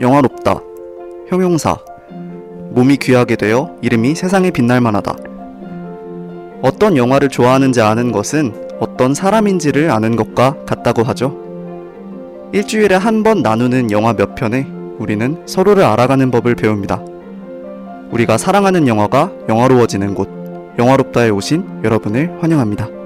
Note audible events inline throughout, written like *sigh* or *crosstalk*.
영화롭다. 형용사. 몸이 귀하게 되어 이름이 세상에 빛날 만하다. 어떤 영화를 좋아하는지 아는 것은 어떤 사람인지를 아는 것과 같다고 하죠. 일주일에 한 번 나누는 영화 몇 편에 우리는 서로를 알아가는 법을 배웁니다. 우리가 사랑하는 영화가 영화로워지는 곳, 영화롭다에 오신 여러분을 환영합니다.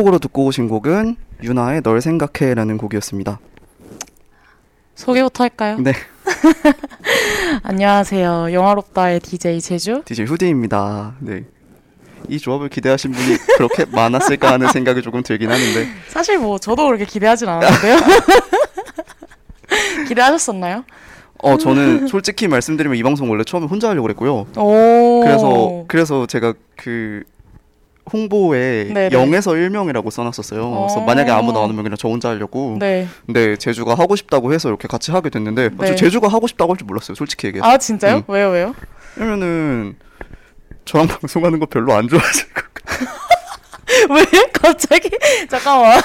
첫 곡으로 듣고 오신 곡은 유나의 널 생각해라는 곡이었습니다. 소개부터 할까요? 네, *laughs* 안녕하세요. 영화롭다의 DJ 제주. DJ 후디입니다. 네. 이 조합을 기대하신 분이 그렇게 *laughs* 많았을까 하는 생각이 조금 들긴 하는데 사실 뭐 저도 그렇게 기대하진 않았는데요. *laughs* 기대하셨었나요? 어 저는 솔직히 말씀드리면 이 방송 원래 처음에 혼자 하려고 그랬고요. 오. 그래서 그래서 제가 그 홍보에 네네. 0에서 1명이라고 써놨었어요. 그래서 어. 만약에 아무도 안 오면 그냥 저 혼자 하려고. 네. 근데 제주가 하고 싶다고 해서 이렇게 같이 하게 됐는데 네. 제주가 하고 싶다고 할 줄 몰랐어요. 솔직히 얘기해서. 아 진짜요? 음. 왜요 왜요? 왜냐면은 저랑 *laughs* 방송하는 거 별로 안 좋아하실 것 *laughs* 왜 갑자기 *laughs* 잠깐만.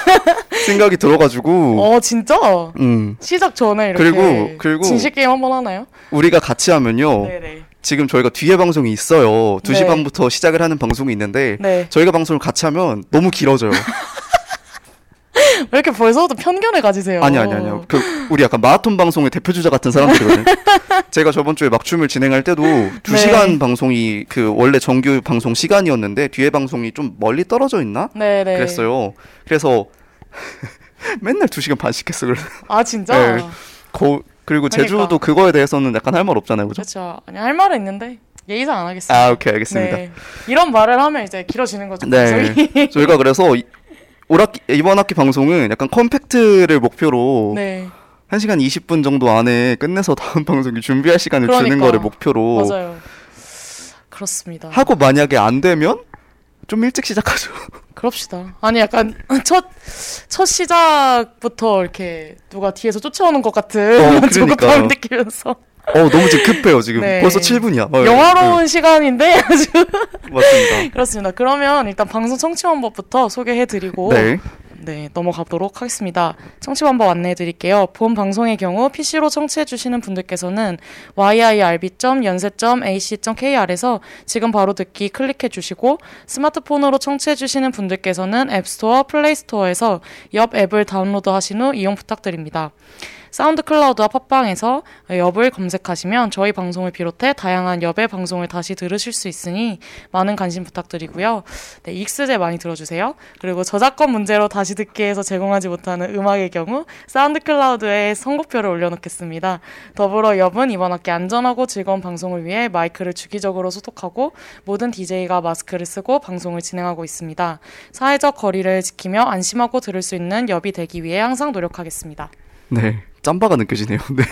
생각이 들어가지고. 어 진짜? 음. 시작 전에 이렇게 그리고- 그리고- 진실 게임 한번 하나요? 우리가 같이 하면요. 네네. 지금 저희가 뒤에 방송이 있어요. 2시 네. 반부터 시작을 하는 방송이 있는데 네. 저희가 방송을 같이 하면 너무 길어져요. *laughs* 왜 이렇게 벌써부터 편견을 가지세요? 아니 아니 아니요. 그 우리 약간 마라톤 방송의 대표 주자 같은 사람들이거든요. *laughs* 제가 저번 주에 막춤을 진행할 때도 2시간 네. 방송이 그 원래 정규 방송 시간이었는데 뒤에 방송이 좀 멀리 떨어져 있나? 네 네. 그랬어요. 그래서 *laughs* 맨날 2시간 반씩 했어. 그래서 아 진짜? 네. 거, 그리고 그러니까. 제주도 그거에 대해서는 약간 할 말 없잖아요. 그죠? 그렇죠. 아니 할 말은 있는데 예의상 안 하겠습니다. 아, 오케이. 알겠습니다. 네. 이런 말을 하면 이제 길어지는 거죠. 네. *laughs* 저희가 그래서 이- 올 학기 이번 학기 방송은 약간 컴팩트를 목표로 네. 1시간 20분 정도 안에 끝내서 다음 *laughs* 방송이 준비할 시간을 주는 그러니까. 거를 목표로 맞아요. 그렇습니다. 하고 만약에 안 되면 좀 일찍 시작하죠. *laughs* 그럽시다. 아니 약간 *laughs* 첫 첫 시작부터 이렇게 누가 뒤에서 쫓아오는 것 같은 어, *laughs* 그러니까요. 느끼면서 어, 너무 지금 급해요, 지금. 네. 벌써 7분이야. 어, 영화로운 시간인데 *laughs* 아주 네, 맞습니다. 그렇습니다. 그러면 일단 방송 청취 방법부터 소개해드리고 네. 네, 넘어가도록 하겠습니다. 청취 방법 안내해 드릴게요. 본 방송의 경우 PC로 청취해 주시는 분들께서는 yirb.yonsei.ac.kr에서 지금 바로 듣기 클릭해 주시고 스마트폰으로 청취해 주시는 분들께서는 앱스토어, 플레이스토어에서 엽 앱을 다운로드 하신 후 이용 부탁드립니다. 사운드 클라우드와 팟빵에서 엽을 검색하시면 저희 방송을 비롯해 다양한 엽의 방송을 다시 들으실 수 있으니 많은 관심 부탁드리고요. 네, 익스제 많이 들어주세요. 그리고 저작권 문제로 다시 듣기에서 제공하지 못하는 음악의 경우 사운드 클라우드에 선곡표를 올려놓겠습니다. 더불어 엽은 이번 학기 안전하고 즐거운 방송을 위해 마이크를 주기적으로 소독하고 모든 DJ가 마스크를 쓰고 방송을 진행하고 있습니다. 사회적 거리를 지키며 안심하고 들을 수 있는 엽이 되기 위해 항상 노력하겠습니다. 네. 짬바가 느껴지네요. *laughs* 네.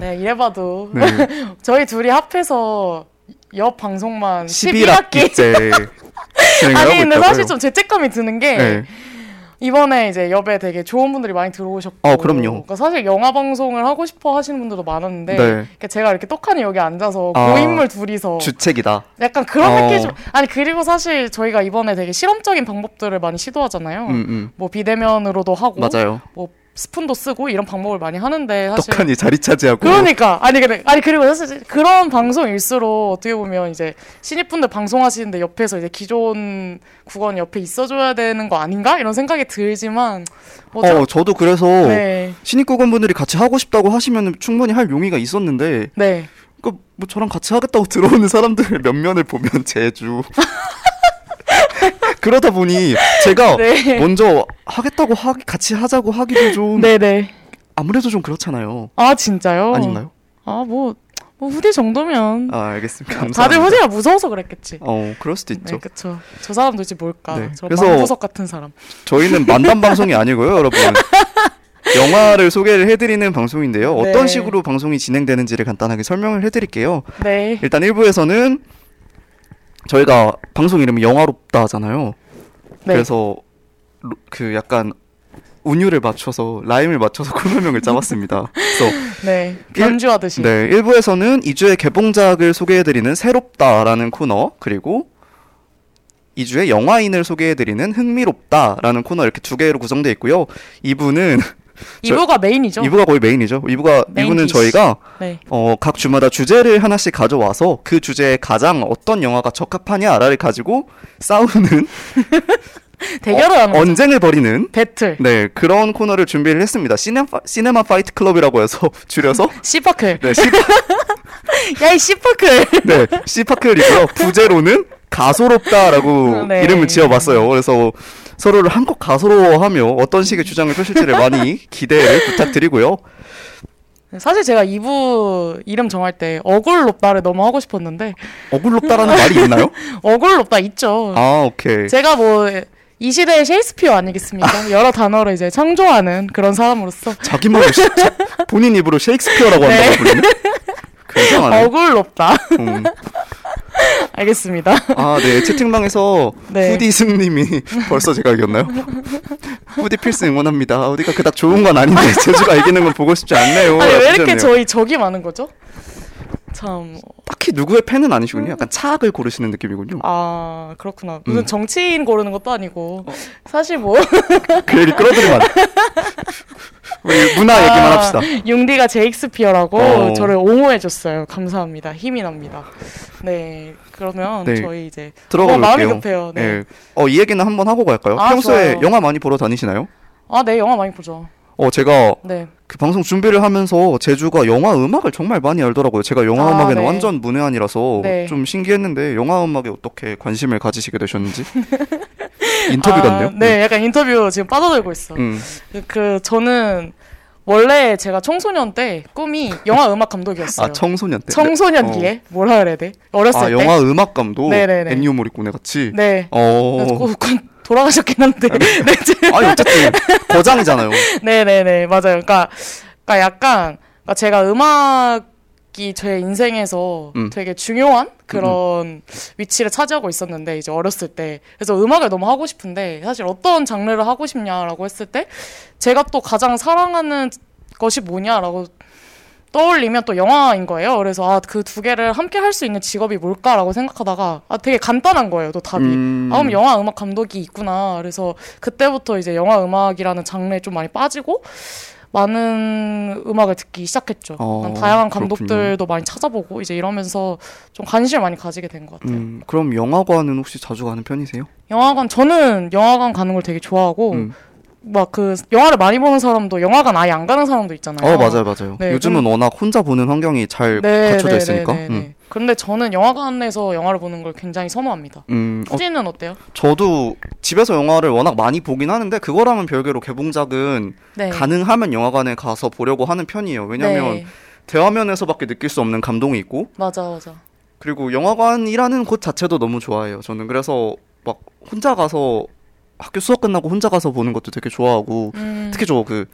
네, 이래봐도 네. *laughs* 저희 둘이 합해서 옆 방송만 11학기 11학기. 때 진행을 아니 근데 있다고요. 사실 좀 죄책감이 드는 게 네. 이번에 이제 옆에 되게 좋은 분들이 많이 들어오셨고 어, 그럼요. 그러니까 사실 영화 방송을 하고 싶어 하시는 분들도 많았는데 네. 그러니까 제가 이렇게 떡하니 여기 앉아서 아, 고인물 둘이서 주책이다. 약간 그런 어. 느낌 좀 아니 그리고 사실 저희가 이번에 되게 실험적인 방법들을 많이 시도하잖아요. 음, 음. 뭐 비대면으로도 하고 맞아요. 뭐 스푼도 쓰고 이런 방법을 많이 하는데 사실 떡하니 자리 차지하고. 그러니까 아니 그래 아니 그리고 사실 그런 방송일수록 어떻게 보면 이제 신입분들 방송하시는데 옆에서 이제 기존 국원 옆에 있어줘야 되는 거 아닌가 이런 생각이 들지만 뭐 어, 저 도 그래서 네, 신입 국원분들이 같이 하고 싶다고 하시면 충분히 할 용의가 있었는데 네. 그뭐 저랑 같이 하겠다고 *laughs* 들어오는 사람들 몇 면을 보면 제주 *laughs* 그러다 보니 제가 *laughs* 네. 먼저 하겠다고 하, 같이 하자고 하기도 좀 네네. 아무래도 좀 그렇잖아요. 아 진짜요? 아닌가요? 아 뭐 뭐 후디 정도면 아 알겠습니다. 감사합니다. 다들 후디가 무서워서 그랬겠지. 어 그럴 수도 네, 있죠. 그쵸. 저 사람 도대체 뭘까? 네, 저 그래서- 망부석 같은 사람. 저희는 만담 방송이 아니고요, 여러분. *laughs* 영화를 소개를 해드리는 방송인데요. 어떤 네. 식으로 방송이 진행되는지를 간단하게 설명을 해드릴게요. 네. 일단 1부에서는 저희가 방송 이름이 영화롭다 하잖아요. 네. 그래서 로- 그 약간 운율을 맞춰서 라임을 맞춰서 코너명을 짜봤습니다. 그래서 *laughs* 네. 변주하듯이. 네, 1부에서는 2주의 개봉작을 소개해드리는 새롭다라는 코너 그리고 2주의 영화인을 소개해드리는 흥미롭다라는 코너 이렇게 두 개로 구성되어 있고요. 2부는 2부가 메인이죠. 2부가 거의 메인이죠. 2부가 메인 2부는 디시. 저희가 네. 어, 각 주마다 주제를 하나씩 가져와서 그 주제에 가장 어떤 영화가 적합하냐를 가지고 싸우는 *laughs* 대결을 어. 언쟁을 벌이는 배틀. 네 그런 코너를 준비를 했습니다. 시네마, 시네마 파이트 클럽이라고 해서 *laughs* 줄여서 *laughs* 씨파클. 네, 시, 야이 씨파클. 네 시파클이고요. 부제로는 가소롭다라고 네. 이름을 지어봤어요. 그래서 서로를 한껏 가소로워하며 어떤 식의 주장을 펼칠지를 많이 *laughs* 기대를 부탁드리고요. 사실 제가 2부 이름 정할 때 억울롭다를 너무 하고 싶었는데 어굴롭다라는 말이 있나요? *laughs* 어굴롭다 있죠. 아 오케이. 제가 뭐 이 시대의 셰익스피어 아니겠습니까? 여러 단어를 이제 창조하는 그런 사람으로서 자기 말로 시- 자- 본인 입으로 셰익스피어라고 네. 한다고 부르네. *laughs* 굉장하네. 어굴롭다. 음. *laughs* 알겠습니다. 아, 네. 채팅방에서 네. 후디 승님이 *laughs* 벌써 제가 이겼나요? 후디 필승 응원합니다. 후디가 그닥 좋은 건 아닌데 *laughs* 제주가 이기는 건 보고 싶지 않네요. 아니 왜 이렇게. 저희 적이 많은 거죠? 참. 딱히 누구의 팬은 아니시군요. 약간 차악을 고르시는 느낌이군요. 아 그렇구나. 무슨 음. 정치인 고르는 것도 아니고 사실 뭐 그 얘기 끌어들이면 문화 얘기만 합시다. 융디가 제익스피어라고 어. 저를 옹호해줬어요. 감사합니다. 힘이 납니다. 네 그러면 네. 저희 이제 들어가 어, 마음이 볼게요. 급해요. 네. 네. 어, 이 얘기는 한번 하고 갈까요? 아, 평소에 좋아요. 영화 많이 보러 다니시나요? 아, 네 영화 많이 보죠. 어, 제가 네. 그 방송 준비를 하면서 제주가 영화 음악을 정말 많이 알더라고요. 제가 영화 아, 음악에는 네. 완전 문외한이라서 네. 좀 신기했는데 영화 음악에 어떻게 관심을 가지시게 되셨는지 *laughs* 인터뷰 아, 같네요. 네, 약간 인터뷰 지금 빠져들고 있어. 음. 그, 그 저는 원래 제가 청소년 때 꿈이 영화 음악 감독이었어요. 아 청소년 때. 청소년기에 뭐라 그래야 돼? 어렸을 아 때. 영화 음악 감독 네네네. 엔니오 모리코네 같이. 네. 어. 돌아가셨긴 한데. *laughs* 네, 제- 아니 어쨌든 거장이잖아요. *laughs* 네네네 맞아요. 그러니까, 그러니까 약간 그러니까 제가 음악 이 제 인생에서 음. 되게 중요한 그런 위치를 차지하고 있었는데 이제 어렸을 때 그래서 음악을 너무 하고 싶은데 사실 어떤 장르를 하고 싶냐라고 했을 때 제가 또 가장 사랑하는 것이 뭐냐라고 떠올리면 또 영화인 거예요. 그래서 아 그 두 개를 함께 할 수 있는 직업이 뭘까라고 생각하다가 아 되게 간단한 거예요. 또 답이. 음. 아, 그럼 영화 음악 감독이 있구나. 그래서 그때부터 이제 영화 음악이라는 장르에 좀 많이 빠지고 많은 음악을 듣기 시작했죠. 어, 다양한 그렇군요. 감독들도 많이 찾아보고 이제 이러면서 좀 관심을 많이 가지게 된 것 같아요. 음, 그럼 영화관은 혹시 자주 가는 편이세요? 영화관 저는 영화관 가는 걸 되게 좋아하고 음. 막 그 영화를 많이 보는 사람도 영화관 아예 안 가는 사람도 있잖아요. 어 맞아요 맞아요. 네, 요즘은 워낙 혼자 보는 환경이 잘 네, 갖춰져 네, 있으니까. 네, 네, 음. 네. 그런데 저는 영화관에서 영화를 보는 걸 굉장히 선호합니다. 음, 어, 후지는 어때요? 저도 집에서 영화를 워낙 많이 보긴 하는데 그거랑은 별개로 개봉작은 네. 가능하면 영화관에 가서 보려고 하는 편이에요. 왜냐면 네. 대화면에서밖에 느낄 수 없는 감동이 있고 맞아 맞아. 그리고 영화관이라는 곳 자체도 너무 좋아해요. 저는 그래서 막 혼자 가서 학교 수업 끝나고 혼자 가서 보는 것도 되게 좋아하고 음, 특히 저 그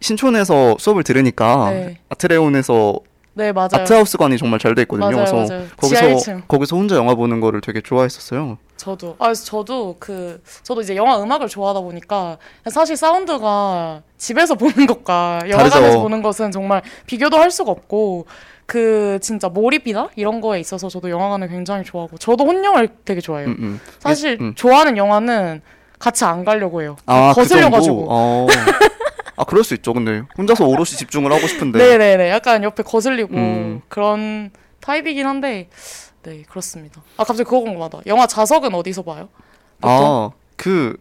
신촌에서 수업을 들으니까 네. 아트레온에서 네 맞아요. 아트하우스관이 정말 잘 돼 있거든요. 맞아요, 그래서 맞아요. 거기서 1층. 거기서 혼자 영화 보는 거를 되게 좋아했었어요. 저도. 아, 저도 그, 저도 이제 영화 음악을 좋아하다 보니까 사실 사운드가 집에서 *laughs* 보는 것과 영화관에서 다르죠. 보는 것은 정말 비교도 할 수가 없고 그 진짜 몰입이나 이런 거에 있어서 저도 영화관을 굉장히 좋아하고 저도 혼영을 되게 좋아해요. 음, 음. 사실 음. 좋아하는 영화는 같이 안 가려고 해요. 아, 그 거슬려가지고. 정도? 어. 아, 그럴 수 있죠. 근데 혼자서 오롯이 집중을 하고 싶은데. *laughs* 네네네. 약간 옆에 거슬리고 음. 그런 타입이긴 한데 네 그렇습니다. 아 갑자기 그거 궁금하다. 영화 자석은 어디서 봐요? 아, 그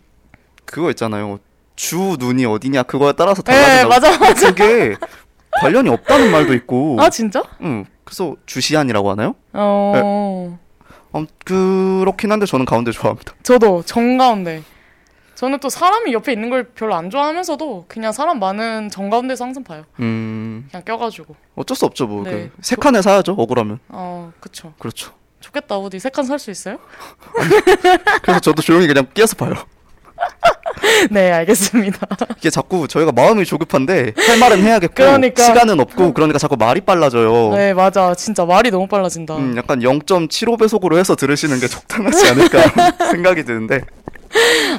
그거 있잖아요. 주 눈이 어디냐 그거에 따라서 네 달라진다고. 맞아 맞아. 그게 관련이 없다는 말도 있고. *laughs* 아 진짜? 응. 그래서 주시안이라고 하나요? 어. 음, 그렇긴 한데 저는 가운데 좋아합니다. 저도 정 가운데. 저는 또 사람이 옆에 있는 걸 별로 안 좋아하면서도 그냥 사람 많은 정 가운데서 항상 봐요. 음, 그냥 껴가지고. 어쩔 수 없죠. 뭐. 네. 그, 세 칸을 사야죠. 억울하면. 어, 그쵸. 그렇죠. 좋겠다. 어디 세 칸 살 수 있어요? *laughs* 그래서 저도 조용히 그냥 끼어서 봐요. *laughs* 네, 알겠습니다. *laughs* 이게 자꾸 저희가 마음이 조급한데 할 말은 해야겠고 그러니까. 시간은 없고 그러니까 자꾸 말이 빨라져요. 네, 맞아. 진짜 말이 너무 빨라진다. 음, 약간 0.75배속으로 해서 들으시는 게 적당하지 않을까 생각이 드는데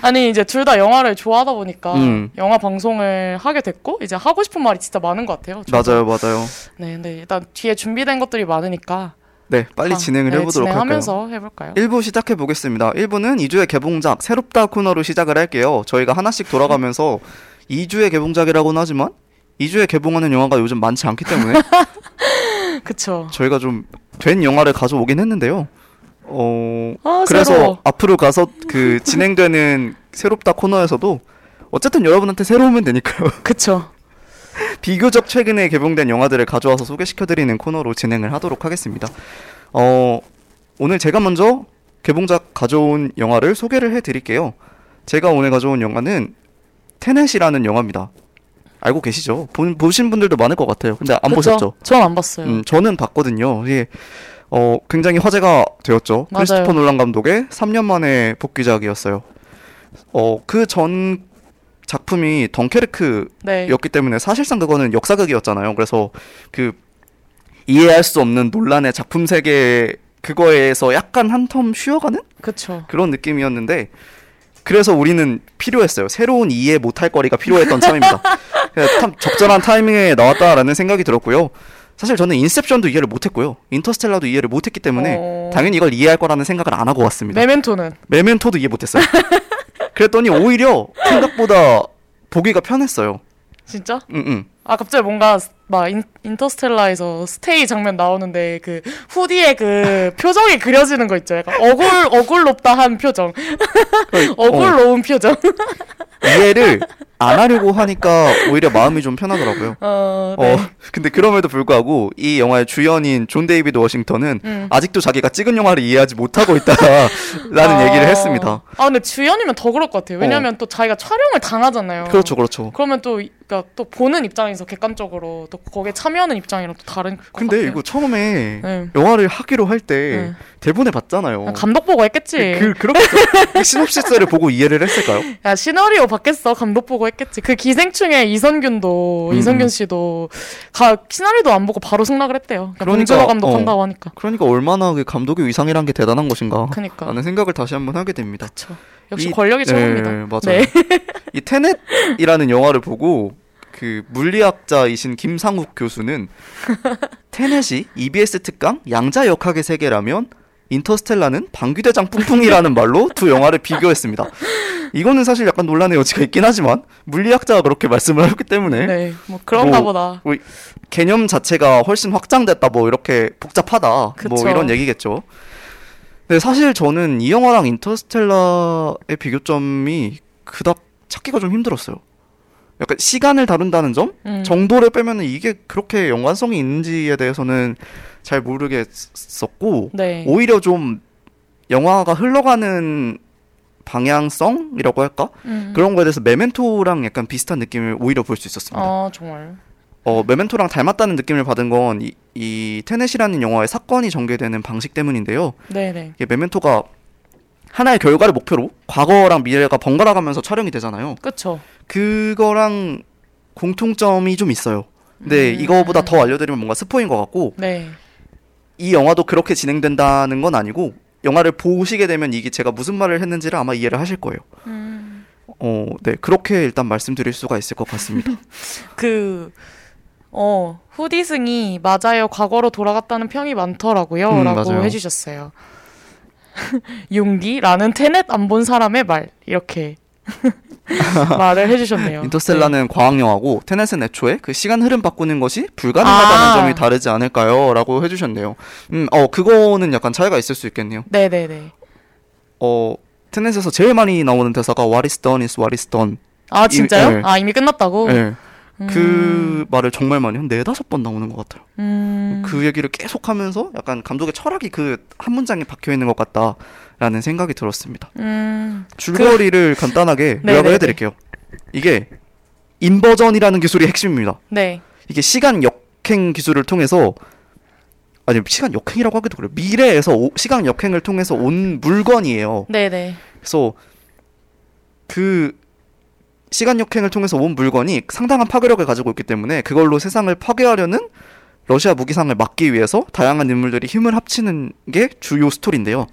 아니, 이제 둘 다 영화를 좋아하다 보니까 음. 영화 방송을 하게 됐고, 이제 하고 싶은 말이 진짜 많은 것 같아요. 저도. 맞아요, 맞아요. 네, 근데 일단 뒤에 준비된 것들이 많으니까. 네, 빨리 아, 진행을 네, 해보도록 할까요? 진행하면서 해볼까요? 1부 시작해 보겠습니다. 1부는 2주의 개봉작 새롭다 코너로 시작을 할게요. 저희가 하나씩 돌아가면서 *laughs* 2주의 개봉작이라고는 하지만 2주에 개봉하는 영화가 요즘 많지 않기 때문에 *laughs* 그쵸. 저희가 좀 된 영화를 가져오긴 했는데요. 어, 아, 그래서 새로워. 앞으로 가서 그 진행되는 *laughs* 새롭다 코너에서도 어쨌든 여러분한테 새로우면 되니까요. *laughs* 그쵸. 비교적 최근에 개봉된 영화들을 가져와서 소개시켜드리는 코너로 진행을 하도록 하겠습니다. 어, 오늘 제가 먼저 개봉작 가져온 영화를 소개를 해드릴게요. 제가 오늘 가져온 영화는 테넷이라는 영화입니다. 알고 계시죠? 보, 보신 분들도 많을 것 같아요. 근데 안 보셨죠? 전 안 봤어요. 음, 저는 봤거든요. 이게 어, 굉장히 화제가 되었죠. 맞아요. 크리스토퍼 놀란 감독의 3년 만에 복귀작이었어요. 어, 그 전 작품이 덩케르크였기 네. 때문에 사실상 그거는 역사극이었잖아요. 그래서 그 이해할 수 없는 논란의 작품 세계 그거에서 약간 한 텀 쉬어가는 그쵸. 그런 느낌이었는데 그래서 우리는 필요했어요. 새로운 이해 못할 거리가 필요했던 참입니다. *laughs* 참 적절한 타이밍에 나왔다라는 생각이 들었고요. 사실 저는 인셉션도 이해를 못했고요. 인터스텔라도 이해를 못했기 때문에 어. 당연히 이걸 이해할 거라는 생각을 안 하고 왔습니다. 메멘토는. 메멘토도 이해 못했어요. *laughs* 그랬더니 오히려 생각보다 보기가 편했어요. 진짜? 응, 응. 아 갑자기 뭔가 막 인, 인터스텔라에서 스테이 장면 나오는데 그 후디의 그 표정이 그려지는 거 있죠. 약간 억울 억울롭다 한 표정, 그러니까, 어, 억울로운 표정. 이해를 안 하려고 하니까 오히려 마음이 좀 편하더라고요. 어, 네. 어, 근데 그럼에도 불구하고 이 영화의 주연인 존 데이비드 워싱턴은 음. 아직도 자기가 찍은 영화를 이해하지 못하고 있다라는 *laughs* 아. 얘기를 했습니다. 아 근데 주연이면 더 그럴 것 같아요. 왜냐면 또 자기가 촬영을 당하잖아요. 그렇죠, 그렇죠. 그러면 또 그러니까 또 보는 입장에서 객관적으로 또 거기에 참여 하는 입장이랑 또 다른 것 근데 같아요. 이거 처음에 네. 영화를 하기로 할때 네. 대본에 봤잖아요. 감독 보고 했겠지. 그, 그렇겠죠. 그 시놉시스를 보고 이해를 했을까요? 야 시나리오 받겠어 감독 보고 했겠지 그 기생충의 이선균도 음, 이선균 음. 씨도 가 시나리오도 안 보고 바로 승낙을 했대요 그러니까 그러니까, 봉준호 감독 어. 한다고 하니까 그러니까 얼마나 그 감독의 위상이란 게 대단한 것인가 그니까 라는 생각을 다시 한번 하게 됩니다. 그쵸 역시 이- 권력이 최고입니다 네, 맞아요. 네. 이 테넷이라는 영화를 보고 그 물리학자이신 김상욱 교수는 *laughs* 테넷이 EBS 특강 양자 역학의 세계라면 인터스텔라는 방귀대장 뿡뿡이라는 말로 두 영화를 비교했습니다. 이거는 사실 약간 논란의 여지가 있긴 하지만 물리학자가 그렇게 말씀을 하셨기 때문에 네, 뭐 그런가 뭐, 보다 뭐 개념 자체가 훨씬 확장됐다 뭐 이렇게 복잡하다 그쵸. 뭐 이런 얘기겠죠. 근데 사실 저는 이 영화랑 인터스텔라의 비교점이 그닥 찾기가 좀 힘들었어요. 약간 시간을 다룬다는 점 음. 정도를 빼면은 이게 그렇게 연관성이 있는지에 대해서는 잘 모르겠었고 네. 오히려 좀 영화가 흘러가는 방향성이라고 할까 음. 그런 거에 대해서 메멘토랑 약간 비슷한 느낌을 오히려 볼 수 있었습니다. 아 정말 어, 메멘토랑 닮았다는 느낌을 받은 건 이, 이 테넷이라는 영화의 사건이 전개되는 방식 때문인데요. 네네 이게 메멘토가 하나의 결과를 목표로 과거랑 미래가 번갈아 가면서 촬영이 되잖아요. 그쵸 그거랑 공통점이 좀 있어요. 근데 음. 이거보다 더 알려드리면 뭔가 스포인 것 같고 네 이 영화도 그렇게 진행된다는 건 아니고 영화를 보시게 되면 이게 제가 무슨 말을 했는지를 아마 이해를 하실 거예요. 음. 어, 네 그렇게 일단 말씀드릴 수가 있을 것 같습니다. *laughs* 그, 어, 후디승이 맞아요. 과거로 돌아갔다는 평이 많더라고요. 음, 라고 맞아요. 해주셨어요. 용기라는 테넷 안 본 사람의 말. 이렇게 *laughs* 말을 해주셨네요. 인터스텔라는 과학 영화고 테넷은 애초에 그 시간 흐름 바꾸는 것이 불가능하다는 아. 점이 다르지 않을까요?라고 해주셨네요. 음, 어 그거는 약간 차이가 있을 수 있겠네요. 네. 네네네. 어 테넷에서 제일 많이 나오는 대사가 What is done is what is done. 아, 진짜요? 네. 아, 이미 끝났다고? 예. 그 말을 정말 많이 한 네다섯 번 나오는 것 같아요. 음. 그 얘기를 계속 하면서 약간 감독의 철학이 그 한 문장에 박혀 있는 것 같다라는 생각이 들었습니다. 음. 줄거리를 간단하게 *laughs* 네, 요약을 네, 해드릴게요. 이게 inversion이라는 기술이 핵심입니다. 네. 이게 시간 역행 기술을 통해서 아니 시간 역행이라고 하기도 그래요. 미래에서 오- 시간 역행을 통해서 온 물건이에요. 네네. 그래서 그 시간 역행을 통해서 온 물건이 상당한 파괴력을 가지고 있기 때문에 그걸로 세상을 파괴하려는 러시아 무기상을 막기 위해서 다양한 인물들이 힘을 합치는 게 주요 스토리인데요.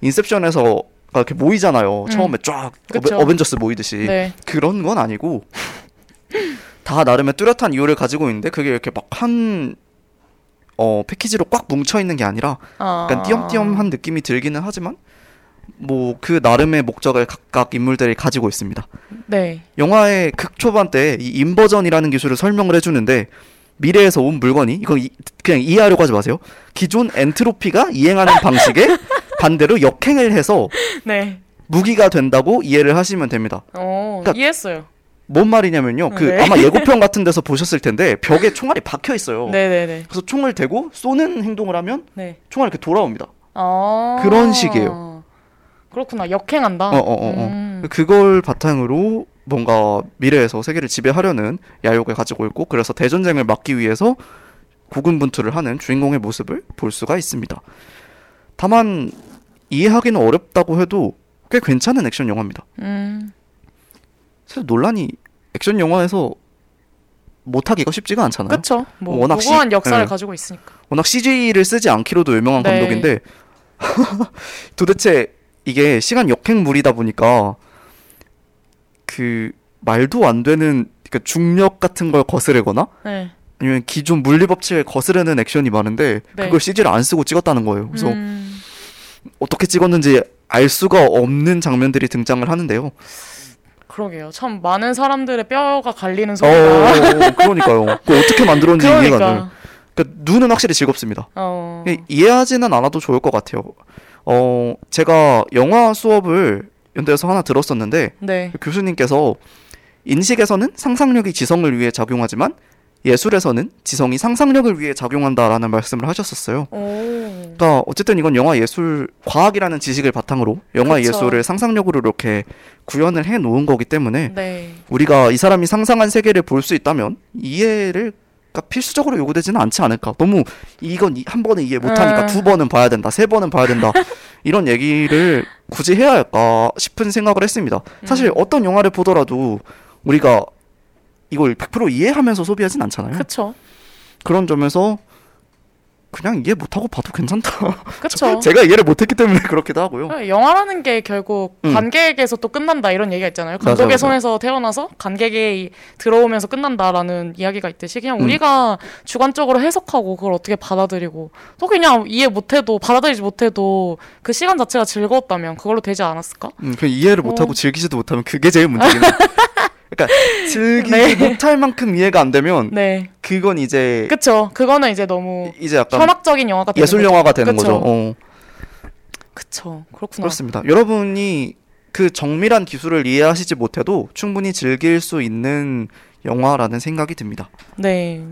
인셉션에서 이렇게 모이잖아요. 음. 처음에 쫙 그쵸. 어벤, 어벤져스 모이듯이 네. 그런 건 아니고 다 나름의 뚜렷한 이유를 가지고 있는데 그게 이렇게 막한 어, 패키지로 꽉 뭉쳐 있는 게 아니라 아. 약간 띄엄띄엄한 느낌이 들기는 하지만 뭐 그 나름의 목적을 각각 인물들이 가지고 있습니다. 네. 영화의 극 초반 때 이 inversion이라는 기술을 설명을 해주는데 미래에서 온 물건이 이거 이- 그냥 이해하려고 하지 마세요. 기존 엔트로피가 이행하는 *laughs* 방식에 반대로 역행을 해서 네. 무기가 된다고 이해를 하시면 됩니다. 어, 그러니까 이해했어요. 뭔 말이냐면요. 그 네. 아마 *laughs* 예고편 같은 데서 보셨을 텐데 벽에 총알이 박혀 있어요. 네네네. 그래서 총을 대고 쏘는 행동을 하면 네. 총알이 이렇게 돌아옵니다. 아. 그런 식이에요. 그렇구나. 역행한다. 어, 어, 어, 어. 음. 그걸 바탕으로 뭔가 미래에서 세계를 지배하려는 야욕을 가지고 있고 그래서 대전쟁을 막기 위해서 고군분투를 하는 주인공의 모습을 볼 수가 있습니다. 다만 이해하기는 어렵다고 해도 꽤 괜찮은 액션 영화입니다. 음. 사실 논란이 액션 영화에서 못하기가 쉽지가 않잖아요. 그쵸. 뭐, 워낙 시- 무거운 역사를 네. 가지고 있으니까. 워낙 CG를 쓰지 않기로도 유명한 네. 감독인데 *laughs* 도대체 이게 시간 역행물이다 보니까 그 말도 안 되는 그러니까 중력 같은 걸 거스르거나 네. 아니면 기존 물리 법칙을 거스르는 액션이 많은데 네. 그걸 CG를 안 쓰고 찍었다는 거예요. 그래서 음. 어떻게 찍었는지 알 수가 없는 장면들이 등장을 하는데요. 그러게요. 참 많은 사람들의 뼈가 갈리는 어, 소리가. 그러니까요. 그걸 어떻게 만들었는지 이해가 안 돼요. 그러니까. 그러니까 눈은 확실히 즐겁습니다. 어. 예, 이해하지는 않아도 좋을 것 같아요. 어, 제가 영화 수업을 연대에서 하나 들었었는데 네. 그 교수님께서 인식에서는 상상력이 지성을 위해 작용하지만 예술에서는 지성이 상상력을 위해 작용한다라는 말씀을 하셨었어요. 오. 그러니까 어쨌든 이건 영화 예술 과학이라는 지식을 바탕으로 영화 그쵸. 예술을 상상력으로 이렇게 구현을 해 놓은 거기 때문에 네. 우리가 이 사람이 상상한 세계를 볼 수 있다면 이해를 그러니까 필수적으로 요구되지는 않지 않을까. 너무 이건 이- 한 번에 이해 못하니까 음. 두 번은 봐야 된다, 세 번은 봐야 된다 *laughs* 이런 얘기를 굳이 해야 할까 싶은 생각을 했습니다. 사실 음. 어떤 영화를 보더라도 우리가 이걸 100% 이해하면서 소비하진 않잖아요. 그쵸. 그런 점에서 그냥 이해 못하고 봐도 괜찮다. 그쵸. *laughs* 제가 이해를 못했기 때문에 *laughs* 그렇기도 하고요. 어, 영화라는 게 결국 음. 관객에서 또 끝난다 이런 얘기가 있잖아요. 감독의 맞아요. 손에서 태어나서 관객이 들어오면서 끝난다라는 이야기가 있듯이 그냥 음. 우리가 주관적으로 해석하고 그걸 어떻게 받아들이고 또 그냥 이해 못해도 받아들이지 못해도 그 시간 자체가 즐거웠다면 그걸로 되지 않았을까? 음, 그 이해를 못하고 어. 즐기지도 못하면 그게 제일 문제긴. *laughs* 그러니까 *laughs* 즐기지 네. 못할 만큼 이해가 안 되면 네, 그건 이제 그쵸. 그거는 이제 너무 이제 약간 현학적인 영화가 예술 거죠. 영화가 되는 그쵸. 거죠. 어, 그쵸. 그렇구나. 그렇습니다. 여러분이 그 정밀한 기술을 이해하시지 못해도 충분히 즐길 수 있는 영화라는 생각이 듭니다. 네.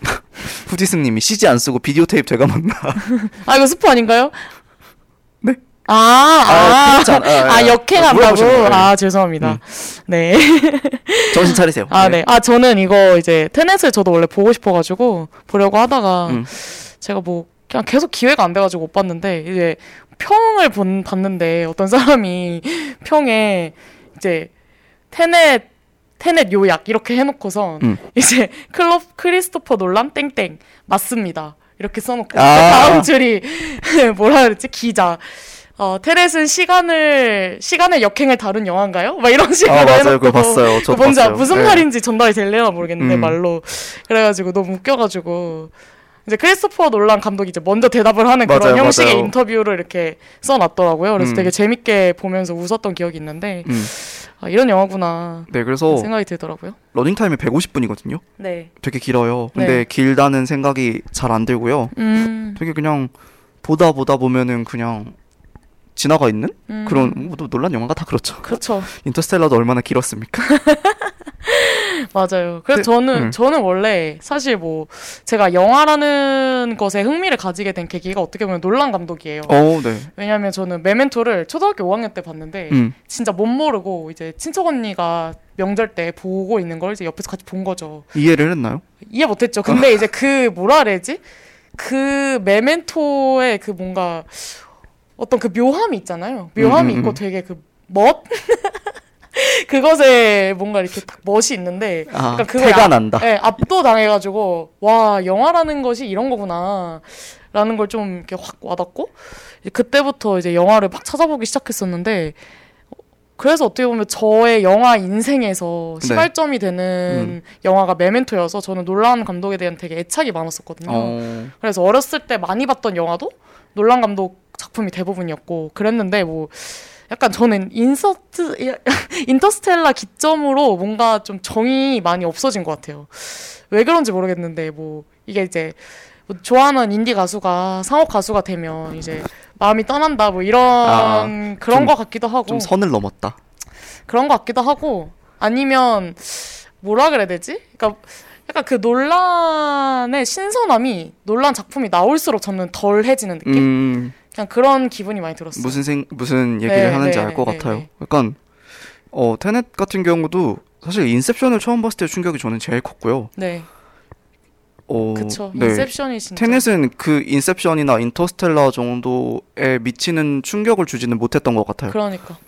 *laughs* 후지승님이 CG 안 쓰고 비디오 테이프 되감았나? *laughs* 아 이거 스포 아닌가요? 네. 아, 아, 아, 아, 아, 역행한다고? 아, 죄송합니다. 음. 네. *laughs* 정신 차리세요. 아, 네. 아, 저는 이거 이제 테넷을 저도 원래 보고 싶어가지고 보려고 하다가 음. 제가 뭐 그냥 계속 기회가 안 돼가지고 못 봤는데 이제 평을 본, 봤는데 어떤 사람이 평에 이제 테넷 테넷 요약 이렇게 해놓고서 음. 이제 클럽 크리스토퍼 놀란 땡땡 맞습니다 이렇게 써놓고 그 아. 다음 줄이 *laughs* 뭐라 그랬지 기자 어 테넷은 시간을 시간의 역행을 다룬 영화인가요? 막 이런 식으로 아 맞아요, 그거 봤어요. 저도 뭔지 봤어요. 무슨 네. 말인지 전달이 될래나 모르겠는데 음. 말로 그래가지고 너무 웃겨가지고 이제 크리스토퍼 놀란 감독이 이제 먼저 대답을 하는 그런 맞아요, 형식의 맞아요. 인터뷰를 이렇게 써놨더라고요. 그래서 음. 되게 재밌게 보면서 웃었던 기억이 있는데 음. 아, 이런 영화구나 네, 그래서 생각이 들더라고요. 러닝 타임이 150분이거든요. 네. 되게 길어요. 근데 네. 길다는 생각이 잘 안 들고요. 음. 되게 그냥 보다 보다 보면은 그냥 지나가 있는 음. 그런 뭐, 놀란 영화가 다 그렇죠. 그렇죠. *laughs* 인터스텔라도 얼마나 길었습니까? *laughs* 맞아요. 그래서 그- 저는 음. 저는 원래 사실 뭐 제가 영화라는 것에 흥미를 가지게 된 계기가 어떻게 보면 놀란 감독이에요. 어, 네. 왜냐하면 저는 메멘토를 초등학교 5학년 때 봤는데 음. 진짜 못 모르고 이제 친척 언니가 명절 때 보고 있는 걸 이제 옆에서 같이 본 거죠. 이해를 했나요? 이해 못했죠. 근데 *laughs* 이제 그 뭐라 그래야지? 그 메멘토의 그 뭔가 어떤 그 묘함이 있잖아요. 묘함이 음, 음, 있고 음. 되게 그 멋? *laughs* 그것에 뭔가 이렇게 딱 멋이 있는데 아, 그러니까 그거에 태가 압- 난다. 네, 압도당해가지고 와 영화라는 것이 이런 거구나 라는 걸 좀 이렇게 확 와닿고 이제 그때부터 이제 영화를 막 찾아보기 시작했었는데 그래서 어떻게 보면 저의 영화 인생에서 네. 시발점이 되는 영화가 메멘토여서 저는 놀란 감독에 대한 되게 애착이 많았었거든요. 어. 그래서 어렸을 때 많이 봤던 영화도 놀란 감독 작품이 대부분이었고 그랬는데 뭐 약간 저는 인서트 *laughs* 인터스텔라 기점으로 뭔가 좀 정이 많이 없어진 것 같아요. 왜 그런지 모르겠는데 뭐 이게 이제 뭐 좋아하는 인디 가수가 상업 가수가 되면 이제 마음이 떠난다 뭐 이런 아, 그런 좀- 것 같기도 하고 좀 선을 넘었다. 그런 것 같기도 하고 아니면 뭐라 그래야 되지? 그러니까 약간 그 논란의 신선함이 논란 작품이 나올수록 저는 덜해지는 느낌? 음, 그냥 그런 기분이 많이 들었어요. 무슨 생 무슨 얘기를 네, 하는지 네, 알것 네, 같아요. 네. 약간 어 테넷 같은 경우도 사실 인셉션을 처음 봤을 때 충격이 저는 제일 컸고요. 네, 어, 그쵸. 네. 인셉션이 진짜. 테넷은 그 인셉션이나 인터스텔라 정도에 미치는 충격을 주지는 못했던 것 같아요. 그러니까.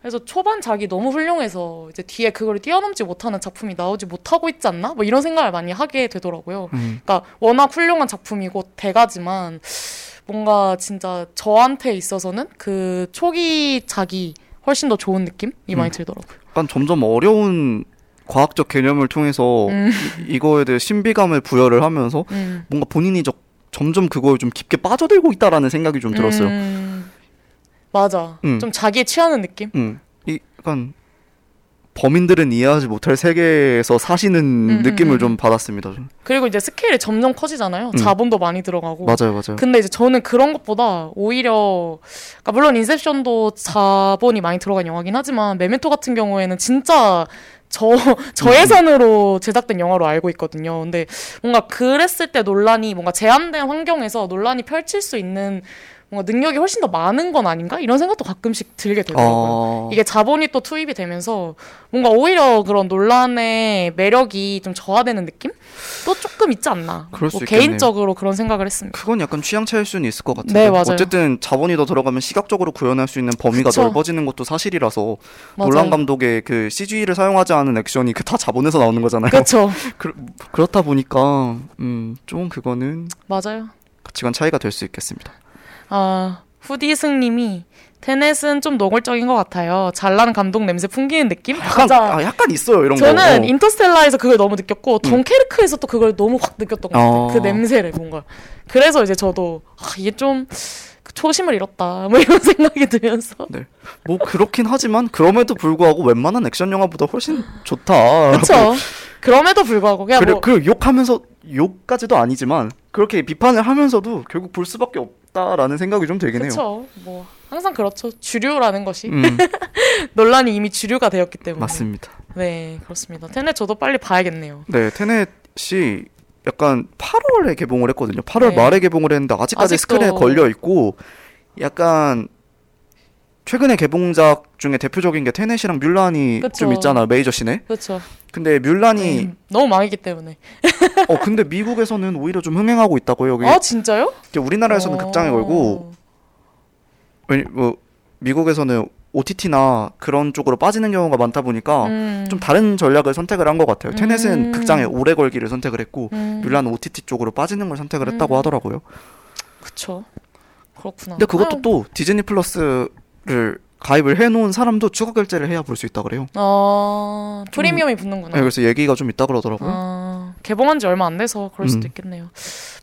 그래서 초반 작이 너무 훌륭해서 이제 뒤에 그걸 뛰어넘지 못하는 작품이 나오지 못하고 있지 않나? 뭐 이런 생각을 많이 하게 되더라고요. 음, 그러니까 워낙 훌륭한 작품이고 대가지만 뭔가 진짜 저한테 있어서는 그 초기 작이 훨씬 더 좋은 느낌이 많이 음. 들더라고요. 약간 점점 어려운 과학적 개념을 통해서 음. 이- 이거에 대해 신비감을 부여를 하면서 음. 뭔가 본인이 저, 점점 그거에 좀 깊게 빠져들고 있다라는 생각이 좀 들었어요. 음. 맞아. 음. 좀 자기에 취하는 느낌? 음, 이 약간 범인들은 이해하지 못할 세계에서 사시는 음, 느낌을 음, 좀 음. 받았습니다. 저는. 그리고 이제 스케일이 점점 커지잖아요. 음. 자본도 많이 들어가고. 맞아요, 맞아요. 근데 이제 저는 그런 것보다 오히려 그러니까 물론 인셉션도 자본이 많이 들어간 영화긴 하지만 메멘토 같은 경우에는 진짜 저 *laughs* 저 예산으로 제작된 영화로 알고 있거든요. 근데 뭔가 그랬을 때 논란이 뭔가 제한된 환경에서 논란이 펼칠 수 있는 뭔가 능력이 훨씬 더 많은 건 아닌가 이런 생각도 가끔씩 들게 되더라고요. 어, 이게 자본이 또 투입이 되면서 뭔가 오히려 그런 논란의 매력이 좀 저하되는 느낌? 또 조금 있지 않나. 그럴 수 뭐 있겠네요. 개인적으로 그런 생각을 했습니다. 그건 약간 취향 차일 수는 있을 것 같아요. 네, 맞아요. 어쨌든 자본이 더 들어가면 시각적으로 구현할 수 있는 범위가 그쵸. 넓어지는 것도 사실이라서 맞아요. 놀란 감독의 그 CG를 사용하지 않은 액션이 그 다 자본에서 나오는 거잖아요. *laughs* 그렇죠. 그, 그렇다 보니까 음, 좀 그거는 맞아요. 가치관 차이가 될 수 있겠습니다. 아 후디승님이 테넷은 좀 노골적인 것 같아요. 잘난 감독 냄새 풍기는 느낌? 약간, 맞아. 아, 약간 있어요 이런 저는 거. 어. 음. 인터스텔라에서 그걸 너무 느꼈고 덩케르크에서 또 그걸 너무 확 느꼈던 것 같아요. 어. 그 냄새를 뭔가. 그래서 이제 저도 아, 이게 좀 초심을 잃었다. 뭐 이런 *laughs* 생각이 들면서. 뭐 그렇긴 하지만 그럼에도 불구하고 웬만한 액션 영화보다 훨씬 좋다. 그렇죠. 그럼에도 불구하고 그냥 그래, 뭐 그 욕하면서 욕까지도 아니지만 그렇게 비판을 하면서도 결국 볼 수밖에 없 다라는 생각이 좀 들긴 해요. 그렇죠. 뭐 항상 그렇죠. 주류라는 것이 음, *laughs* 논란이 이미 주류가 되었기 때문에. 맞습니다. 네, 그렇습니다. 테넷 저도 빨리 봐야겠네요. 네, 테넷이 약간 8월에 개봉을 했거든요. 8월 네. 말에 개봉을 했는데 아직까지 아직도- 스크린에 걸려 있고 약간 최근에 개봉작 중에 대표적인 게 테넷이랑 뮬란이 그쵸. 좀 있잖아요. 메이저 시네. 그렇죠. 근데 뮬란이 음, 너무 망했기 때문에. 어 근데 미국에서는 오히려 좀 흥행하고 있다고요. 여기 아 진짜요? 우리나라에서는 어. 극장에 걸고 왜냐 뭐 미국에서는 OTT나 그런 쪽으로 빠지는 경우가 많다 보니까 음, 좀 다른 전략을 선택을 한 것 같아요. 테넷은 음. 극장에 오래 걸기를 선택을 했고 음, 뮬란은 OTT 쪽으로 빠지는 걸 선택을 했다고 음. 하더라고요. 그쵸. 그렇구나. 근데 그것도 아유, 또 디즈니 플러스를 가입을 해놓은 사람도 추가 결제를 해야 볼 수 있다 그래요. 어, 프리미엄이 붙는구나. 네, 그래서 얘기가 좀 있다 그러더라고요. 아, 개봉한 지 얼마 안 돼서 그럴 수도 음. 있겠네요.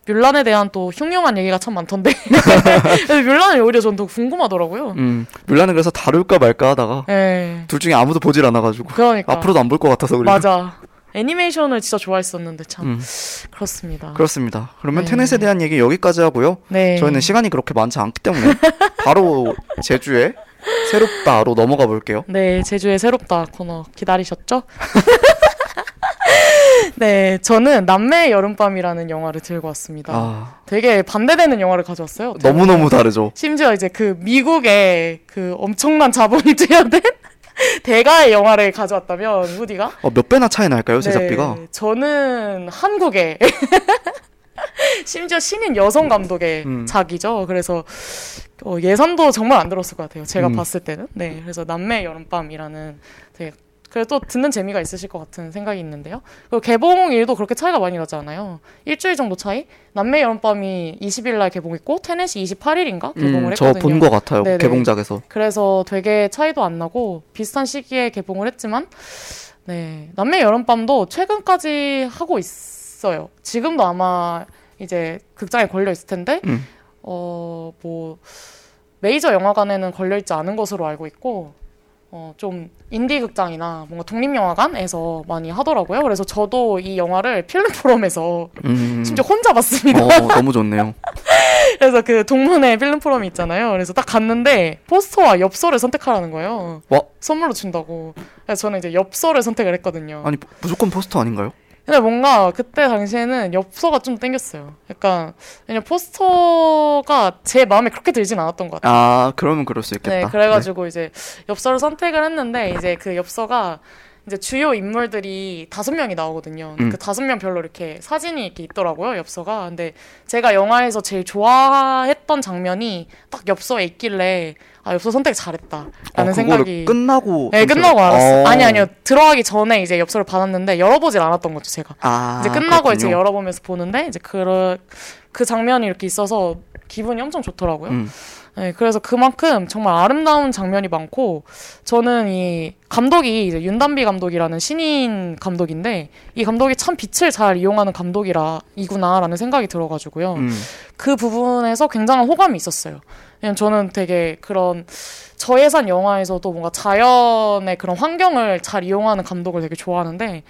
뮬란에 대한 또 흉흉한 얘기가 참 많던데. *laughs* 그래서 뮬란이 오히려 전 더 궁금하더라고요. 음, 뮬란은 그래서 다룰까 말까 하다가 네. 둘 중에 아무도 보질 않아가지고 그러니까. 앞으로도 안 볼 것 같아서 그래요. 맞아. 애니메이션을 진짜 좋아했었는데 참 음, 그렇습니다. 그렇습니다. 그러면 네. 테넷에 대한 얘기 여기까지 하고요. 네. 저희는 시간이 그렇게 많지 않기 때문에 *laughs* 바로 제주에 새롭다로 넘어가 볼게요. 네, 제주의 새롭다 코너 기다리셨죠? *laughs* 네, 저는 남매의 여름밤이라는 영화를 들고 왔습니다. 아, 되게 반대되는 영화를 가져왔어요. 너무너무 다르죠. 심지어 이제 그 미국의 그 엄청난 자본이 투여된 *laughs* 대가의 영화를 가져왔다면 후디가 어, 몇 배나 차이 날까요, 제작비가? 네, 저는 한국의 *laughs* *laughs* 심지어 신인 여성 감독의 음. 작이죠. 그래서 어, 예산도 정말 안 들었을 것 같아요. 제가 음. 봤을 때는. 네, 그래서 남매 여름밤이라는 되게 그래도 듣는 재미가 있으실 것 같은 생각이 있는데요. 그리고 개봉일도 그렇게 차이가 많이 나지 않아요. 일주일 정도 차이? 남매 여름밤이 20일 날 개봉했고 테넷이 28일인가 개봉을 음, 했거든요. 저 본 것 같아요, 네네. 개봉작에서. 그래서 되게 차이도 안 나고 비슷한 시기에 개봉을 했지만 네 남매 여름밤도 최근까지 하고 있어요. 지금도 아마 이제 극장에 걸려 있을 텐데 음. 어뭐 메이저 영화관에는 걸려 있지 않은 것으로 알고 있고 어 좀 인디 극장이나 뭔가 독립 영화관에서 많이 하더라고요. 그래서 저도 이 영화를 필름 포럼에서 음. 심지어 혼자 봤습니다. 어, 너무 좋네요. *laughs* 그래서 그 동문회 필름 포럼이 있잖아요. 그래서 딱 갔는데 포스터와 엽서를 선택하라는 거예요. 와, 선물로 준다고. 그래서 저는 이제 엽서를 선택을 했거든요. 아니 무조건 포스터 아닌가요? 근데 뭔가 그때 당시에는 엽서가 좀 땡겼어요. 약간 왜냐 면 포스터가 제 마음에 그렇게 들진 않았던 것 같아요. 아, 그러면 그럴 수 있겠다. 네, 그래가지고 이제 엽서를 선택을 했는데 이제 그 엽서가 이제 주요 인물들이 다섯 명이 나오거든요. 음. 그 다섯 명 별로 이렇게 사진이 이렇게 있더라고요, 엽서가. 근데 제가 영화에서 제일 좋아했던 장면이 딱 엽서에 있길래 아 엽서 선택 잘했다라는 어, 그거를 생각이. 끝나고 네, 좀 끝나고 써- 알았어요. 어. 아니 아니요 들어가기 전에 이제 엽서를 받았는데 열어보질 않았던 거죠, 제가. 아, 이제 끝나고 이제 그렇군요. 열어보면서 보는데 이제 그, 그 장면이 이렇게 있어서 기분이 엄청 좋더라고요. 음. 네, 그래서 그만큼 정말 아름다운 장면이 많고 저는 이 감독이 이제 윤단비 감독이라는 신인 감독인데 이 감독이 참 빛을 잘 이용하는 감독이라 이구나라는 생각이 들어가지고요. 음. 그 부분에서 굉장한 호감이 있었어요. 왜냐면 저는 되게 그런 저예산 영화에서도 뭔가 자연의 그런 환경을 잘 이용하는 감독을 되게 좋아하는데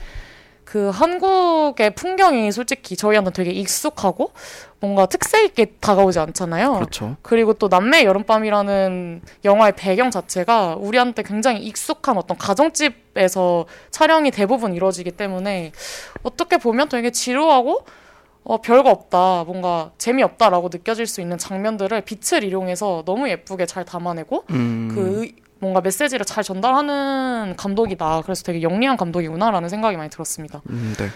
그 한국의 풍경이 솔직히 저희한테 되게 익숙하고 뭔가 특색 있게 다가오지 않잖아요. 그렇죠. 그리고 또 남매 여름밤이라는 영화의 배경 자체가 우리한테 굉장히 익숙한 어떤 가정집에서 촬영이 대부분 이루어지기 때문에 어떻게 보면 되게 지루하고 어, 별거 없다, 뭔가 재미없다라고 느껴질 수 있는 장면들을 빛을 이용해서 너무 예쁘게 잘 담아내고 음. 그 의- 뭔가 메시지를 잘 전달하는 감독이다. 그래서 되게 영리한 감독이구나라는 생각이 많이 들었습니다. 음, 네.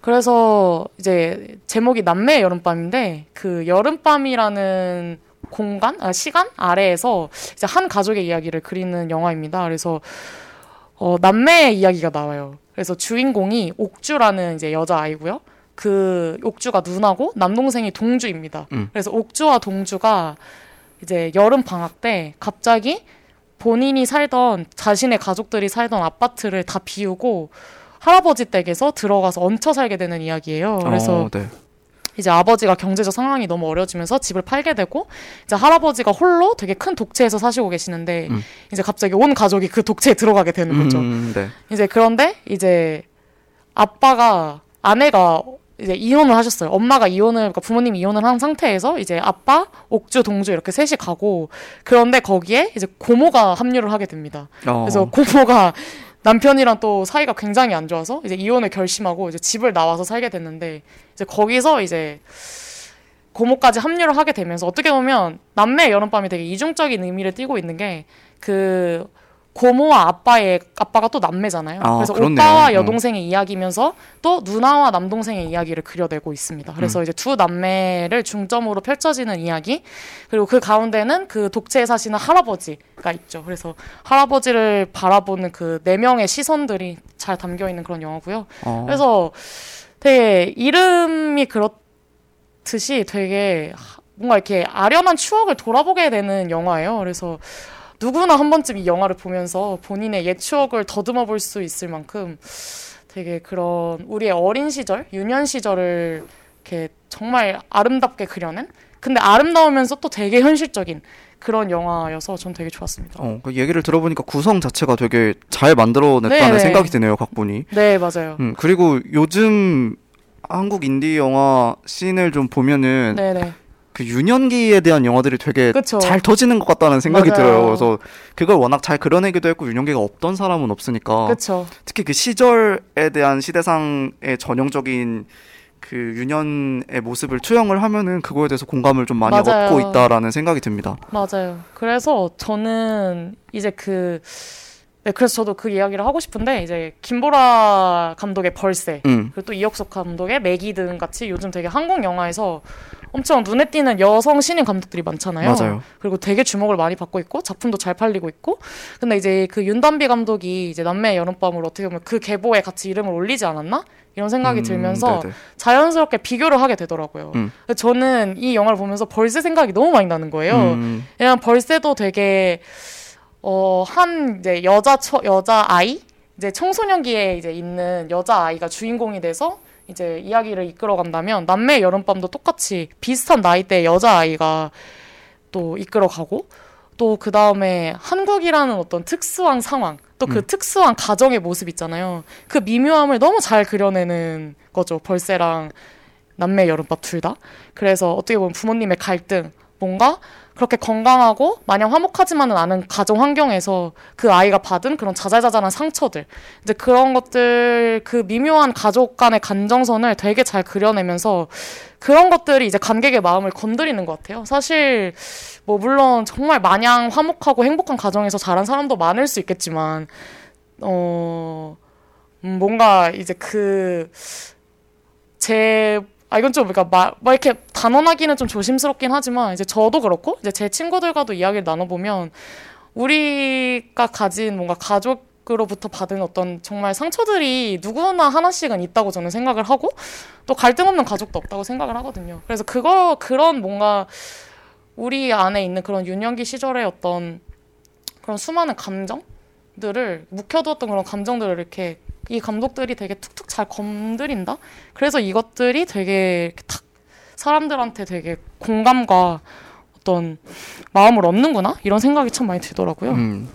그래서 이제 제목이 남매의 여름밤인데 그 여름밤이라는 공간, 아, 시간 아래에서 이제 한 가족의 이야기를 그리는 영화입니다. 그래서 어, 남매의 이야기가 나와요. 그래서 주인공이 옥주라는 이제 여자 아이고요. 그 옥주가 누나고 남동생이 동주입니다. 음. 그래서 옥주와 동주가 이제 여름 방학 때 갑자기 본인이 살던 자신의 가족들이 살던 아파트를 다 비우고 할아버지 댁에서 들어가서 얹혀 살게 되는 이야기예요. 그래서 어, 네. 이제 아버지가 경제적 상황이 너무 어려지면서 집을 팔게 되고 이제 할아버지가 홀로 되게 큰 독채에서 사시고 계시는데 음. 이제 갑자기 온 가족이 그 독채에 들어가게 되는 거죠. 음, 네. 이제 그런데 이제 아빠가 아내가 이제 이혼을 하셨어요. 엄마가 이혼을 그러니까 부모님이 이혼을 한 상태에서 이제 아빠, 옥주, 동주 이렇게 셋이 가고 그런데 거기에 이제 고모가 합류를 하게 됩니다. 어, 그래서 고모가 남편이랑 또 사이가 굉장히 안 좋아서 이제 이혼을 결심하고 이제 집을 나와서 살게 됐는데 이제 거기서 이제 고모까지 합류를 하게 되면서 어떻게 보면 남매 여름밤이 되게 이중적인 의미를 띠고 있는 게 그 고모와 아빠의 아빠가 또 남매잖아요. 아, 그래서 그렇네요. 오빠와 음. 여동생의 이야기면서 또 누나와 남동생의 이야기를 그려내고 있습니다. 그래서 음. 이제 두 남매를 중점으로 펼쳐지는 이야기 그리고 그 가운데는 그 독재에 사시는 할아버지가 있죠. 그래서 할아버지를 바라보는 그 네 명의 시선들이 잘 담겨 있는 그런 영화고요. 어, 그래서 되게 이름이 그렇듯이 되게 하- 뭔가 이렇게 아련한 추억을 돌아보게 되는 영화예요. 그래서 누구나 한 번쯤 이 영화를 보면서 본인의 옛 추억을 더듬어 볼 수 있을 만큼 되게 그런 우리의 어린 시절, 유년 시절을 이렇게 정말 아름답게 그려낸 근데 아름다우면서 또 되게 현실적인 그런 영화여서 전 되게 좋았습니다. 어, 그 얘기를 들어보니까 구성 자체가 되게 잘 만들어냈다는 네네. 생각이 드네요, 각본이. 네, 맞아요. 음, 그리고 요즘 한국 인디 영화 씬을 좀 보면은 네네. 그 유년기에 대한 영화들이 되게 그쵸. 잘 터지는 것 같다는 생각이 맞아요. 들어요. 그래서 그걸 워낙 잘 그려내기도 했고 유년기가 없던 사람은 없으니까 그쵸. 특히 그 시절에 대한 시대상의 전형적인 그 유년의 모습을 투영을 하면은 그거에 대해서 공감을 좀 많이 맞아요. 얻고 있다라는 생각이 듭니다. 맞아요. 그래서 저는 이제 그, 네, 그래서 저도 그 이야기를 하고 싶은데, 이제 김보라 감독의 벌새, 음. 그리고 또 이혁석 감독의 매기든 같이 요즘 되게 한국 영화에서 엄청 눈에 띄는 여성 신인 감독들이 많잖아요. 맞아요. 그리고 되게 주목을 많이 받고 있고 작품도 잘 팔리고 있고 근데 이제 그 윤담비 감독이 이제 남매의 여름밤을 어떻게 보면 그 계보에 같이 이름을 올리지 않았나 이런 생각이 음, 들면서 네네. 자연스럽게 비교를 하게 되더라고요. 음. 저는 이 영화를 보면서 벌새 생각이 너무 많이 나는 거예요. 음, 왜냐면 벌새도 되게 어한 이제 여자 처, 여자 아이 이제 청소년기에 이제 있는 여자 아이가 주인공이 돼서 이제 이야기를 이끌어간다면 남매의 여름밤도 똑같이 비슷한 나이대 여자 아이가 또 이끌어가고 또 그 다음에 한국이라는 어떤 특수한 상황 또그 음. 특수한 가정의 모습 있잖아요. 그 미묘함을 너무 잘 그려내는 거죠. 벌새랑 남매 여름밤 둘 다. 그래서 어떻게 보면 부모님의 갈등, 뭔가 그렇게 건강하고 마냥 화목하지만은 않은 가정 환경에서 그 아이가 받은 그런 자잘자잘한 상처들, 이제 그런 것들 그 미묘한 가족 간의 감정선을 되게 잘 그려내면서 그런 것들이 이제 관객의 마음을 건드리는 것 같아요. 사실 뭐 물론 정말 마냥 화목하고 행복한 가정에서 자란 사람도 많을 수 있겠지만 어 음, 뭔가 이제 그제 아 이건 좀 그러니까 막, 막 이렇게 단언하기는 좀 조심스럽긴 하지만 이제 저도 그렇고 이제 제 친구들과도 이야기를 나눠보면 우리가 가진 뭔가 가족 으로부터 받은 어떤 정말 상처들이 누구나 하나씩은 있다고 저는 생각을 하고 또 갈등 없는 가족도 없다고 생각을 하거든요. 그래서 그거 그런 뭔가 우리 안에 있는 그런 유년기 시절의 어떤 그런 수많은 감정들을 묵혀두었던 그런 감정들을 이렇게 이 감독들이 되게 툭툭 잘 건드린다. 그래서 이것들이 되게 탁 사람들한테 되게 공감과 어떤 마음을 얻는구나 이런 생각이 참 많이 들더라고요. 음.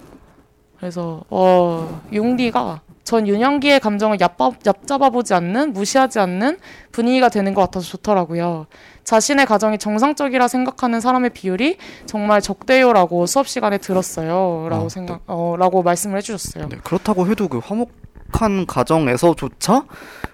그래서 어 융디가 전 유년기의 감정을 얕바, 얕잡아보지 않는 무시하지 않는 분위기가 되는 것 같아서 좋더라고요. 자신의 가정이 정상적이라 생각하는 사람의 비율이 정말 적대요라고 수업 시간에 들었어요.라고 아, 생각 어라고 말씀을 해주셨어요. 네, 그렇다고 해도 그 화목 한 가정에서조차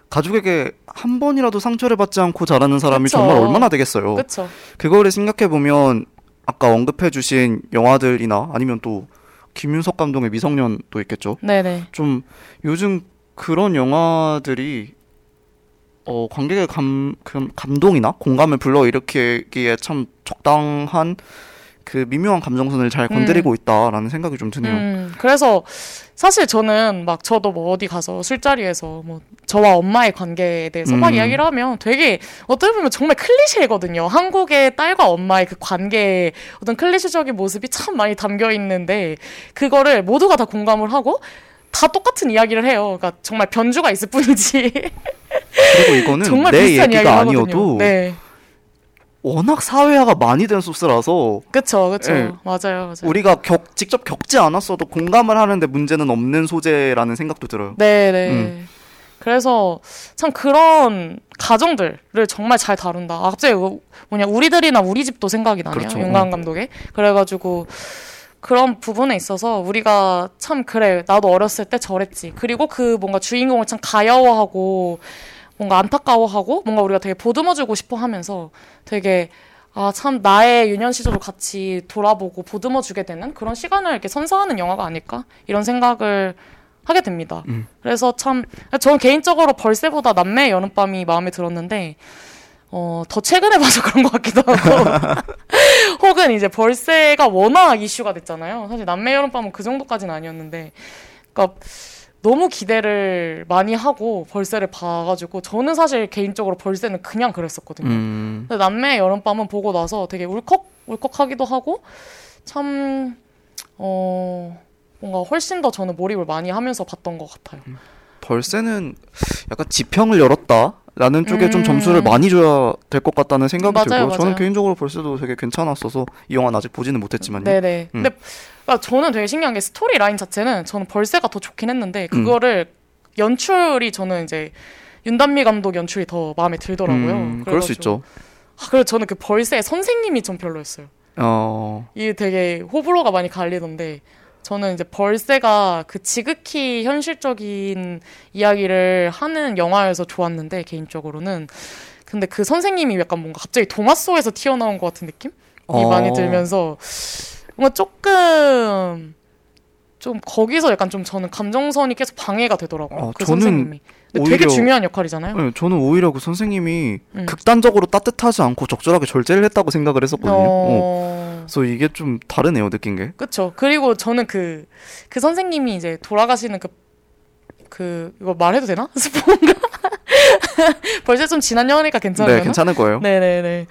가족에게 한 번이라도 상처를 받지 않고 자라는 사람이 그쵸. 정말 얼마나 되겠어요. 그렇죠. 그거를 생각해 보면 아까 언급해주신 영화들이나 아니면 또 김윤석 감독의 미성년도 있겠죠. 네네. 좀 요즘 그런 영화들이 어 관객의 감, 그 감동이나 공감을 불러 일으키기에 참 적당한 그 미묘한 감정선을 잘 건드리고 있다라는 생각이 좀 드네요. 음, 그래서 사실 저는 막 저도 뭐 어디 가서 술자리에서 뭐 저와 엄마의 관계에 대해서 막 음. 이야기를 하면 되게 어떻게 보면 정말 클리셰거든요. 한국의 딸과 엄마의 그 관계의 어떤 클리셰적인 모습이 참 많이 담겨 있는데 그거를 모두가 다 공감을 하고 다 똑같은 이야기를 해요. 그러니까 정말 변주가 있을 뿐이지. 그리고 이거는 *laughs* 정말 내 얘기가. 아니어도 네. 워낙 사회화가 많이 된 소스라서 그쵸, 그쵸. 네. 맞아요, 맞아요. 우리가 겪, 직접 겪지 않았어도 공감을 하는데 문제는 없는 소재라는 생각도 들어요. 네, 네. 음. 그래서 참 그런 가정들을 정말 잘 다룬다. 아, 갑자기 그 뭐냐 우리들이나 우리 집도 생각이 나네요. 그렇죠. 윤가은 어. 감독의. 그래가지고 그런 부분에 있어서 우리가 참 그래 나도 어렸을 때 저랬지. 그리고 그 뭔가 주인공을 참 가여워하고 뭔가 안타까워하고 뭔가 우리가 되게 보듬어주고 싶어 하면서 되게 아 참 나의 유년 시절을 같이 돌아보고 보듬어 주게 되는 그런 시간을 이렇게 선사하는 영화가 아닐까 이런 생각을 하게 됩니다. 음. 그래서 참 저는 개인적으로 벌새보다 남매의 여름밤이 마음에 들었는데 어, 더 최근에 봐서 *laughs* 그런 것 같기도 하고 *laughs* 혹은 이제 벌새가 워낙 이슈가 됐잖아요. 사실 남매의 여름밤은 그 정도까지는 아니었는데 그러니까 너무 기대를 많이 하고 벌새를 봐가지고 저는 사실 개인적으로 벌새는 그냥 그랬었거든요. 음, 근데 남매의 여름밤은 보고 나서 되게 울컥 울컥하기도 하고 참 어. 뭔가 훨씬 더 저는 몰입을 많이 하면서 봤던 것 같아요. 벌새는 약간 지평을 열었다 라는 쪽에 좀 음. 점수를 많이 줘야 될 것 같다는 생각이 맞아요, 들고요. 저는 맞아요. 개인적으로 벌새도 되게 괜찮았어서 이 영화는 아직 보지는 못했지만요. 네네. 음. 근데 그러니까 저는 되게 신기한 게 스토리 라인 자체는 저는 벌새가 더 좋긴 했는데 그거를 연출이 저는 이제 윤단미 감독 연출이 더 마음에 들더라고요. 음, 그럴 수 있죠. 아, 그리고 저는 그 벌새의 선생님이 좀 별로였어요. 어, 이게 되게 호불호가 많이 갈리던데 저는 이제 벌새가 그 지극히 현실적인 이야기를 하는 영화여서 좋았는데 개인적으로는 근데 그 선생님이 약간 뭔가 갑자기 동화 속에서 튀어나온 것 같은 느낌이 어. 많이 들면서 뭔가 조금 좀 거기서 약간 좀 저는 감정선이 계속 방해가 되더라고요. 어, 그 선생님이. 근데 되게 오히려- 중요한 역할이잖아요. 네, 저는 오히려 그 선생님이 음. 극단적으로 따뜻하지 않고 적절하게 절제를 했다고 생각을 했었거든요. 어. 어... 그래서 이게 좀 다르네요, 느낀 게. 그쵸. 그리고 저는 그, 그 선생님이 이제 돌아가시는 그, 그, 이거 말해도 되나? *laughs* 스포인가? *laughs* 벌써 좀 지난 영화니까 괜찮아요. 네, 괜찮을 거예요. 네네네.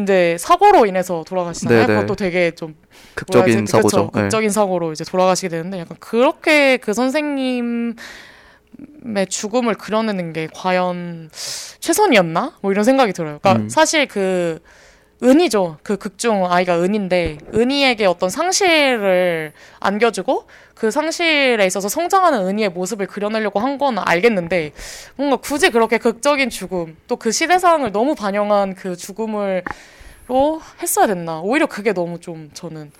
이제 사고로 인해서 돌아가시잖아요. 네네. 그것도 되게 좀 극적인? 사고죠. 그쵸. 극적인 사고로 이제 돌아가시게 되는데 약간 그렇게 그 선생님 의 죽음을 그려내는 게 과연 최선이었나? 뭐 이런 생각이 들어요. 그러니까 음. 사실 그 은이죠. 그 극중 아이가 은인데 은이에게 어떤 상실을 안겨주고 그 상실에 있어서 성장하는 은이의 모습을 그려내려고 한 건 알겠는데 뭔가 굳이 그렇게 극적인 죽음 또 그 시대상을 너무 반영한 그 죽음을 로 했어야 됐나 오히려 그게 너무 좀 저는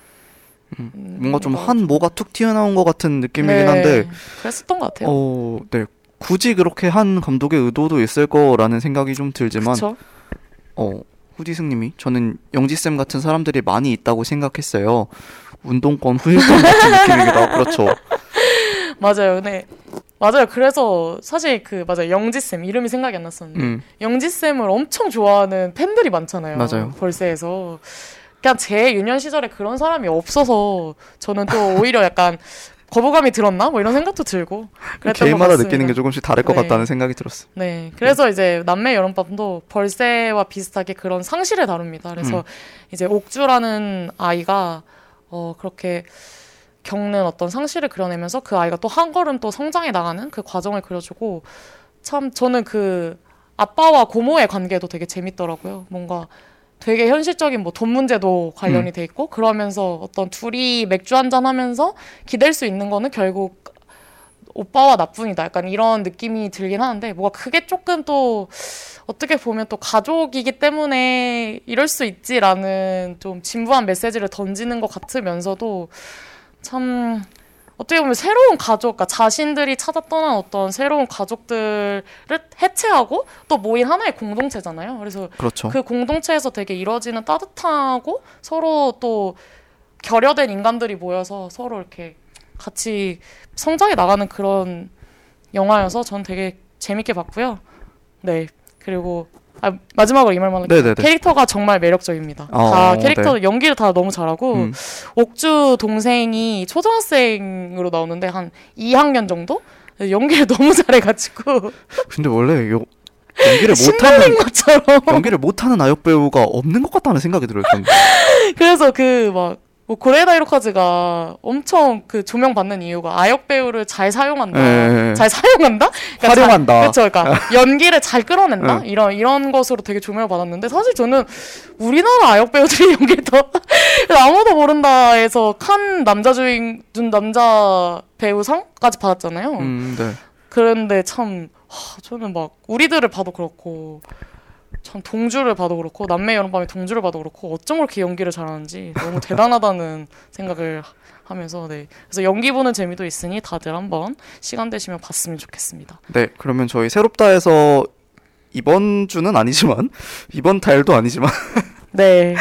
음, 뭔가 좀 한 모가 툭 튀어나온 것 같은 느낌이긴 한데, 그랬었던 것 같아요. 어, 네. 굳이 그렇게 한 감독의 의도도 있을 거라는 생각이 좀 들지만, 그렇죠. 어, 후디승님이 저는 영지쌤 같은 사람들이 많이 있다고 생각했어요. 운동권 후일권 같은 느낌이기도 하고, 그렇죠. *laughs* 맞아요. 네. 맞아요. 그래서 사실 그 맞아요. 영지 쌤 이름이 생각이 안 났었는데 음, 영지 쌤을 엄청 좋아하는 팬들이 많잖아요. 맞아요. 벌새에서 그냥 제 유년 시절에 그런 사람이 없어서 저는 또 오히려 약간 거부감이 들었나 뭐 이런 생각도 들고 개인마다. 느끼는 게 조금씩 다를 것 네. 같다는 생각이 들었어요. 네. 그래서 이제 남매 여름밤도 벌새와 비슷하게 그런 상실을 다룹니다. 그래서 음. 이제 옥주라는 아이가 어 그렇게 겪는 어떤 상실을 그려내면서 그 아이가 또 한 걸음 또 성장해 나가는 그 과정을 그려주고 참 저는 그 아빠와 고모의 관계도 되게 재밌더라고요. 뭔가 되게 현실적인 뭐 돈 문제도 관련이 음. 돼 있고 그러면서 어떤 둘이 맥주 한잔 하면서 기댈 수 있는 거는 결국 오빠와 나뿐이다. 약간 이런 느낌이 들긴 하는데 뭐가 그게 조금 또 어떻게 보면 또 가족이기 때문에 이럴 수 있지라는 좀 진부한 메시지를 던지는 것 같으면서도 참 어떻게 보면 새로운 가족, 그러니까 자신들이 찾아 떠난 어떤 새로운 가족들을 해체하고 또 모인 하나의 공동체잖아요. 그래서 그렇죠. 그 공동체에서 되게 이루어지는 따뜻하고 서로 또 결여된 인간들이 모여서 서로 이렇게 같이 성장해 나가는 그런 영화여서 전 되게 재밌게 봤고요. 네. 그리고 아, 마지막으로 이 말만 할게요. 네네네. 캐릭터가 정말 매력적입니다. 어, 다 캐릭터 연기를 다 너무 잘하고 음. 옥주 동생이 초등학생으로 나오는데 한 2학년 정도 연기를 *laughs* 너무 잘해가지고 근데 원래 요, 연기를 못하는 것처럼 연기를 못하는 아역 배우가 없는 것 같다는 생각이 들어요. *laughs* 그래서 그 막 뭐 고레다 히로카즈가 엄청 그 조명 받는 이유가 아역 배우를 잘 사용한다. 예. 잘 사용한다? 활용한다. 그렇죠. 그러니까 연기를 잘 끌어낸다. 예. 이런 이런 것으로 되게 조명을 받았는데 사실 저는 우리나라 아역 배우들이 *laughs* 연기를 더 아무도 모른다에서 칸 남자 주인 준 남자 배우상까지 받았잖아요. 음, 네. 그런데 참 하, 저는 막 우리들을 봐도 그렇고 참 동주를 봐도 그렇고 남매 여름밤의 동주를 봐도 그렇고 어쩜 그렇게 연기를 잘하는지 너무 대단하다는 *laughs* 생각을 하- 하면서 네 그래서 연기 보는 재미도 있으니 다들 한번 시간 되시면 봤으면 좋겠습니다. 네, 그러면 저희 새롭다에서 이번 주는 아니지만 *laughs* 이번 달도 아니지만 *laughs* 네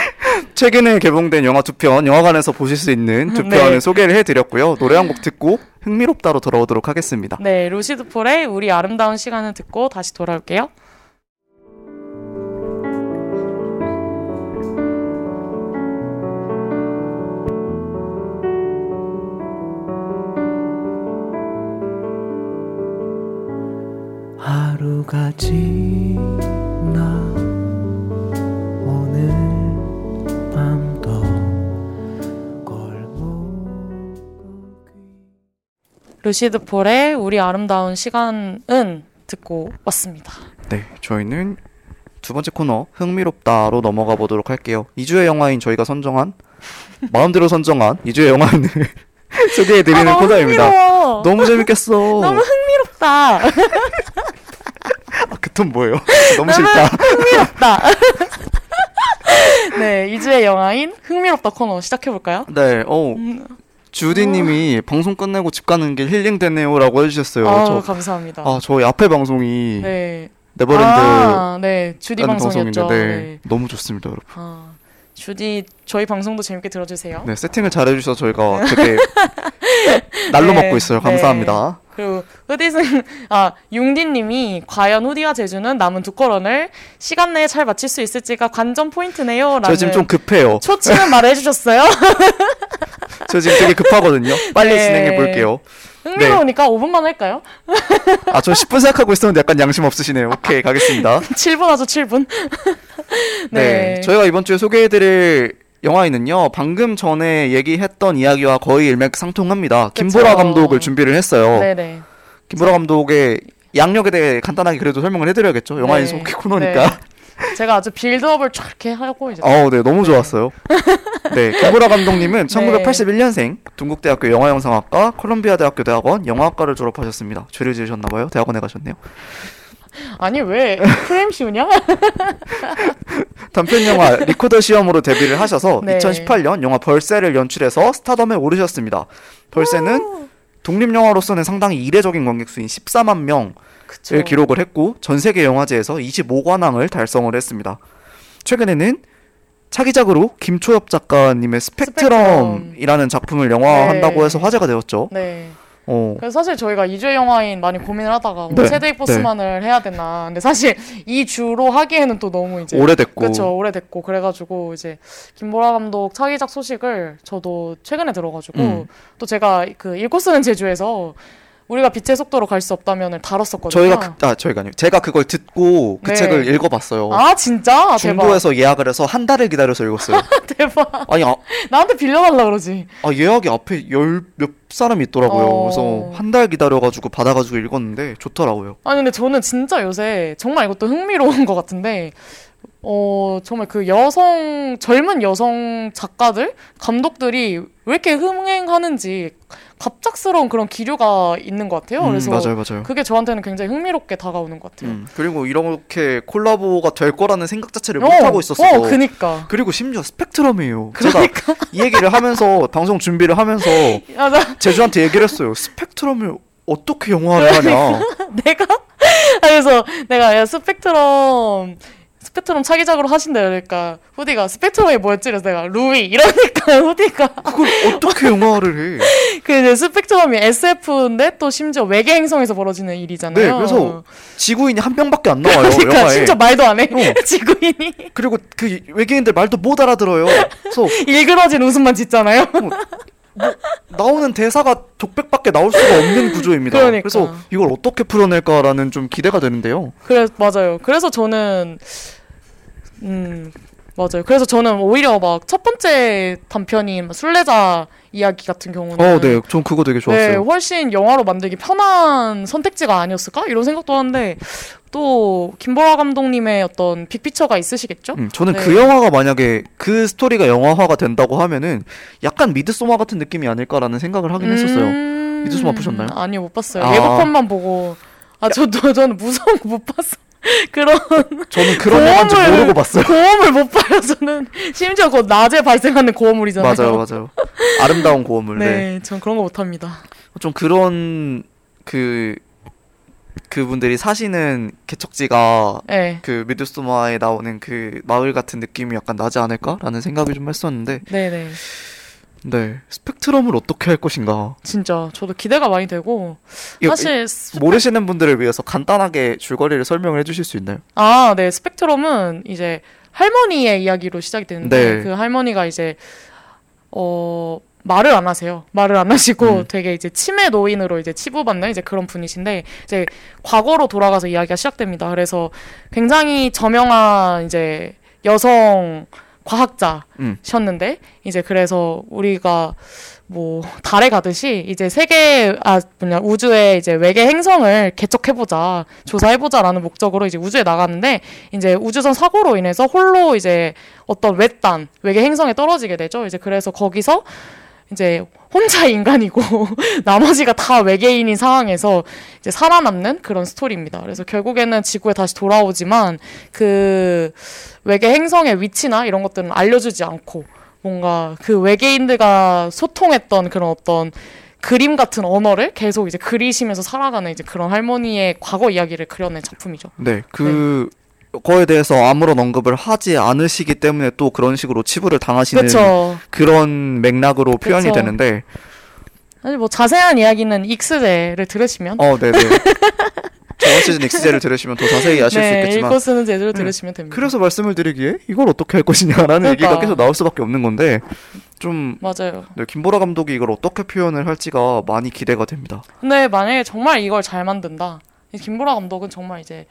최근에 개봉된 영화 두 편 영화관에서 보실 수 있는 두 네. 편을 소개를 해드렸고요. 노래 한 곡 듣고 흥미롭다로 돌아오도록 하겠습니다. 네, 루시드 폴의 우리 아름다운 시간을 듣고 다시 돌아올게요. 하루가 지나 오늘 밤도 골목 루시드 폴의 우리 아름다운 시간은 듣고 왔습니다. 네, 저희는 두 번째 코너 흥미롭다로 넘어가 보도록 할게요. 2주의 영화인 저희가 선정한 *laughs* 마음대로 선정한 2주의 영화를 *laughs* 소개해 드리는 아, 너무 코너입니다. 흥미로워. 너무 재밌겠어. *laughs* 너무 흥미롭다. 아, 그톤 뭐예요? *laughs* 너무 싫다. 흥미롭다. *laughs* 네, 2주의 영화인 흥미롭다 코너 시작해볼까요? 네, 어, 음. 주디님이 방송 끝내고 집 가는 길 힐링 되네요라고 해주셨어요. 아, 저, 감사합니다. 아, 저희 앞에 방송이 네. 네버랜드 아, 네. 주디 방송이었죠. 네, 네. 너무 좋습니다, 여러분. 아, 주디 저희 방송도 재밌게 들어주세요. 네, 세팅을 잘해주셔서 저희가 되게 *laughs* 날로 네, 먹고 있어요. 네. 감사합니다. 그리고 후디슨 아 융디님이 과연 후디가 제주는 남은 두 건을 시간 내에 잘 마칠 수 있을지가 관전 포인트네요 라는 저 지금 좀 급해요. 초치는 말을 해주셨어요. *laughs* 저 지금 되게 급하거든요. 빨리 네. 진행해 볼게요. 흥미로우니까 5분만 할까요? 아, 저 10분 생각하고 있었는데 약간 양심 없으시네요. 오케이, 가겠습니다. *laughs* 7분 하죠 7분. *laughs* 네. 네. 저희가 이번 주에 소개해드릴 영화에는요, 방금 전에 얘기했던 이야기와 거의 일맥상통합니다. 김보라. 감독을 준비를 했어요. 네네. 김보라 감독의 양력에 대해 간단하게 그래도 설명을 해드려야겠죠. 영화인 네. 소개 코너니까. *laughs* 제가 아주 빌드업을 쫙 이렇게 하고 이제 어, 네, 너무 좋았어요. 네, 김보라 감독님은 *laughs* 네. 1981년생, 동국대학교 영화영상학과, 콜롬비아 대학교 대학원 영화학과를 졸업하셨습니다. 죄를 지으셨나봐요. 대학원에 가셨네요. 아니 왜 프레임 씌우냐? *laughs* 단편 영화 리코더 시험으로 데뷔를 하셔서 *laughs* 네. 2018년 영화 벌새를 연출해서 스타덤에 오르셨습니다. 벌새는 독립 영화로서는 상당히 이례적인 관객 수인 14만 명을 그쵸. 기록을 했고 전 세계 영화제에서 25관왕을 달성을 했습니다. 최근에는 차기작으로 김초엽 작가님의 스펙트럼이라는 작품을 영화화한다고 네. 해서 화제가 되었죠. 네. 어. 그래서 사실 저희가 2주의 영화인 많이 고민을 하다가 뭐 네, 세대익 보스만을 해야 되나. 근데 사실 이 주로 하기에는 또 너무 이제 오래됐고 그렇죠 오래됐고 그래 가지고 이제 김보라 감독 차기작 소식을 저도 최근에 들어 가지고 음. 또 제가 그 읽고 쓰는 제주에서 우리가 빛의 속도로 갈 수 없다면을 다뤘었거든요. 저희가 그, 아 저희가 아니요. 제가 그걸 듣고 그 네. 책을 읽어봤어요. 아 진짜 대박 중도에서 예약을 해서 한 달을 기다려서 읽었어요. *laughs* 대박 아니 아, 나한테 빌려달라 그러지. 아 예약이 앞에 열 몇 사람이 있더라고요. 어. 그래서 한 달 기다려가지고 받아가지고 읽었는데 좋더라고요. 아니 근데 저는 진짜 요새 정말 이것도 흥미로운 것 같은데 어 정말 그 여성 젊은 여성 작가들 감독들이 왜 이렇게 흥행하는지 갑작스러운 그런 기류가 있는 것 같아요. 음, 그래서 맞아요, 맞아요. 그게 저한테는 굉장히 흥미롭게 다가오는 것 같아요. 음, 그리고 이렇게 콜라보가 될 거라는 생각 자체를 어, 못 하고 있었어요. 어, 그니까. 그리고 심지어 스펙트럼이에요. 그러니까. 제가 이 얘기를 하면서 방송 준비를 하면서. *laughs* 제주한테 얘기를 했어요. 스펙트럼을 어떻게 영화를 하냐. *laughs* 내가 아, 그래서 내가 야 스펙트럼 스펙트럼 차기작으로 하신다 그러니까 후디가 스펙트럼이 뭐였지? 그래서 내가 루이 이러니까 *laughs* 후디가 그걸 어떻게 영화를 해? *laughs* 그 이제 스펙트럼이 SF인데 또 심지어 외계 행성에서 벌어지는 일이잖아요. 네, 그래서 지구인이 한 명밖에 안 나와요. 그러니까 영화에. 진짜 말도 안 해. 어. *laughs* 지구인이 그리고 그 외계인들 말도 못 알아들어요. 그래서 일그러진 웃음만 짓잖아요. 나오는 대사가 독백밖에 나올 수가 없는 구조입니다. 그러니까. 래서 이걸 어떻게 풀어낼까라는 좀 기대가 되는데요. 그래 맞아요. 그래서 저는 음 맞아요. 그래서 저는 오히려 막 첫 번째 단편인 막 술래자 이야기 같은 경우는 어, 네, 전 그거 되게 네, 좋았어요. 훨씬 영화로 만들기 편한 선택지가 아니었을까? 이런 생각도 하는데 또 김보라 감독님의 어떤 빅피처가 있으시겠죠? 음, 저는 네. 그 영화가 만약에 그 스토리가 영화화가 된다고 하면은 약간 미드소마 같은 느낌이 아닐까라는 생각을 하긴 했었어요. 음, 미드소마 보셨나요? 아니요, 못 봤어요. 아. 예고편만 보고. 아, 저도, 저는 무서운 거 못 봤어. *laughs* 그런, 저는 그런 영화인지 모르고 봤어요. 고음을 못 봐요, 저는. 심지어 그 낮에 발생하는 고음물이잖아요. 맞아요, 맞아요. 아름다운 고음을. 네. 네, 전 그런 거 못 합니다. 좀 그런 그 그분들이 사시는 개척지가 네. 그 미드소마에 나오는 그 마을 같은 느낌이 약간 나지 않을까라는 생각을 좀 했었는데 네 네. 네 스펙트럼을 어떻게 할 것인가 진짜, 저도 기대가 많이 되고. 사실, 스펙- 모르시는 분들을 위해서 간단하게 줄거리를 설명을 해주실 수 있나요? 아, 네. 스펙트럼은 이제 할머니의 이야기로 시작이 되는데 네. 그 할머니가 이제 어 말을 안 하세요. 말을 안 하시고 음. 되게 이제 치매 노인으로 이제 치부받는 이제 그런 분이신데 이제 과거로 돌아가서 이야기가 시작됩니다. 그래서 굉장히 저명한 이제 여성 과학자셨는데 음. 이제 그래서 우리가 뭐 달에 가듯이 이제 세계 아 뭐냐 우주의 이제 외계 행성을 개척해 보자 조사해 보자라는 목적으로 이제 우주에 나갔는데 이제 우주선 사고로 인해서 홀로 이제 어떤 외딴 외계 행성에 떨어지게 되죠. 이제 그래서 거기서 이제 혼자 *laughs* 인간이고 *laughs* 나머지가 다 외계인인 상황에서 이제 살아남는 그런 스토리입니다. 그래서 결국에는 지구에 다시 돌아오지만 그 외계 행성의 위치나 이런 것들은 알려주지 않고 뭔가 그 외계인들과 소통했던 그런 어떤 그림 같은 언어를 계속 이제 그리시면서 살아가는 이제 그런 할머니의 과거 이야기를 그려낸 작품이죠. 네, 그 거에 대해서 아무런 언급을 하지 않으시기 때문에 또 그런 식으로 치부를 당하시는 그렇죠. 그런 맥락으로 표현이 그쵸. 되는데 사실 뭐 자세한 이야기는 익스제를 들으시면 어, 네, 네. 저번 시즌 엑스제를 들으시면 더 자세히 아실 수 네, 있겠지만 읽고 쓰는 제대로 네. 들으시면 됩니다. 그래서 말씀을 드리기에 이걸 어떻게 할 것이냐라는 그러니까. 얘기가 계속 나올 수밖에 없는 건데 좀 맞아요. 네, 김보라 감독이 이걸 어떻게 표현을 할지가 많이 기대가 됩니다. 근데 만약에 정말 이걸 잘 만든다. 이 김보라 감독은 정말 이제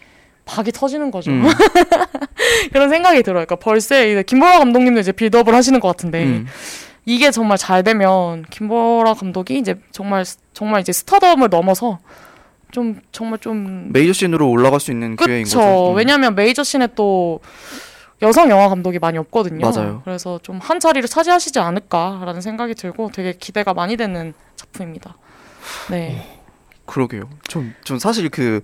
박이 터지는 거죠. 음, *laughs* 그런 생각이 들어요. 그러니까 벌써 이제 김보라 감독님도 이제 빌드업을 하시는 것 같은데 음. 이게 정말 잘 되면 김보라 감독이 이제 정말 정말 이제 스타덤을 넘어서 좀 정말 좀 메이저 씬으로 올라갈 수 있는 기회인. 거죠. 음. 왜냐하면 메이저 씬에 또 여성 영화 감독이 많이 없거든요. 맞아요. 그래서 좀 한 자리를 차지하시지 않을까라는 생각이 들고 되게 기대가 많이 되는 작품입니다. 네. 그러게요. 좀, 좀 사실 그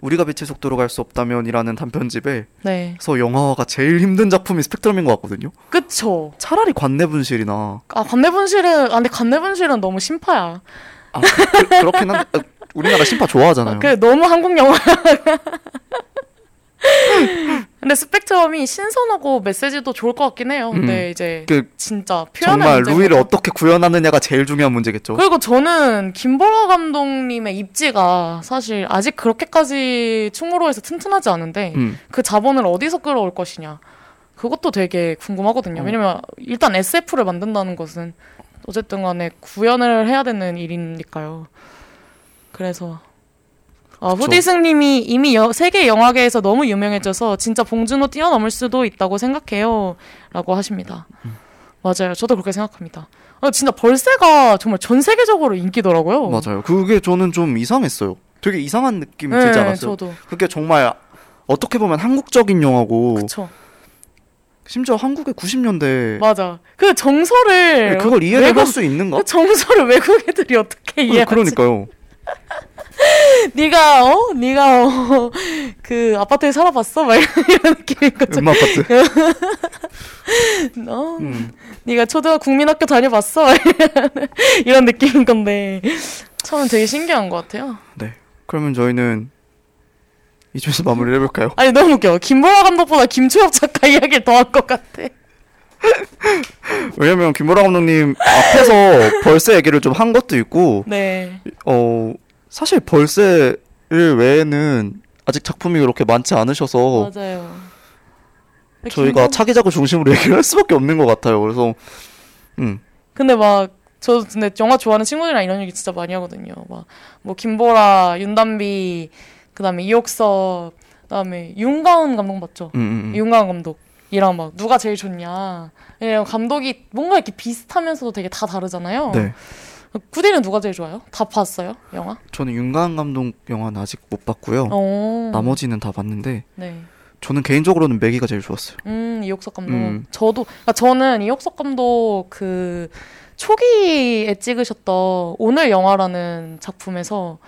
우리가 빛의 속도로 갈 수 없다면이라는 단편집에서 네. 영화화가 제일 힘든 작품이 스펙트럼인 것 같거든요. 그쵸. 차라리 관내분실이나 아, 관내분실은, 아, 근데 관내분실은 너무 심파야. 아, 그, 그 렇긴 한데 어, 우리나라 심파 좋아하잖아요. 그 너무 한국 영화. *laughs* 근데 스펙트럼이 신선하고 메시지도 좋을 것 같긴 해요. 근데 이제 그 진짜 표현의 정말 루이를. 어떻게 구현하느냐가 제일 중요한 문제겠죠. 그리고 저는 김보라 감독님의 입지가 사실 아직 그렇게까지 충무로에서 튼튼하지 않은데 음, 그 자본을 어디서 끌어올 것이냐. 그것도 되게 궁금하거든요. 어. 왜냐면 일단 SF를 만든다는 것은 어쨌든 간에 구현을 해야 되는 일이니까요. 그래서 어. 후디승님이 이미 여- 세계 영화계에서 너무 유명해져서 진짜 봉준호 뛰어넘을 수도 있다고 생각해요. 라고 하십니다. 음. 맞아요. 저도 그렇게 생각합니다. 어, 진짜 벌새가 정말 전 세계적으로 인기더라고요. 맞아요. 그게 저는 좀 이상했어요. 되게 이상한 느낌이 네, 들지 않았어요? 저도. 그게 정말 어떻게 보면 한국적인 영화고 그쵸. 심지어 한국의 90년대 맞아. 그 정서를 그걸 이해를 외국- 할수 있는가? 그 정서를 외국 애들이 어떻게 이해하지? 그러니까요. *laughs* 네가 어? 네가 어, *laughs* 그 아파트에 살아봤어? 막 이런 *laughs* 느낌인 거죠. 음악 파트. 어? 음. 네가 초등 국민학교 다녀봤어? 막 이런- 느낌인 건데 저는 되게 신기한 것 같아요. 네. 그러면 저희는 이쯤에서 마무리를 해볼까요? 아니 너무 웃겨. 김보라 감독보다 김초엽 작가 이야기를 더 할 것 같아. 왜냐면 김보라 감독님 앞에서 벌새 얘기를 좀 한 것도 있고 네. 어 사실 벌새를 외에는 아직 작품이 그렇게 많지 않으셔서 맞아요. 저희가 김보- 차기작을 중심으로 *laughs* 얘기를 할 수밖에 없는 것 같아요. 그래서 음 근데 막, 저 근데 영화 좋아하는 친구들이랑 이런 얘기 진짜 많이 하거든요. 막, 뭐, 김보라, 윤담비, 그 다음에 이옥섭, 그 다음에 윤가은 감독 맞죠? 음, 음, 음. 윤가은 감독 이랑 막, 누가 제일 좋냐. 왜냐면 감독이 뭔가 이렇게 비슷하면서도 되게 다 다르잖아요. 네. 쿠디는 누가 제일 좋아요? 다 봤어요? 영화? 저는 윤가은 감독 영화는 아직 못 봤고요. 어. 나머지는 다 봤는데 네. 저는 개인적으로는 매기가 제일 좋았어요. 음, 이옥석 감독. 음. 저도, 그러니까 저는 이옥석 감독 그 초기에 찍으셨던 오늘 영화라는 작품에서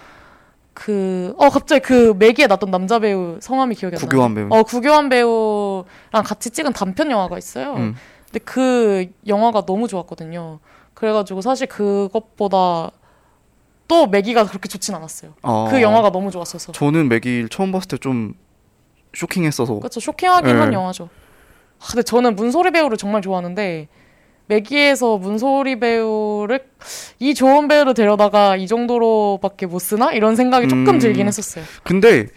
그, 어, 갑자기 그 매기에 났던 남자 배우 성함이 기억이 안 나요. 구교환 배우. 어, 구교환 배우랑 같이 찍은 단편 영화가 있어요. 음. 근데 그 영화가 너무 좋았거든요. 그래가지고 사실 그것보다 또 매기가 그렇게 좋진 않았어요. 아, 그 영화가 너무 좋았어서. 저는 매기를 처음 봤을 때 좀 쇼킹했어서 그렇죠. 쇼킹하긴 한 네. 영화죠. 아, 근데 저는 문소리 배우를 정말 좋아하는데 메기에서 문소리 배우를 이 좋은 배우를 데려다가 이 정도로밖에 못 쓰나 이런 생각이 조금 음. 들긴 했었어요. 근데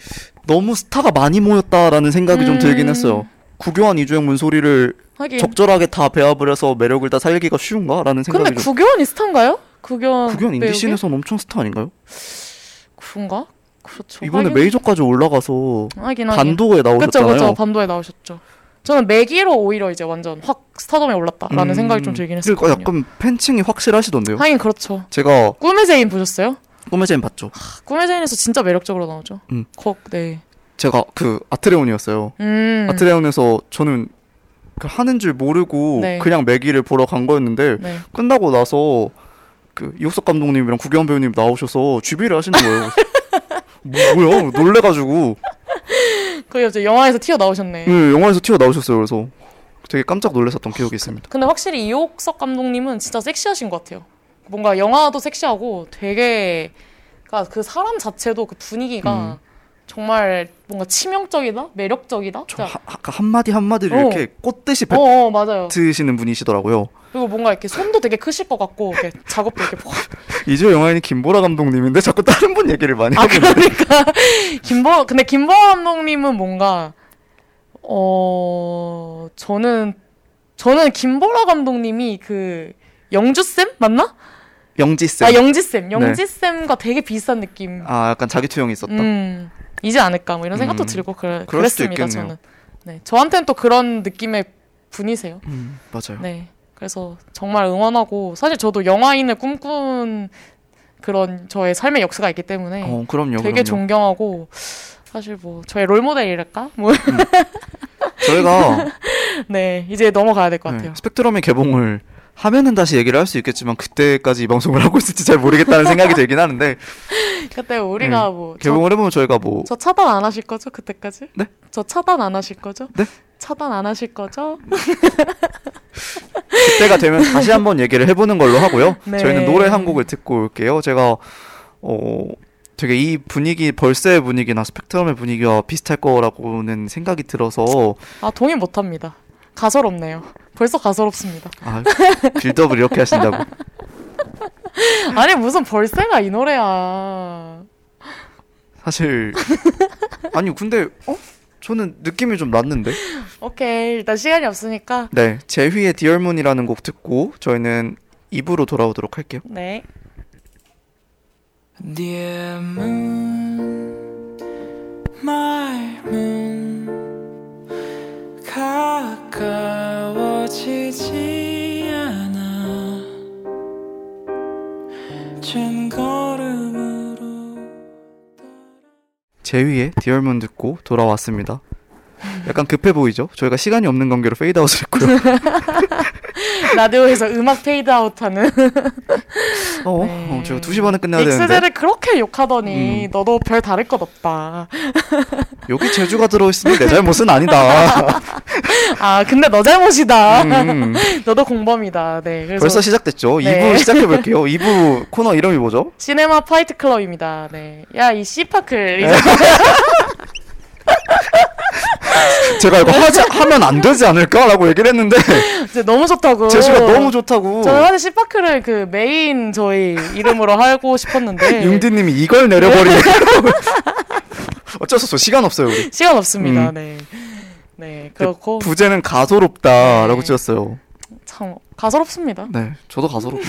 너무 스타가 많이 모였다라는 생각이 좀 음. 들긴 했어요. 구교환 이주영 문소리를 하긴. 적절하게 다 배합을 해서 매력을 다 살리기가 쉬운가라는 근데 생각이 좀. 구교환이 스타인가요? 구교환. 구교환 인디 배우기? 씬에서는 엄청 스타 아닌가요? 그런가? 그렇죠. 이번에 하긴- 메이저까지 올라가서 하긴 하긴. 반도에 나오셨잖아요. 그쵸 반도에 나오셨죠. 저는 메기로 오히려 이제 완전 확 스타덤에 올랐다라는 음. 생각이 좀 들긴 그러니까 했었거든요. 약간 팬층이 확실하시던데요. 하긴 그렇죠. 제가 꿈의 제인 보셨어요? 꿈의 제인 봤죠. 꿈의 제인에서 진짜 매력적으로 나오죠. 음. 거, 네. 제가 그 아트레온이었어요. 음. 아트레온에서 저는 그 하는 줄 모르고 네. 그냥 메기를 보러 간 거였는데 네. 끝나고 나서 그 이옥석 감독님이랑 구경 배우님 나오셔서 주비를 하시는 거예요. *laughs* 뭐, 뭐야? 놀래가지고 거기 이제 영화에서 튀어 나오셨네. 네, 영화에서 튀어 나오셨어요. 그래서 되게 깜짝 놀랐었던 기억이 있습니다. 근데 확실히 이옥석 감독님은 진짜 섹시하신 것 같아요. 뭔가 영화도 섹시하고 되게 그러니까 그 사람 자체도 그 분위기가 정말 뭔가 치명적이다, 매력적이다. 저 진짜- 하, 하, 한마디 한마디를 어. 이렇게 꽃듯이 어, 어. 뱉으시는 분이시더라고요. 그리고 뭔가 이렇게 손도 되게 크실 것 같고 이렇게 작업도 이렇게 퍽. *laughs* 이제 영화인이 김보라 감독님인데 자꾸 다른 분 얘기를 많이 아 하고 있는데 그러니까 *laughs* 김보 근데 김보 감독님은 뭔가 어 저는 저는 김보라 감독님이 그 영주 쌤 맞나? 영지 쌤. 아 영지 쌤, 영지 쌤과 되게 비슷한 느낌. 아 약간 자기 투영이 있었다. 음, 이지 않을까 뭐 이런 생각도 음, 들고 그래, 그랬습니다. 저는. 네, 저한테는 또 그런 느낌의 분이세요. 음, 맞아요. 네, 그래서 정말 응원하고 사실 저도 영화인을 꿈꾼 그런 저의 삶의 역사가 있기 때문에 어 그럼요. 되게 그럼요. 존경하고 사실 뭐 저의 롤 모델이랄까? 뭐 저희가 *laughs* 네, 이제 넘어가야 될것 네, 같아요. 스펙트럼의 개봉을 하면은 다시 얘기를 할 수 있겠지만 그때까지 이 방송을 하고 있을지 잘 모르겠다는 생각이 들긴 하는데 *laughs* 그때 우리가 네, 뭐 저, 개봉을 해보면 저희가 뭐 저 차단 안 하실 거죠? 그때까지? 네? 저 차단 안 하실 거죠? 네? 차단 안 하실 거죠? *laughs* 그때가 되면 다시 한번 얘기를 해보는 걸로 하고요. *laughs* 네. 저희는 노래 한 곡을 듣고 올게요. 제가 어 되게 이 분위기 벌새의 분위기나 스펙트럼의 분위기와 비슷할 거라고는 생각이 들어서 아 동의 못합니다. 가설없네요. 벌써 가설없습니다. 아 빌드업을 이렇게 하신다고. *laughs* 아니 무슨 벌새가 이 노래야. 사실 아니 근데 어 저는 느낌이 좀 났는데. 오케이 일단 시간이 없으니까 네 제휘의 디얼문이라는 곡 듣고 저희는 2부로 돌아오도록 할게요. 네. Dear moon, my moon, 가까워지지 않아. 잰걸음으로. 제휘의 Dear Moon 듣고 돌아왔습니다. 약간 급해 보이죠? 저희가 시간이 없는 관계로 페이드아웃을 했고요. *laughs* *laughs* 라디오에서 음악 페이드아웃 하는 어, 네. 어, 제가 2시 반에 끝내야 되는데 엑스제를 그렇게 욕하더니 음. 너도 별 다를 것 없다. *laughs* 여기 제주가 들어있으니 내 잘못은 아니다. 아 근데 너 잘못이다. 음, *laughs* 너도 공범이다. 네. 그래서 벌써 시작됐죠? 네. 2부 시작해볼게요. 2부 코너 이름이 뭐죠? 시네마 파이트 클럽입니다. 네. 야 이 씨파클 이 제 *laughs* 제가 이거 하지, 하면 안 되지 않을까라고 얘기를 했는데 *laughs* 너무 좋다고. 제주가 너무 좋다고 저는 사실 씨파클을 그 메인 저희 이름으로 하고 싶었는데 *laughs* 융디님이 이걸 내려버리네. 어쩔 수 없어 시간 없어요 우리. 시간 없습니다. 음. 네. 네 그렇고 부제는 가소롭다라고 네. 지었어요. 참 가소롭습니다. 네, 저도 가소롭.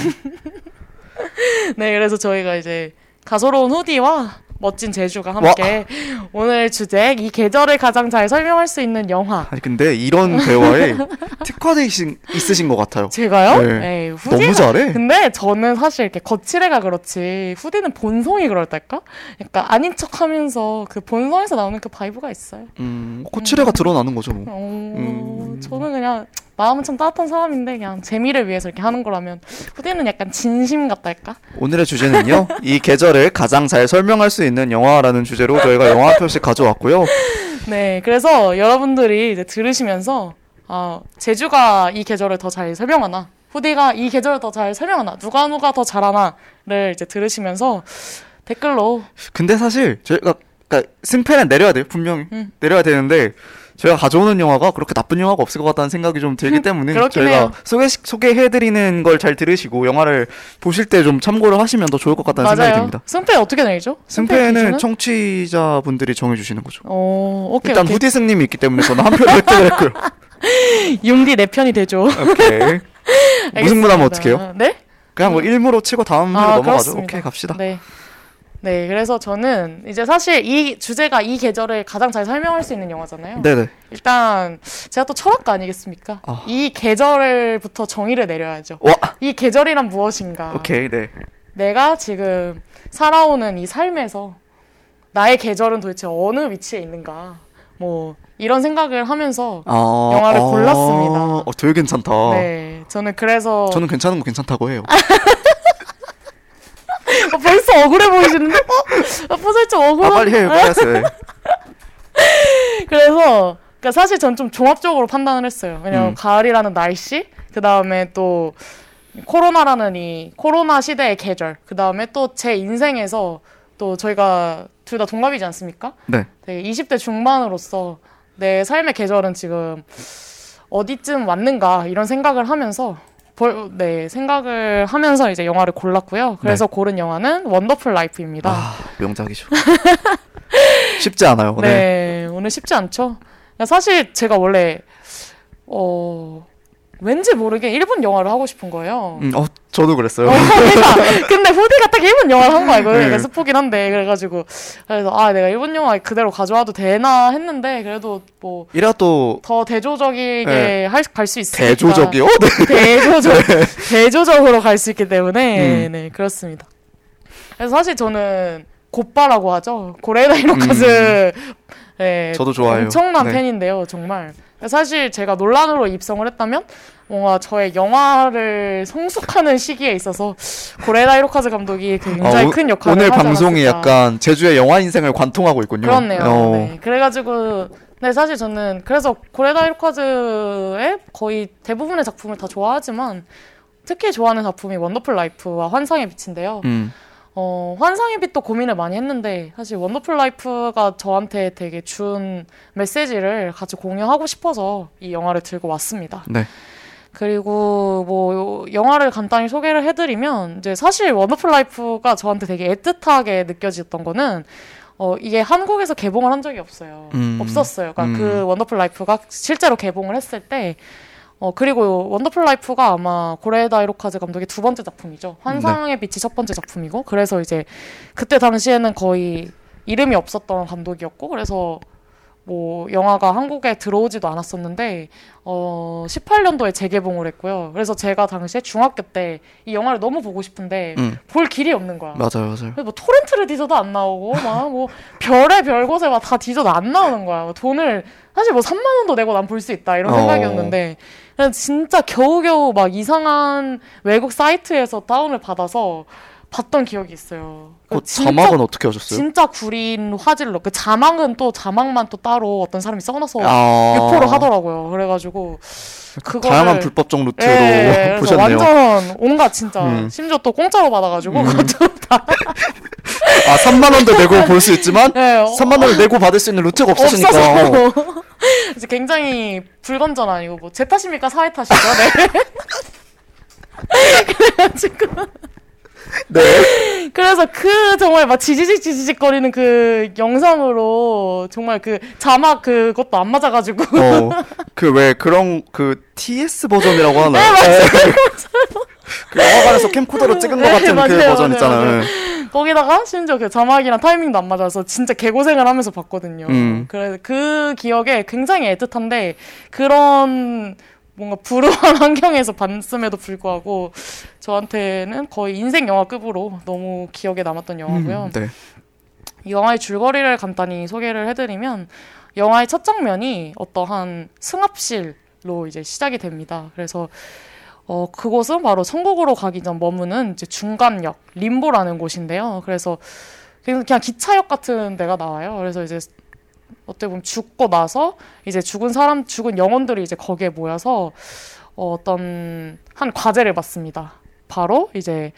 네, 그래서 저희가 이제 가소로운 후디와 멋진 제주가 함께 오늘 주제 이 계절을 가장 잘 설명할 수 있는 영화. 아니 근데 이런 대화에 특화돼 있으신, 있으신 것 같아요. 제가요? 네. 에이, 후디가 너무 잘해. 근데 저는 사실 이렇게 거칠애가 그렇지 후디는 본성이 그럴달까? 약간 아닌 척하면서 그 본성에서 나오는 그 vibe가 있어요. 음, 코치레가 드러나는 거죠. 뭐. 어, 음. 저는 그냥 마음은 참 따뜻한 사람인데 그냥 재미를 위해서 이렇게 하는 거라면 후디는 약간 진심 같달까? 오늘의 주제는요. 이 계절을 가장 잘 설명할 수 있는 영화라는 주제로 저희가 영화 한 편씩 가져왔고요. 네, 그래서 여러분들이 이제 들으시면서 아 제주가 이 계절을 더 잘 설명하나, 후디가 이 계절을 더 잘 설명하나, 누가 누가 더 잘하나를 이제 들으시면서 댓글로 근데 사실 저희가 그러니까 승패는 내려야 돼요. 분명히 음. 내려야 되는데 저희가 가져오는 영화가 그렇게 나쁜 영화가 없을 것 같다는 생각이 좀 들기 *laughs* 때문에 저희가 해요. 소개 소개해드리는 걸 잘 들으시고 영화를 보실 때 좀 참고를 하시면 더 좋을 것 같다는 생각이 맞아요. 듭니다. 승패 어떻게 내죠? 승패는? 청취자분들이 정해주시는 거죠. 어, 오케이 일단 오케이. 후디 승님이 있기 때문에 저는 한 표를 획득을 했고요. 융디 내 편이 되죠. 오케이. 무슨 분 하면 어떡해요? 네? 그냥 뭐 1무로 치고 다음 회로 아, 넘어가죠. 그렇습니다. 오케이 갑시다. 네. 네, 그래서 저는 이제 사실 이 주제가 이 계절을 가장 잘 설명할 수 있는 영화잖아요. 네네. 일단 제가 또 철학가 아니겠습니까? 아. 이 계절부터 정의를 내려야죠. 와. 이 계절이란 무엇인가? 오케이 네. 내가 지금 살아오는 이 삶에서 나의 계절은 도대체 어느 위치에 있는가? 뭐 이런 생각을 하면서 아, 영화를 아, 골랐습니다. 어, 되게 괜찮다. 네 저는 그래서 저는 괜찮은 거 괜찮다고 해요. *laughs* *laughs* 어, 벌써 억울해 보이시는데 어? 어, 살짝 아 억울한 빨리 해요, 빨리 하세요. *laughs* 그래서 그러니까 사실 전 좀 종합적으로 판단을 했어요. 왜냐면 음. 가을이라는 날씨, 그 다음에 또 코로나라는 이 코로나 시대의 계절, 그 다음에 또 제 인생에서 또 저희가 둘 다 동갑이지 않습니까? 네. 되게 20대 중반으로서 내 삶의 계절은 지금 어디쯤 왔는가 이런 생각을 하면서 벌, 네 생각을 하면서 이제 영화를 골랐고요. 그래서 고른 영화는 원더풀 라이프입니다. 네. 아 명작이죠. *laughs* 쉽지 않아요. 네. 네, 오늘 쉽지 않죠. 사실 제가 원래 어 왠지 모르게 일본 영화를 하고 싶은 거예요. 음, 어 저도 그랬어요. 어, 그러니까 근데 후디가 딱 일본 영화를 한 거야. 이거 네. 스포긴 한데 그래가지고 그래서 아 내가 일본 영화 그대로 가져와도 되나 했는데 그래도 뭐더 이라도 대조적이게 네. 갈수 있으니까 대조적이요? *laughs* 네. 대조적 대조적으로 갈 수 있기 때문에 음. 네 그렇습니다. 그래서 사실 저는 곧바라고 하죠. 고레다 히로카즈 네, 음. 저도 좋아해요. 엄청난 네. 팬인데요, 정말. 사실 제가 논란으로 입성을 했다면 뭔가 저의 영화를 성숙하는 시기에 있어서 고레다 히로카즈 감독이 굉장히 어, 오- 큰 역할을 오늘 방송이 않았을까. 약간 제주의 영화 인생을 관통하고 있군요. 그렇네요. 어, 네. 그래가지고 네 사실 저는 그래서 고레다 히로카즈의 거의 대부분의 작품을 다 좋아하지만 특히 좋아하는 작품이 원더풀 라이프와 환상의 빛인데요. 음, 어, 환상의 빛도 고민을 많이 했는데 사실 원더풀 라이프가 저한테 되게 준 메시지를 같이 공유하고 싶어서 이 영화를 들고 왔습니다. 네. 그리고 뭐 영화를 간단히 소개를 해드리면 이제 사실 원더풀 라이프가 저한테 되게 애틋하게 느껴졌던 거는 어 이게 한국에서 개봉을 한 적이 없어요. 음. 없었어요. 그러니까 음. 그 원더풀 라이프가 실제로 개봉을 했을 때 어, 그리고 원더풀 라이프가 아마 고레다 히로카즈 감독의 두 번째 작품이죠. 환상의 빛이 첫 번째 작품이고, 그래서 이제 그때 당시에는 거의 이름이 없었던 감독이었고, 그래서 뭐 영화가 한국에 들어오지도 않았었는데, 어, 18년도에 재개봉을 했고요. 그래서 제가 당시에 중학교 때 이 영화를 너무 보고 싶은데, 음. 볼 길이 없는 거야. 맞아요, 맞아요. 그래서 뭐 토렌트를 뒤져도 안 나오고 막 뭐 별의 별 곳에 막 다 뒤져도 안 나오는 거야. 뭐 돈을 사실 뭐 3만 원도 내고 난 볼 수 있다 이런 어. 생각이었는데 그냥 진짜 겨우겨우 막 이상한 외국 사이트에서 다운을 받아서 봤던 기억이 있어요. 그 진짜- 자막은 어떻게 하셨어요? 진짜 구린 화질로 그 자막은 또 자막만 또 따로 어떤 사람이 써놔서 아, 유포를 하더라고요. 그래가지고 그거를 다양한 불법적 루트로 예, 보셨네요. 완전 온갖 진짜 음. 심지어 또 공짜로 받아가지고 음. 그것도 다 *laughs* 아, 3만 원도 내고 *laughs* 볼 수 있지만 예, 어, 3만 원을 내고 받을 수 있는 루트가 없으시니까. 어. 없어서 *laughs* 이제 굉장히 불건전 아니고 뭐 제 탓입니까 사회 탓이죠. 네. *laughs* 그래가지고 네. 그래서 그 정말 막 지지직 지지직 거리는 그 영상으로 정말 그 자막 그것도 안 맞아가지고 어, 그 왜 그런 그 TS 버전이라고 하나요? 네, 맞아요. 그 영화관에서 캠코더로 찍은 것 네, 같은 그 맞아요, 버전 맞아요, 있잖아요. 맞아요. 거기다가 심지어 그 자막이랑 타이밍도 안 맞아서 진짜 개고생을 하면서 봤거든요. 음. 그래서 그 기억에 굉장히 애틋한데 그런 뭔가 불우한 *laughs* 환경에서 봤음에도 불구하고 저한테는 거의 인생 영화급으로 너무 기억에 남았던 영화고요. 음, 네. 이 영화의 줄거리를 간단히 소개를 해드리면 영화의 첫 장면이 어떠한 승합실로 이제 시작이 됩니다. 그래서 어, 그곳은 바로 천국으로 가기 전 머무는 이제 중간역 림보라는 곳인데요. 그래서 그냥, 그냥 기차역 같은 데가 나와요. 그래서 이제 어떻게 보면 죽고 나서 이제 죽은 사람, 죽은 영혼들이 이제 거기에 모여서 어, 어떤 한 과제를 받습니다. 바로 이제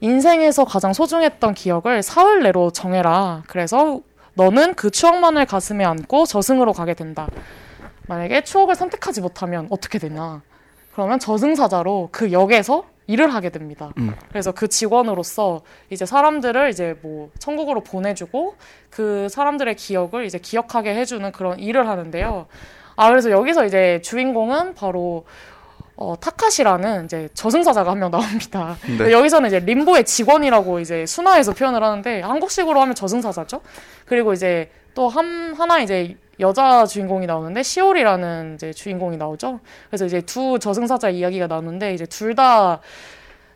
인생에서 가장 소중했던 기억을 사흘 내로 정해라. 그래서 너는 그 추억만을 가슴에 안고 저승으로 가게 된다. 만약에 추억을 선택하지 못하면 어떻게 되냐? 그러면 저승사자로 그 역에서 일을 하게 됩니다. 음. 그래서 그 직원으로서 이제 사람들을 이제 뭐 천국으로 보내주고 그 사람들의 기억을 이제 기억하게 해주는 그런 일을 하는데요. 아 그래서 여기서 이제 주인공은 바로 어, 타카시라는 이제 저승사자가 한 명 나옵니다. 네. 여기서는 이제 림보의 직원이라고 이제 순화해서 표현을 하는데 한국식으로 하면 저승사자죠. 그리고 이제 또 한 하나 이제 여자 주인공이 나오는데 시올이라는 이제 주인공이 나오죠. 그래서 이제 두 저승사자 이야기가 나오는데 이제 둘 다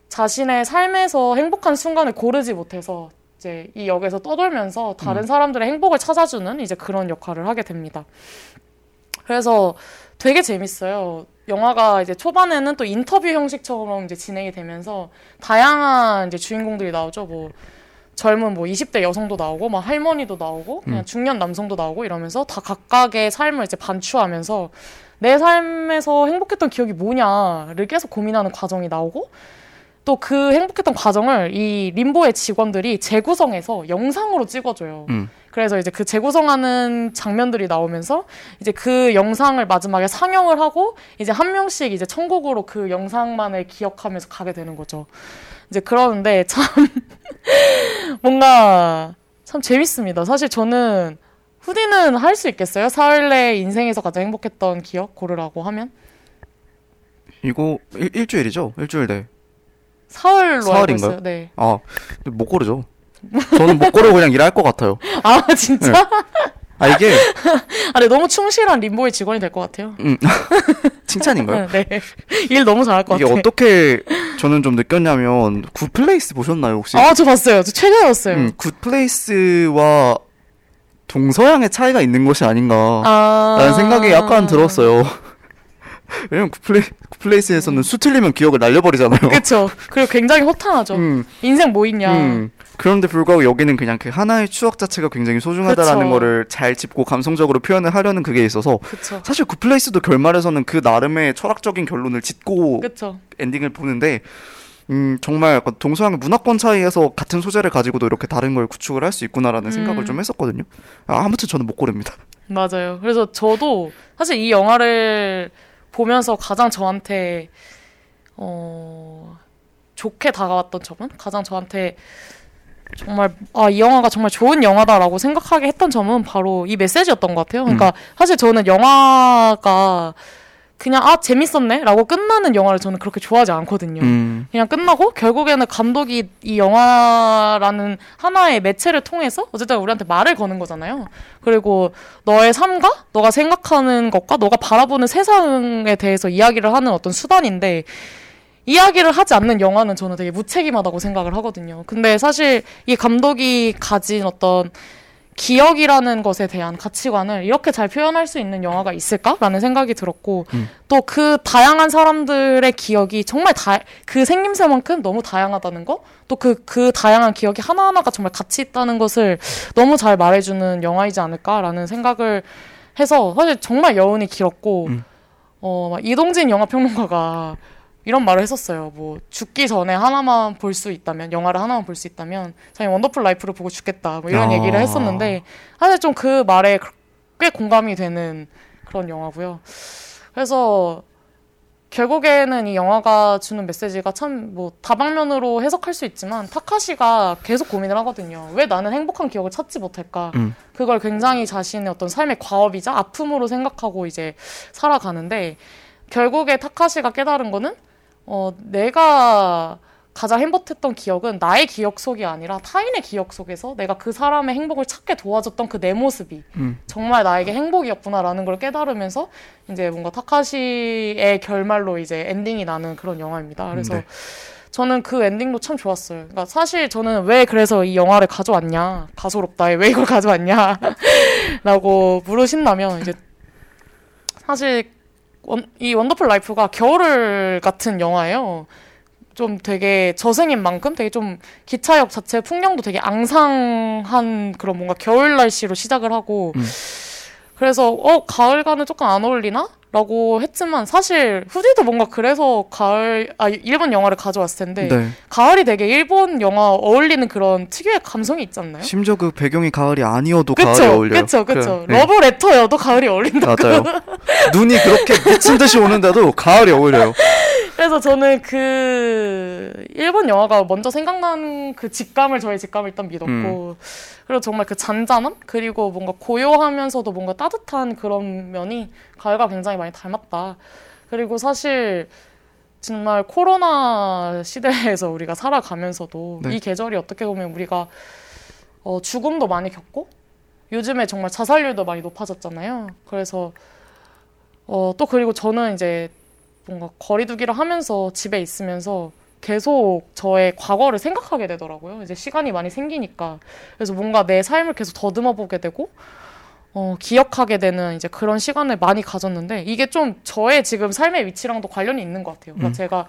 자신의 삶에서 행복한 순간을 고르지 못해서 이제 이 역에서 떠돌면서 다른 음. 사람들의 행복을 찾아주는 이제 그런 역할을 하게 됩니다. 그래서 되게 재밌어요. 영화가 이제 초반에는 또 인터뷰 형식처럼 이제 진행이 되면서 다양한 이제 주인공들이 나오죠. 뭐 젊은 뭐 20대 여성도 나오고 막 할머니도 나오고 그냥 음. 중년 남성도 나오고 이러면서 다 각각의 삶을 이제 반추하면서 내 삶에서 행복했던 기억이 뭐냐를 계속 고민하는 과정이 나오고 또 그 행복했던 과정을 이 림보의 직원들이 재구성해서 영상으로 찍어줘요. 음. 그래서 이제 그 재구성하는 장면들이 나오면서 이제 그 영상을 마지막에 상영을 하고 이제 한 명씩 이제 천국으로 그 영상만을 기억하면서 가게 되는 거죠. 이제 그러는데 참 *laughs* 뭔가 참 재밌습니다. 사실 저는 후디는 할 수 있겠어요? 사흘 내 인생에서 가장 행복했던 기억 고르라고 하면 이거 일, 일주일이죠? 일주일 내. 사흘로 사흘인가요? 네. 아, 못 고르죠. 저는 못 고르고 그냥 일할 것 같아요. *laughs* 아 진짜? 네. 아 이게 *laughs* 아, 네, 너무 충실한 림보의 직원이 될 것 같아요. 음, *laughs* 칭찬인가요? *laughs* 네. 일 너무 잘할 것 이게 같아요. 어떻게 저는 좀 느꼈냐면 굿플레이스 보셨나요 혹시? 아, 저 봤어요. 저 최근에 봤어요. 음, 굿플레이스와 동서양의 차이가 있는 것이 아닌가 아. 라는 생각이 약간 들었어요. *laughs* 왜냐면 굿플레이, 굿플레이스에서는 수 틀리면 기억을 날려버리잖아요. 그쵸. 그리고 굉장히 허탄하죠. 음, 인생 뭐 있냐. 음. 그런데 불구하고 여기는 그냥 그 하나의 추억 자체가 굉장히 소중하다라는 그쵸. 거를 잘 짚고 감성적으로 표현을 하려는 그게 있어서 그쵸. 사실 굿플레이스도 결말에서는 그 나름의 철학적인 결론을 짓고 그쵸. 엔딩을 보는데 음 정말 약간 동서양의 문화권 차이에서 같은 소재를 가지고도 이렇게 다른 걸 구축을 할 수 있구나라는 음. 생각을 좀 했었거든요. 아, 아무튼 저는 못 고릅니다. 맞아요. 그래서 저도 사실 이 영화를 보면서 가장 저한테 어 좋게 다가왔던 점은 가장 저한테 정말 아 이 영화가 정말 좋은 영화다라고 생각하게 했던 점은 바로 이 메시지였던 것 같아요. 그러니까 사실 저는 영화가 그냥 아 재밌었네라고 끝나는 영화를 저는 그렇게 좋아하지 않거든요. 음, 그냥 끝나고 결국에는 감독이 이 영화라는 하나의 매체를 통해서 어쨌든 우리한테 말을 거는 거잖아요. 그리고 너의 삶과 너가 생각하는 것과 너가 바라보는 세상에 대해서 이야기를 하는 어떤 수단인데 이야기를 하지 않는 영화는 저는 되게 무책임하다고 생각을 하거든요. 근데 사실 이 감독이 가진 어떤 기억이라는 것에 대한 가치관을 이렇게 잘 표현할 수 있는 영화가 있을까라는 생각이 들었고 음. 또그 다양한 사람들의 기억이 정말 다 그 생김새만큼 너무 다양하다는 거 또 그그 다양한 기억이 하나하나가 정말 가치 있다는 것을 너무 잘 말해주는 영화이지 않을까라는 생각을 해서 사실 정말 여운이 길었고 음. 어 막 이동진 영화 평론가가 이런 말을 했었어요. 뭐 죽기 전에 하나만 볼 수 있다면 영화를 하나만 볼 수 있다면 자기 원더풀 라이프를 보고 죽겠다. 뭐 이런 아. 얘기를 했었는데 사실 좀 그 말에 꽤 공감이 되는 그런 영화고요. 그래서 결국에는 이 영화가 주는 메시지가 참 뭐 다방면으로 해석할 수 있지만 타카시가 계속 고민을 하거든요. 왜 나는 행복한 기억을 찾지 못할까? 음. 그걸 굉장히 자신의 어떤 삶의 과업이자 아픔으로 생각하고 이제 살아가는데 결국에 타카시가 깨달은 거는 어 내가 가장 행복했던 기억은 나의 기억 속이 아니라 타인의 기억 속에서 내가 그 사람의 행복을 찾게 도와줬던 그 내 모습이 음. 정말 나에게 행복이었구나라는 걸 깨달으면서 이제 뭔가 타카시의 결말로 이제 엔딩이 나는 그런 영화입니다. 그래서 네. 저는 그 엔딩도 참 좋았어요. 그러니까 사실 저는 왜 그래서 이 영화를 가져왔냐 가소롭다 왜 이걸 가져왔냐라고 *laughs* 물으신다면 이제 사실 원, 이 원더풀 라이프가 겨울 같은 영화예요. 좀 되게 저승인 만큼 되게 좀 기차역 자체 풍경도 되게 앙상한 그런 뭔가 겨울 날씨로 시작을 하고 음. 그래서 어 가을과는 조금 안 어울리나? 라고 했지만 사실 후디도 뭔가 그래서 가을 아 일본 영화를 가져왔을 텐데 네. 가을이 되게 일본 영화 어울리는 그런 특유의 감성이 있지 않나요? 심지어 그 배경이 가을이 아니어도 그쵸, 어울려요. 그쵸, 그쵸. 그래, 네. 러브 레터여도 가을이 어울린다. 맞아요. 눈이 그렇게 미친 듯이 오는데도 가을이 어울려요. *laughs* 그래서 저는 그 일본 영화가 먼저 생각나는 그 직감을 저의 직감을 일단 믿었고 음. 그리고 정말 그 잔잔함 그리고 뭔가 고요하면서도 뭔가 따뜻한 그런 면이 가을과 굉장히 많이 닮았다. 그리고 사실 정말 코로나 시대에서 우리가 살아가면서도 네. 이 계절이 어떻게 보면 우리가 어, 죽음도 많이 겪고 요즘에 정말 자살률도 많이 높아졌잖아요. 그래서 어, 또 그리고 저는 이제 뭔가 거리두기를 하면서 집에 있으면서 계속 저의 과거를 생각하게 되더라고요. 이제 시간이 많이 생기니까. 그래서 뭔가 내 삶을 계속 더듬어 보게 되고, 어, 기억하게 되는 이제 그런 시간을 많이 가졌는데, 이게 좀 저의 지금 삶의 위치랑도 관련이 있는 것 같아요. 그러니까 음. 제가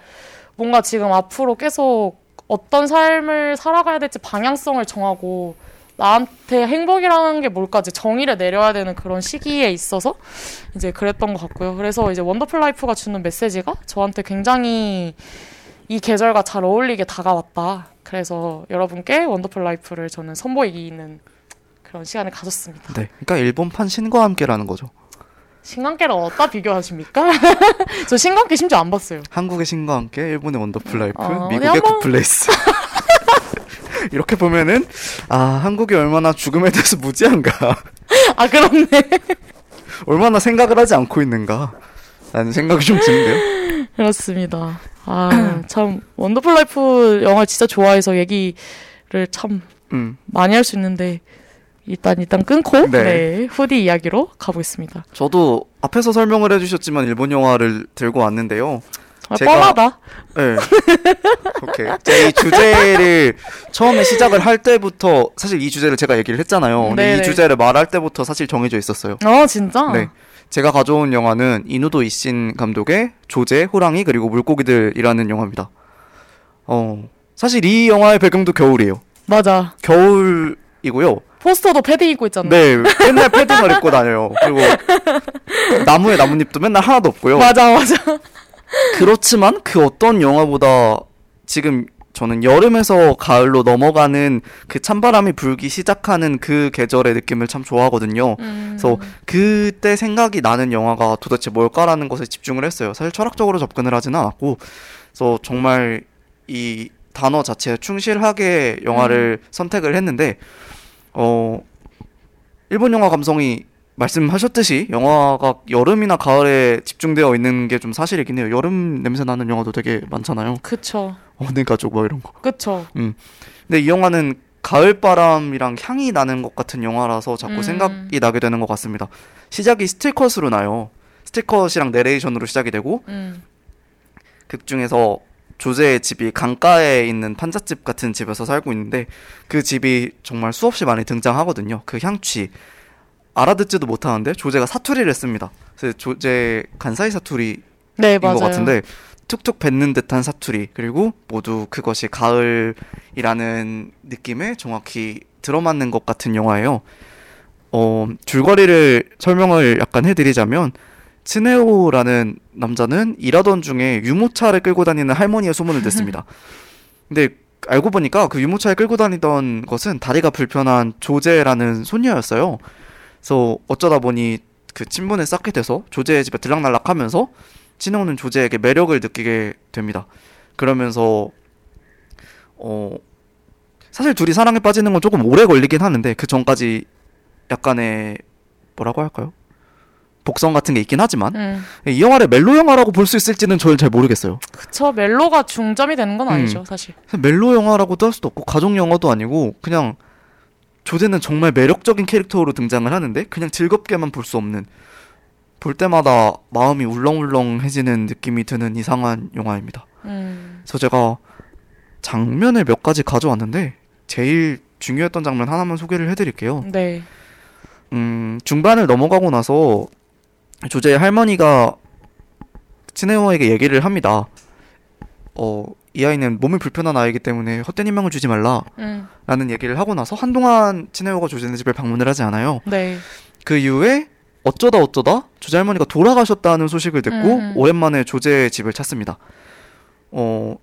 뭔가 지금 앞으로 계속 어떤 삶을 살아가야 될지 방향성을 정하고, 나한테 행복이라는 게 뭘까 이제 정의를 내려야 되는 그런 시기에 있어서 이제 그랬던 것 같고요. 그래서 이제 원더풀 라이프가 주는 메시지가 저한테 굉장히 이 계절과 잘 어울리게 다가왔다. 그래서 여러분께 원더풀 라이프를 저는 선보이는 그런 시간을 가졌습니다. 네. 그러니까 일본판 신과 함께라는 거죠. 신과 함께를 어디다 비교하십니까? *laughs* 저 신과 함께 심지어 안 봤어요. 한국의 신과 함께 일본의 원더풀 라이프, 어, 네, 미국의 굿플레이스. *laughs* *laughs* 이렇게 보면은 아 한국이 얼마나 죽음에 대해서 무지한가, 아 그렇네. 얼마나 생각을 하지 않고 있는가, 라는 생각이 좀 드는데요. 그렇습니다. 아 참 원더풀 라이프 영화 진짜 좋아해서 얘기를 참 음, 많이 할 수 있는데 일단 일단 끊고 네. 네. 후디 이야기로 가보겠습니다. 저도 앞에서 설명을 해주셨지만 일본 영화를 들고 왔는데요. 아, 제가- 뻔하다. 네. 오케이. 제가 이 주제를 처음에 시작을 할 때부터 사실 이 주제를 제가 얘기를 했잖아요. 이. 주제를 말할 때부터 사실 정해져 있었어요. 어 진짜? 네. 제가 가져온 영화는 이누도 이신 감독의 조제, 호랑이 그리고 물고기들이라는 영화입니다. 어, 사실 이 영화의 배경도 겨울이에요. 맞아. 겨울이고요. 포스터도 패딩 입고 있잖아. 네, 맨날 패딩을 입고 다녀요. 그리고 나무에 나뭇잎도 맨날 하나도 없고요. 맞아 맞아. 그렇지만 그 어떤 영화보다 지금 저는 여름에서 가을로 넘어가는 그 찬바람이 불기 시작하는 그 계절의 느낌을 참 좋아하거든요. 음. 그래서 그때 생각이 나는 영화가 도대체 뭘까라는 것에 집중을 했어요. 사실 철학적으로 접근을 하지는 않았고, 그래서 정말 이 단어 자체에 충실하게 영화를 선택을 했는데, 어, 일본 영화 감성이 말씀하셨듯이 영화가 여름이나 가을에 집중되어 있는 게 좀 사실이긴 해요. 여름 냄새 나는 영화도 되게 많잖아요. 그쵸. 어느 가족 뭐 이런 거. 그쵸. 근데 이 영화는 가을 바람이랑 향이 나는 것 같은 영화라서 자꾸 음. 생각이 나게 되는 것 같습니다. 시작이 스틸컷으로 나요. 스틸컷이랑 내레이션으로 시작이 되고 음. 극 중에서 조제의 집이 강가에 있는 판잣집 같은 집에서 살고 있는데 그 집이 정말 수없이 많이 등장하거든요. 그 향취 알아듣지도 못하는데 조제가 사투리를 씁니다. 그래서 조제 간사이 사투리 네 인. 것 같은데 툭툭 뱉는 듯한 사투리 그리고 모두 그것이 가을이라는 느낌에 정확히 들어맞는 것 같은 영화예요. 어, 줄거리를 설명을 약간 해드리자면 츠네오라는 남자는 일하던 중에 유모차를 끌고 다니는 할머니의 소문을 듣습니다. *laughs* 근데 알고 보니까 그 유모차에 끌고 다니던 것은 다리가 불편한 조제라는 손녀였어요. 그래서 어쩌다 보니 그 친분을 쌓게 돼서 조제의 집에 들락날락하면서 츠네오는 조제에게 매력을 느끼게 됩니다. 그러면서 어 사실 둘이 사랑에 빠지는 건 조금 오래 걸리긴 하는데 그 전까지 약간의 뭐라고 할까요? 복선 같은 게 있긴 하지만 음. 이 영화를 멜로 영화라고 볼 수 있을지는 저는 잘 모르겠어요. 그쵸. 멜로가 중점이 되는 건 아니죠 음. 사실. 멜로 영화라고도 할 수도 없고 가족 영화도 아니고 그냥 조제는 정말 매력적인 캐릭터로 등장을 하는데 그냥 즐겁게만 볼 수 없는 볼 때마다 마음이 울렁울렁해지는 느낌이 드는 이상한 영화입니다. 음. 그래서 제가 장면을 몇 가지 가져왔는데 제일 중요했던 장면 하나만 소개를 해드릴게요. 네. 음, 중반을 넘어가고 나서 조제의 할머니가 츠네오에게 얘기를 합니다. 어, 이 아이는 몸이 불편한 아이기 때문에 헛된 희망을 주지 말라. 음. 라는 얘기를 하고 나서 한동안 츠네오가 조제네 집에 방문을 하지 않아요. 네. 그 이후에 어쩌다 어쩌다 조제 할머니가 돌아가셨다는 소식을 듣고 음, 음. 오랜만에 조제의 집을 찾습니다. 어,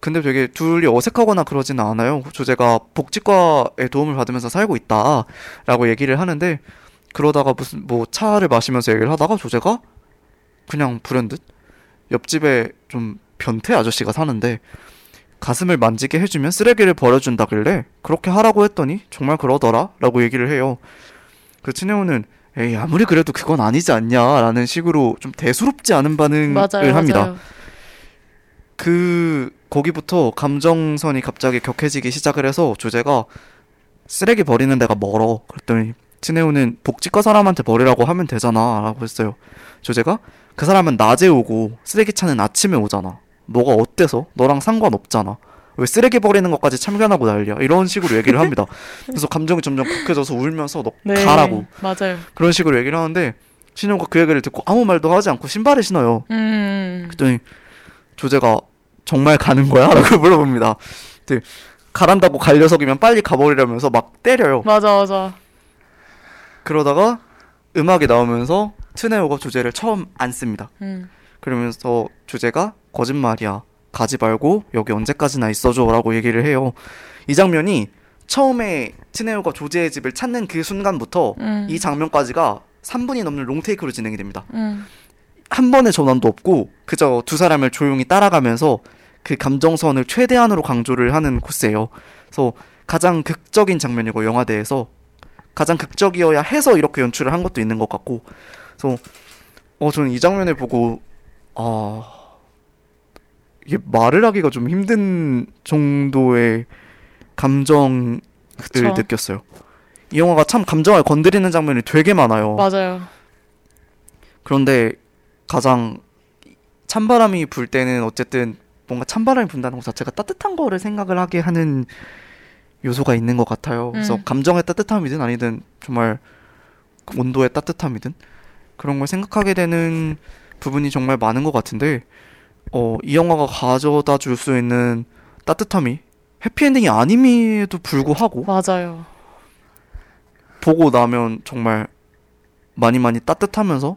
근데 되게 둘이 어색하거나 그러지는 않아요. 조제가 복지과의 도움을 받으면서 살고 있다라고 얘기를 하는데 그러다가 무슨 뭐 차를 마시면서 얘기를 하다가 조제가 그냥 불현듯 옆집에 좀 변태 아저씨가 사는데 가슴을 만지게 해주면 쓰레기를 버려준다길래 그렇게 하라고 했더니 정말 그러더라 라고 얘기를 해요. 그 츠네오는 에이 아무리 그래도 그건 아니지 않냐라는 식으로 좀 대수롭지 않은 반응을 맞아요. 합니다. 맞아요. 그 거기부터 감정선이 갑자기 격해지기 시작을 해서 조제가 쓰레기 버리는 데가 멀어. 그랬더니 츠네오는 복지과 사람한테 버리라고 하면 되잖아 라고 했어요. 조제가 그 사람은 낮에 오고 쓰레기 차는 아침에 오잖아. 뭐가 어때서? 너랑 상관없잖아. 왜 쓰레기 버리는 것까지 참견하고 난리야? 이런 식으로 얘기를 합니다. *laughs* 그래서 감정이 점점 격해져서 울면서 너 네. 가라고 맞아요. 그런 식으로 얘기를 하는데 신효가 그 얘기를 듣고 아무 말도 하지 않고 신발을 신어요. 음. 그랬더니 조제가 정말 가는 거야? 라고 *laughs* 물어봅니다. 근데 가란다고 갈 녀석이면 빨리 가버리려면서 막 때려요. 맞아 맞아. 그러다가 음악이 나오면서 트네오가 조제를 처음 안습니다. 음. 그러면서 조제가 거짓말이야. 가지 말고 여기 언제까지나 있어줘라고 얘기를 해요. 이 장면이 처음에 트네오가 조제의 집을 찾는 그 순간부터 음. 이 장면까지가 3분이 넘는 롱테이크로 진행이 됩니다. 음. 한 번의 전환도 없고 그저 두 사람을 조용히 따라가면서 그 감정선을 최대한으로 강조를 하는 코스예요. 그래서 가장 극적인 장면이고 영화대에서 가장 극적이어야 해서 이렇게 연출을 한 것도 있는 것 같고 그래서 어 저는 이 장면을 보고 아 이게 말을 하기가 좀 힘든 정도의 감정을 그쵸. 느꼈어요. 이 영화가 참 감정을 건드리는 장면이 되게 많아요. 맞아요. 그런데 가장 찬바람이 불 때는 어쨌든 뭔가 찬바람이 분다는 것 자체가 따뜻한 거를 생각을 하게 하는 요소가 있는 것 같아요. 그래서 음. 감정의 따뜻함이든 아니든 정말 온도의 따뜻함이든 그런 걸 생각하게 되는 부분이 정말 많은 것 같은데 어, 이 영화가 가져다 줄 수 있는 따뜻함이 해피엔딩이 아님에도 불구하고 맞아요. 보고 나면 정말 많이 많이 따뜻하면서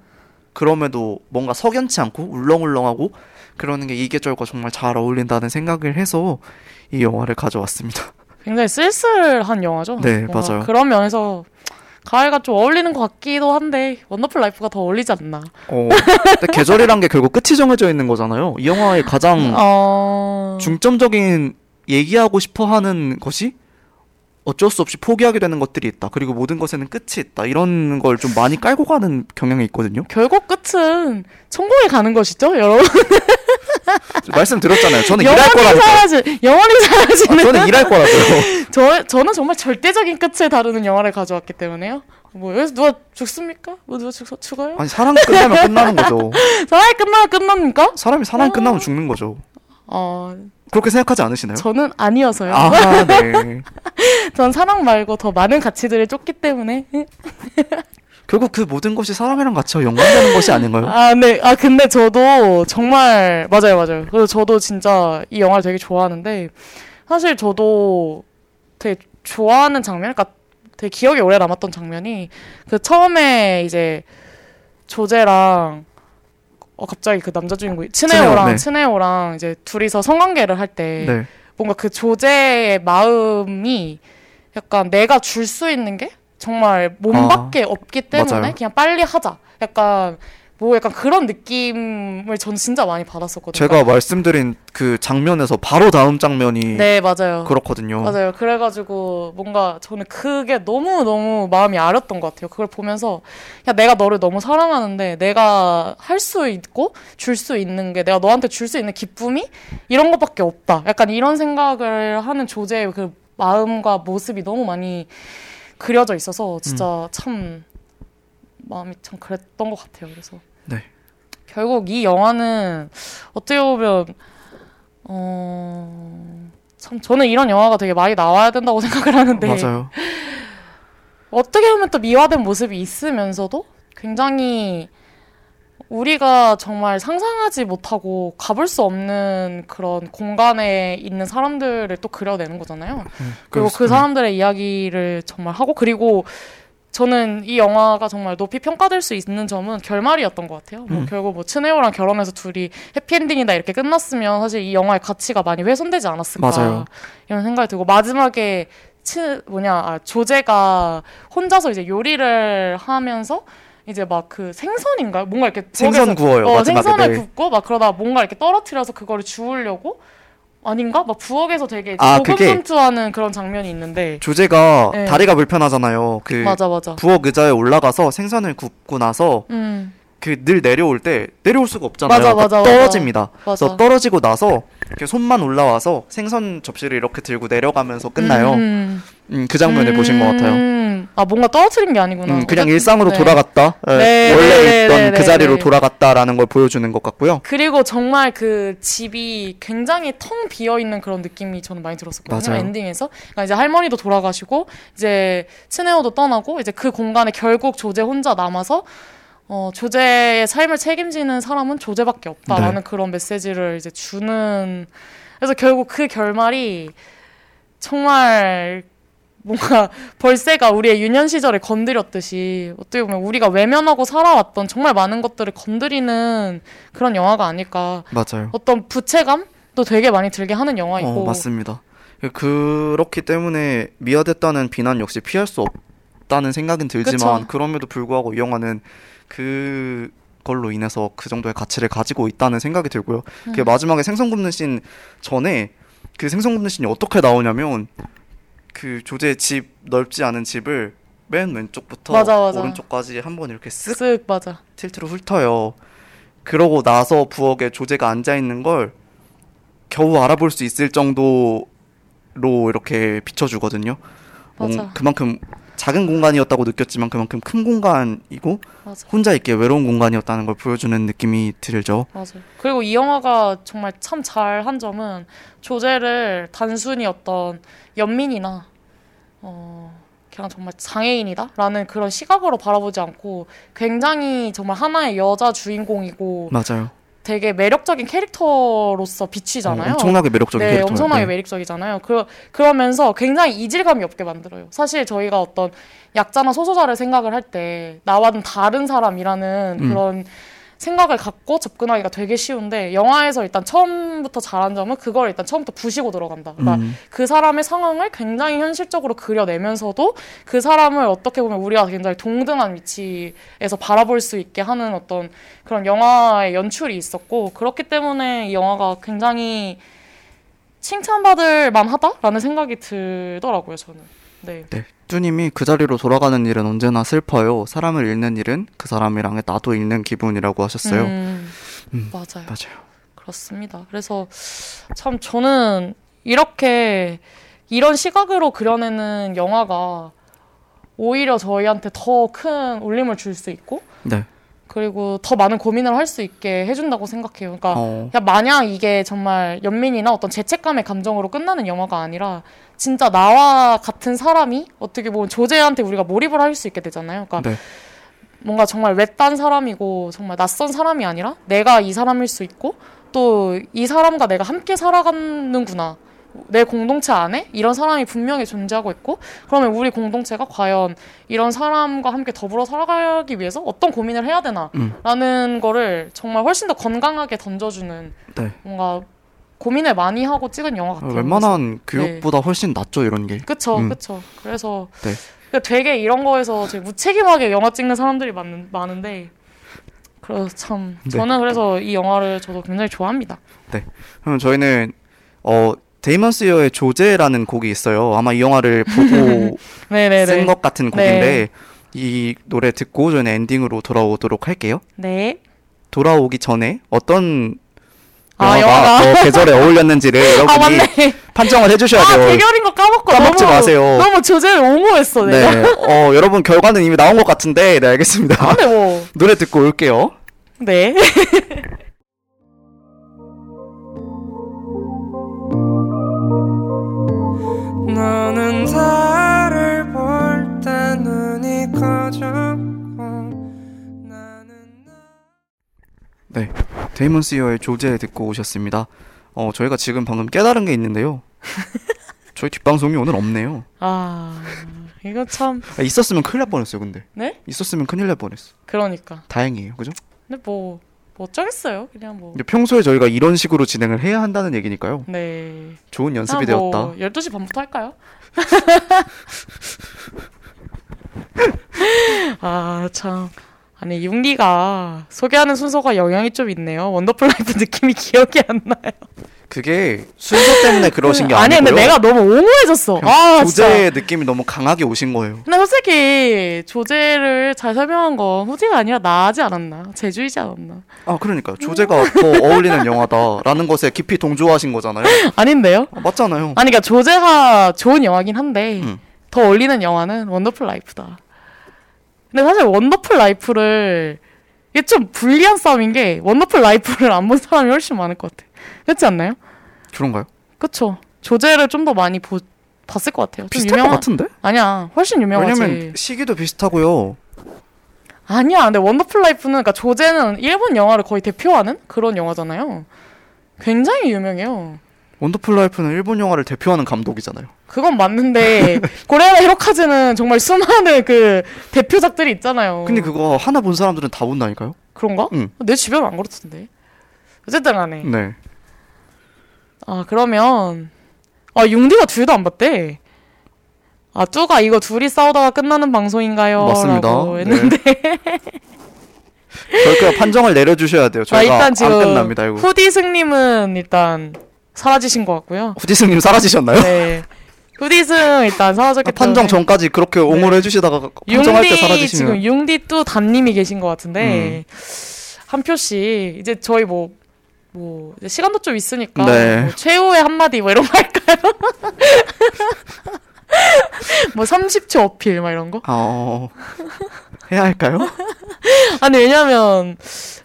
그럼에도 뭔가 석연치 않고 울렁울렁하고 그러는 게 이 계절과 정말 잘 어울린다는 생각을 해서 이 영화를 가져왔습니다. 굉장히 쓸쓸한 영화죠. 네, 맞아요. 그런 면에서 가을과 좀 어울리는 것 같기도 한데 원더풀 라이프가 더 어울리지 않나. 어, 근데 계절이란 게 결국 끝이 정해져 있는 거잖아요. 이 영화의 가장 어... 중점적인 얘기하고 싶어 하는 것이 어쩔 수 없이 포기하게 되는 것들이 있다. 그리고 모든 것에는 끝이 있다. 이런 걸 좀 많이 깔고 가는 경향이 있거든요. 결국 끝은 천국에 가는 것이죠, 여러분. *laughs* *laughs* 말씀드렸잖아요. 저는 일할 거라고. 사라지, 영원히 아, 사라지는. 저는 일할 거라고요. *laughs* 저 저는 정말 절대적인 끝을 다루는 영화를 가져왔기 때문에요. 뭐 여기서 누가 죽습니까? 뭐 누가 죽, 죽어요? 아니 사랑 끝나면 끝나는 거죠. *laughs* 사랑이 끝나면 끝납니까? 사람이 사랑이 끝나면 죽는 거죠. 어, 그렇게 생각하지 않으시나요? 저는 아니어서요. 아, 네. 전 사랑 말고 더 많은 가치들을 쫓기 때문에. 결국 그 모든 것이 사랑이랑 같이 연관되는 것이 아닌가요? 아, 네. 아, 근데 저도 정말, 맞아요, 맞아요. 그래서 저도 진짜 이 영화를 되게 좋아하는데, 사실 저도 되게 좋아하는 장면, 그러니까 되게 기억에 오래 남았던 장면이, 그 처음에 이제 조제랑, 어, 갑자기 그 남자 주인공이, 츠네오랑, 츠네오, 네. 이제 둘이서 성관계를 할 때, 네. 뭔가 그 조제의 마음이 약간 내가 줄 수 있는 게 정말 몸밖에 없기 때문에 아, 맞아요. 그냥 빨리 하자. 약간 뭐 약간 그런 느낌을 저는 진짜 많이 받았었거든요. 제가 말씀드린 그 장면에서 바로 다음 장면이 네 맞아요. 그렇거든요. 맞아요. 그래가지고 뭔가 저는 그게 너무 너무 마음이 아렸던 것 같아요. 그걸 보면서 야 내가 너를 너무 사랑하는데 내가 할 수 있고 줄 수 있는 게 내가 너한테 줄 수 있는 기쁨이 이런 것밖에 없다. 약간 이런 생각을 하는 조제의 그 마음과 모습이 너무 많이 그려져 있어서 진짜 참 마음이 참 그랬던 것 같아요. 그래서 네. 결국 이 영화는 어떻게 보면 어. 참 저는 이런 영화가 되게 많이 나와야 된다고 *laughs* 생각을 하는데 맞아요. 어떻게 보면 또 미화된 모습이 있으면서도 굉장히 우리가 정말 상상하지 못하고 가볼 수 없는 그런 공간에 있는 사람들을 또 그려내는 거잖아요. 그리고 그. 사람들의 이야기를 정말 하고 그리고 저는 이 영화가 정말 높이 평가될 수 있는 점은 결말이었던 것 같아요. 뭐 음. 결국 뭐 츠네오랑 결혼해서 둘이 해피엔딩이다 이렇게 끝났으면 사실 이 영화의 가치가 많이 훼손되지 않았을까 맞아요. 이런 생각이 들고 마지막에 치 뭐냐 아, 조제가 혼자서 이제 요리를 하면서 이제 막 그 생선인가요? 뭔가 이렇게 생선 부엌에서- 구워요. 어, 마지막에. 생선을 네. 굽고 막 그러다 뭔가 이렇게 떨어뜨려서 그거를 주우려고 아닌가? 막 부엌에서 되게 아, 그게- 고군분투하는 그런 장면이 있는데 조제가 네. 다리가 불편하잖아요. 그 맞아 맞아. 부엌 의자에 올라가서 생선을 굽고 나서 음 그늘 내려올 때 내려올 수가 없잖아요. 맞아, 그러니까 맞아, 맞아. 떨어집니다. 그래서 떨어지고 나서 이렇게 손만 올라와서 생선 접시를 이렇게 들고 내려가면서 끝나요. 음, 음. 그 장면을 보신 것 같아요. 음. 아 뭔가 떨어뜨린 게 아니구나. 음, 그냥 어쨌든, 일상으로 네. 돌아갔다. 예, 네, 원래 네, 있던 네, 그 네, 자리로 네. 돌아갔다라는 걸 보여주는 것 같고요. 그리고 정말 그 집이 굉장히 텅 비어 있는 그런 느낌이 저는 많이 들었었거든요. 맞아요. 엔딩에서. 그러니까 이제 할머니도 돌아가시고 이제 츠네오도 떠나고 이제 그 공간에 결국 조제 혼자 남아서 어, 조제의 삶을 책임지는 사람은 조제밖에 없다라는 네. 그런 메시지를 이제 주는 그래서 결국 그 결말이 정말 뭔가 *laughs* 벌새가 우리의 유년 시절을 건드렸듯이 어떻게 보면 우리가 외면하고 살아왔던 정말 많은 것들을 건드리는 그런 영화가 아닐까. 맞아요. 어떤 부채감도 되게 많이 들게 하는 영화이고. 어, 맞습니다. 그렇기 때문에 미화됐다는 비난 역시 피할 수 없다는 생각은 들지만 그쵸. 그럼에도 불구하고 이 영화는 그 걸로 인해서 그 정도의 가치를 가지고 있다는 생각이 들고요. 음. 그 마지막에 생선 굽는 씬 전에 그 생선 굽는 씬이 어떻게 나오냐면 그 조제 집 넓지 않은 집을 맨 왼쪽부터 맞아, 맞아. 오른쪽까지 한번 이렇게 쓱 쓱 맞아. 틸트로 훑어요. 그러고 나서 부엌에 조제가 앉아 있는 걸 겨우 알아볼 수 있을 정도로 이렇게 비춰주거든요. 뭔- 맞아. 그만큼 작은 공간이었다고 느꼈지만 그만큼 큰 공간이고 맞아. 혼자 있기에 외로운 공간이었다는 걸 보여주는 느낌이 들죠. 맞아요. 그리고 이 영화가 정말 참 잘한 점은 조제를 단순히 어떤 연민이나 어 그냥 정말 장애인이다라는 그런 시각으로 바라보지 않고 굉장히 정말 하나의 여자 주인공이고 맞아요. 되게 매력적인 캐릭터로서 비치잖아요. 어, 엄청나게 매력적인 네, 캐릭터. 엄청나게 매력적이잖아요. 그, 그러면서 굉장히 이질감이 없게 만들어요. 사실 저희가 어떤 약자나 소수자를 생각을 할 때 나와는 다른 사람이라는 음. 그런 생각을 갖고 접근하기가 되게 쉬운데 영화에서 일단 처음부터 잘한 점은 그걸 일단 처음부터 부시고 들어간다. 그러니까 음, 그 사람의 상황을 굉장히 현실적으로 그려내면서도 그 사람을 어떻게 보면 우리가 굉장히 동등한 위치에서 바라볼 수 있게 하는 어떤 그런 영화의 연출이 있었고 그렇기 때문에 이 영화가 굉장히 칭찬받을 만하다라는 생각이 들더라고요 저는. 네. 네. 뚜님이 그 자리로 돌아가는 일은 언제나 슬퍼요. 사람을 잃는 일은 그 사람이랑 나도 잃는 기분이라고 하셨어요. 음, 음, 맞아요. 맞아요. 그렇습니다. 그래서 참 저는 이렇게 이런 시각으로 그려내는 영화가 오히려 저희한테 더 큰 울림을 줄 수 있고 네. 그리고 더 많은 고민을 할 수 있게 해준다고 생각해요. 그러니까 어, 마냥 이게 정말 연민이나 어떤 죄책감의 감정으로 끝나는 영화가 아니라 진짜 나와 같은 사람이 어떻게 보면 조제한테 우리가 몰입을 할 수 있게 되잖아요. 그러니까 네. 뭔가 정말 외딴 사람이고 정말 낯선 사람이 아니라 내가 이 사람일 수 있고 또 이 사람과 내가 함께 살아가는구나. 내 공동체 안에 이런 사람이 분명히 존재하고 있고 그러면 우리 공동체가 과연 이런 사람과 함께 더불어 살아가기 위해서 어떤 고민을 해야 되나 음. 라는 거를 정말 훨씬 더 건강하게 던져주는 네. 뭔가 고민을 많이 하고 찍은 영화 어, 같아요. 웬만한 교육보다 훨씬 낫죠 이런 게. 그쵸, 음. 그쵸. 그래서 네. 그러니까 되게 이런 거에서 되게 무책임하게 영화 찍는 사람들이 많은, 많은데 그래서 참 네. 저는 그래서 이 영화를 저도 굉장히 좋아합니다. 그럼 저희는 어 데이먼스 이어의 조제라는 곡이 있어요. 아마 이 영화를 보고 네네네. *laughs* 쓴것 같은 곡인데 네. 이 노래 듣고 저희는 엔딩으로 돌아오도록 할게요. 네. 돌아오기 전에 어떤 아, 영화가 영화가? 더 계절에 어울렸는지를 *laughs* 아 여러분이 맞네. 판정을 해주셔야 아 돼요. 대결인 거 까먹고 까먹지 너무, 마세요. 너무 조제를 옹호했어 내가. 네, 어 여러분 결과는 이미 나온 것 같은데, 네 알겠습니다. 근데 뭐 노래 듣고 올게요. 네. *laughs* 너는 나를 볼 때 눈이 커졌고 나는 나 네, 데이먼스 이어의 조제 듣고 오셨습니다. 어 저희가 지금 방금 깨달은 게 있는데요. *laughs* 저희 뒷방송이 오늘 없네요. 아 이거 참 아, 있었으면 큰일 날 뻔했어요. 근데 네? 있었으면 큰일 날 뻔했어. 그러니까. 다행이에요, 그죠? 근데 뭐, 뭐 어쩌겠어요. 그냥 뭐. 근데 평소에 저희가 이런 식으로 진행을 해야 한다는 얘기니까요. 네. 좋은 연습이 그냥 뭐 되었다. 12시 반부터 할까요? *laughs* 아, 참. 아니, 융리가 소개하는 순서가 영향이 좀 있네요. 원더풀 라이프 느낌이 기억이 안 나요. 그게 순서 때문에 *laughs* 그러신 게 아니 아니고요. 근데 내가 너무 옹호해졌어. 아 진짜. 조제의 느낌이 너무 강하게 오신 거예요. 근데 솔직히 조제를 잘 설명한 건 후디가 아니라 나지 않았나? 제주이지 않았나? 아 그러니까 조제가 더 어울리는 영화다라는 것에 깊이 동조하신 거잖아요. *laughs* 아닌데요? 아, 맞잖아요. 아니 그러니까 조제가 좋은 영화긴 한데 음. 더 어울리는 영화는 원더풀 라이프다. 근데 사실 원더풀 라이프를 이게 좀 불리한 싸움인 게 원더풀 라이프를 안 본 사람이 훨씬 많을 것 같아. 그렇지 않나요? 그런가요? 그쵸. 조제를 좀 더 많이 보, 봤을 것 같아요. 좀 비슷할 유명한 것 같은데? 아니야 훨씬 유명하지. 왜냐면 시기도 비슷하고요. 아니야. 근데 원더풀 라이프는 그러니까 조제는 일본 영화를 거의 대표하는 그런 영화잖아요. 굉장히 유명해요. 원더풀 라이프는 일본 영화를 대표하는 감독이잖아요. 그건 맞는데 *laughs* 고레라 히로카즈는 정말 수많은 그 대표작들이 있잖아요. 근데 그거 하나 본 사람들은 다 본다니까요? 그런가? 응. 내 주변은 안 그렇던데. 어쨌든 간에. 네. 아 그러면 아 융디가 둘 다 안 봤대. 아 뚜가 이거 둘이 싸우다가 끝나는 방송인가요? 맞습니다. 라고 네. 했는데 저희가 판정을 내려주셔야 돼요. 아 저희가 일단 안 지금 끝납니다. 이거. 후디 승님은 일단 사라지신 것 같고요. 후디승님 사라지셨나요? 네. 후디승 일단 사라졌기 때문에 판정 전까지 그렇게 옹호를 해주시다가 판정할 때 융디 사라지시면 지금 융디 또 담님이 계신 것 같은데 음. 한 표씩 이제 저희 뭐. 뭐 시간도 좀 있으니까 네. 뭐 최후의 한마디 뭐 이런 거 할까요? *laughs* 뭐 30초 어필 막 이런 거? 어... 해야 할까요? *laughs* 아니 왜냐면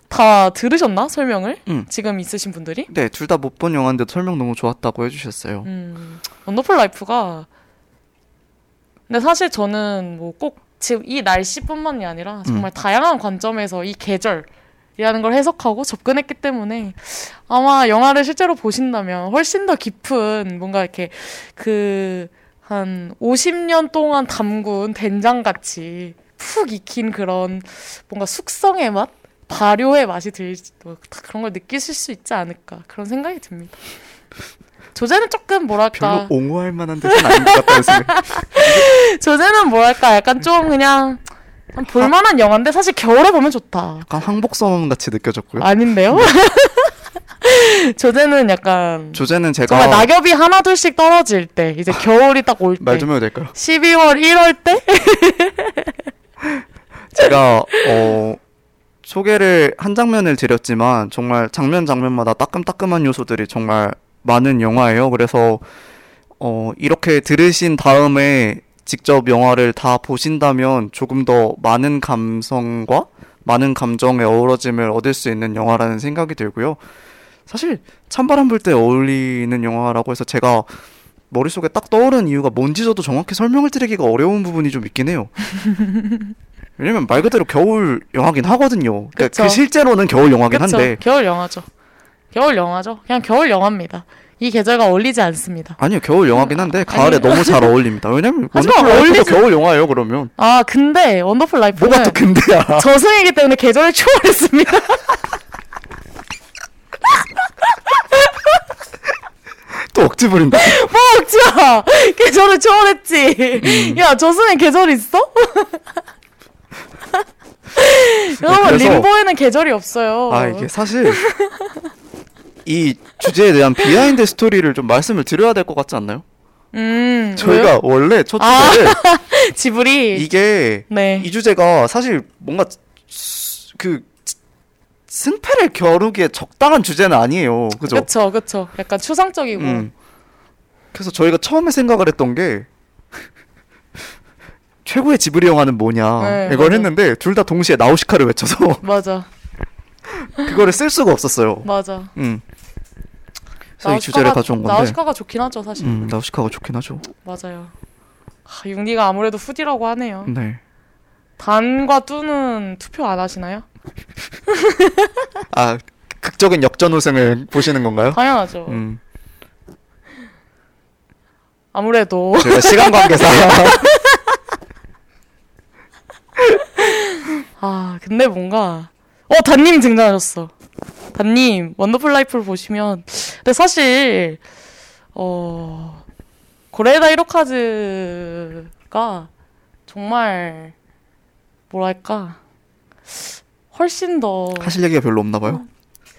다 들으셨나 설명을? 음. 지금 있으신 분들이? 네, 둘 다 못 본 영화인데 설명 너무 좋았다고 해주셨어요. 음, 원더풀 라이프가 근데 사실 저는 뭐 꼭 지금 이 날씨뿐만이 아니라 정말 다양한 관점에서 이 계절 이라는 걸 해석하고 접근했기 때문에 아마 영화를 실제로 보신다면 훨씬 더 깊은 뭔가 이렇게 그 한 50년 동안 담근 된장같이 푹 익힌 그런 뭔가 숙성의 맛? 발효의 맛이 들 뭐, 그런 걸 느끼실 수 있지 않을까 그런 생각이 듭니다. 조제는 조금 뭐랄까 별로 옹호할 만한 뜻은 아닌 것 같다는 생각. *laughs* 조제는 뭐랄까 약간 좀 그냥 한 볼만한 영화인데 사실 겨울에 보면 좋다. 약간 항복선 같이 느껴졌고요. 아닌데요? *laughs* 조제는 약간 조제는 제가 정말 낙엽이 하나 둘씩 떨어질 때 이제 겨울이 딱 올 때 말좀 해도 될까요? 12월 1월 때 *laughs* 제가 어 소개를 한 장면을 드렸지만 정말 장면 장면마다 따끔따끔한 요소들이 정말 많은 영화예요. 그래서 어 이렇게 들으신 다음에 직접 영화를 다 보신다면 조금 더 많은 감성과 많은 감정의 어우러짐을 얻을 수 있는 영화라는 생각이 들고요. 사실 찬바람 불 때 어울리는 영화라고 해서 제가 머릿속에 딱 떠오른 이유가 뭔지 저도 정확히 설명을 드리기가 어려운 부분이 좀 있긴 해요. *laughs* 왜냐면 말 그대로 겨울 영화긴 하거든요. 그러니까. 그 실제로는 겨울 영화긴 그쵸 한데 겨울 영화죠. 겨울 영화죠. 그냥 겨울 영화입니다. 이 계절과 어울리지 않습니다. 아니요 겨울 영화긴 한데 가을에 너무 잘 *laughs* 어울립니다. 왜냐면 하지만 원더풀 라이프도 어울리지- 겨울 영화예요. 그러면 아 근데 원더풀 라이프는 뭐가 또 근데야? *laughs* 저승이기 때문에 계절을 초월했습니다. *laughs* 또 억지 부린다. 뭐 억지야 계절을 초월했지. 야 저승에 계절 있어? 여러분 그래서- 림보에는 계절이 없어요. 아 이게 사실 이 주제에 대한 비하인드 스토리를 좀 말씀을 드려야 될 것 같지 않나요? 음 저희가 원래 첫 아. 주제를 *laughs* 지브리 이게 네 이 주제가 사실 뭔가 스- 그 승패를 겨루기에 적당한 주제는 아니에요. 그죠? 그쵸 그쵸 약간 추상적이고 음. 그래서 저희가 처음에 생각을 했던 게 *laughs* 최고의 지브리 영화는 뭐냐 네, 이걸 맞아. 했는데 둘 다 동시에 나우시카를 외쳐서 맞아 *laughs* 그거를 쓸 수가 없었어요. 맞아. 음. 이 주제를 가져온 건데. 나우시카가 좋긴 하죠 사실. 음, 나우시카가 좋긴 하죠. 맞아요. 아, 융디가 아무래도 후디라고 하네요. 네. 단과 뚜는 투표 안 하시나요? *laughs* 아 극적인 역전 우승을 보시는 건가요? 당연하죠. 음, 아무래도 제가 시간 관계상 *laughs* 아 근데 뭔가 어 단님 등장하셨어. 단님 원더풀 라이프를 보시면 근데 사실 어 고레다 히로카즈가 정말 뭐랄까 훨씬 더 하실 얘기가 별로 없나 봐요.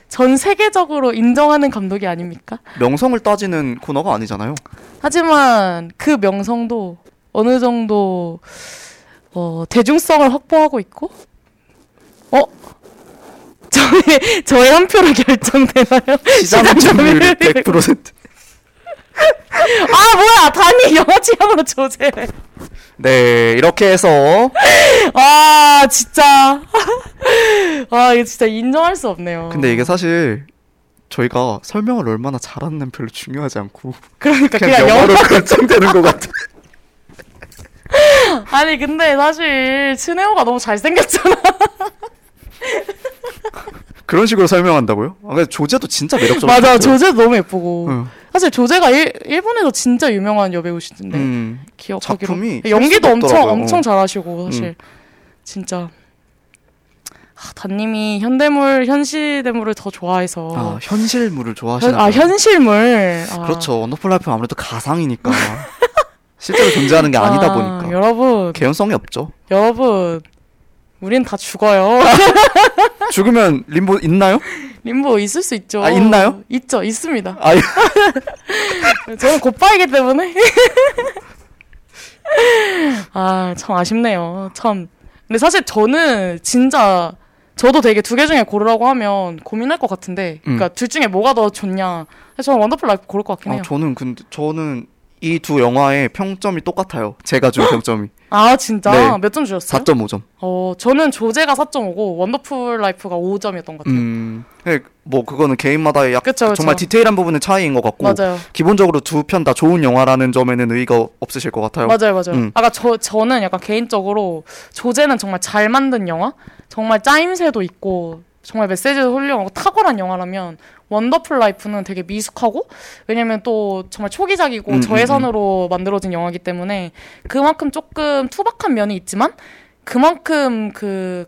전 세계적으로 인정하는 감독이 아닙니까? 명성을 따지는 코너가 아니잖아요. 하지만 그 명성도 어느 정도 어, 대중성을 확보하고 있고, 어 저의 저의 한 표로 결정되나요? 시장 점유율 100%. 아 뭐야 단이 영화 취향으로 조제래. 네, 이렇게 해서 아 진짜 아 이거 진짜 인정할 수 없네요. 근데 이게 사실 저희가 설명을 얼마나 잘하는 별로 중요하지 않고 그러니까 그냥, 그냥 영어로 결정되는 것 같아. 아니 근데 사실 스네오가 너무 잘생겼잖아. *laughs* 그런 식으로 설명한다고요? 아, 근데 조제도 진짜 매력적이에요. 맞아 조제 너무 예쁘고 응. 사실 조제가 일, 일본에서 진짜 유명한 여배우시던데 음, 기억하기로 작품이 연기도 셀 수가 엄청 없더라고요. 엄청 어. 잘하시고 사실 진짜 아, 단님이 현대물 현시대물을 더 좋아해서 아, 현실물을 현, 좋아하시나 아. 현실물 아, 그렇죠. 원더풀 라이프는 아무래도 가상이니까 *laughs* 실제로 존재하는 게 아니다 아, 보니까 여러분 개연성이 없죠. 여러분 우린 다 죽어요. *laughs* 죽으면 림보 있나요? 림보 있을 수 있죠. 아, 있나요? 있죠. 있습니다. 아, *laughs* 저는 곧바이기 때문에. *laughs* 아 참 아쉽네요. 참. 근데 사실 저는 진짜 저도 되게 두 개 중에 고르라고 하면 고민할 것 같은데 그러니까 둘 중에 뭐가 더 좋냐. 저는 원더풀 라이프 고를 것 같긴 아, 해요. 저는 근데 저는 이 두 영화의 평점이 똑같아요. 제가 준 평점이 아 진짜 네. 몇 점 주셨어요? 4.5점. 어 저는 조제가 4.5고 원더풀 라이프가 5점이었던 것 같아요 음, 네, 뭐 그거는 개인마다의 약 그쵸, 그쵸. 정말 디테일한 부분의 차이인 것 같고 맞아요 기본적으로 두 편 다 좋은 영화라는 점에는 이의가 없으실 것 같아요. 맞아요, 맞아요. 음. 아까 저 저는 약간 개인적으로 조제는 정말 잘 만든 영화, 정말 짜임새도 있고 정말 메시지도 훌륭하고 탁월한 영화라면 원더풀 라이프는 되게 미숙하고 왜냐면 또 정말 초기작이고 음, 저예산으로 만들어진 영화이기 때문에 그만큼 조금 투박한 면이 있지만 그만큼 그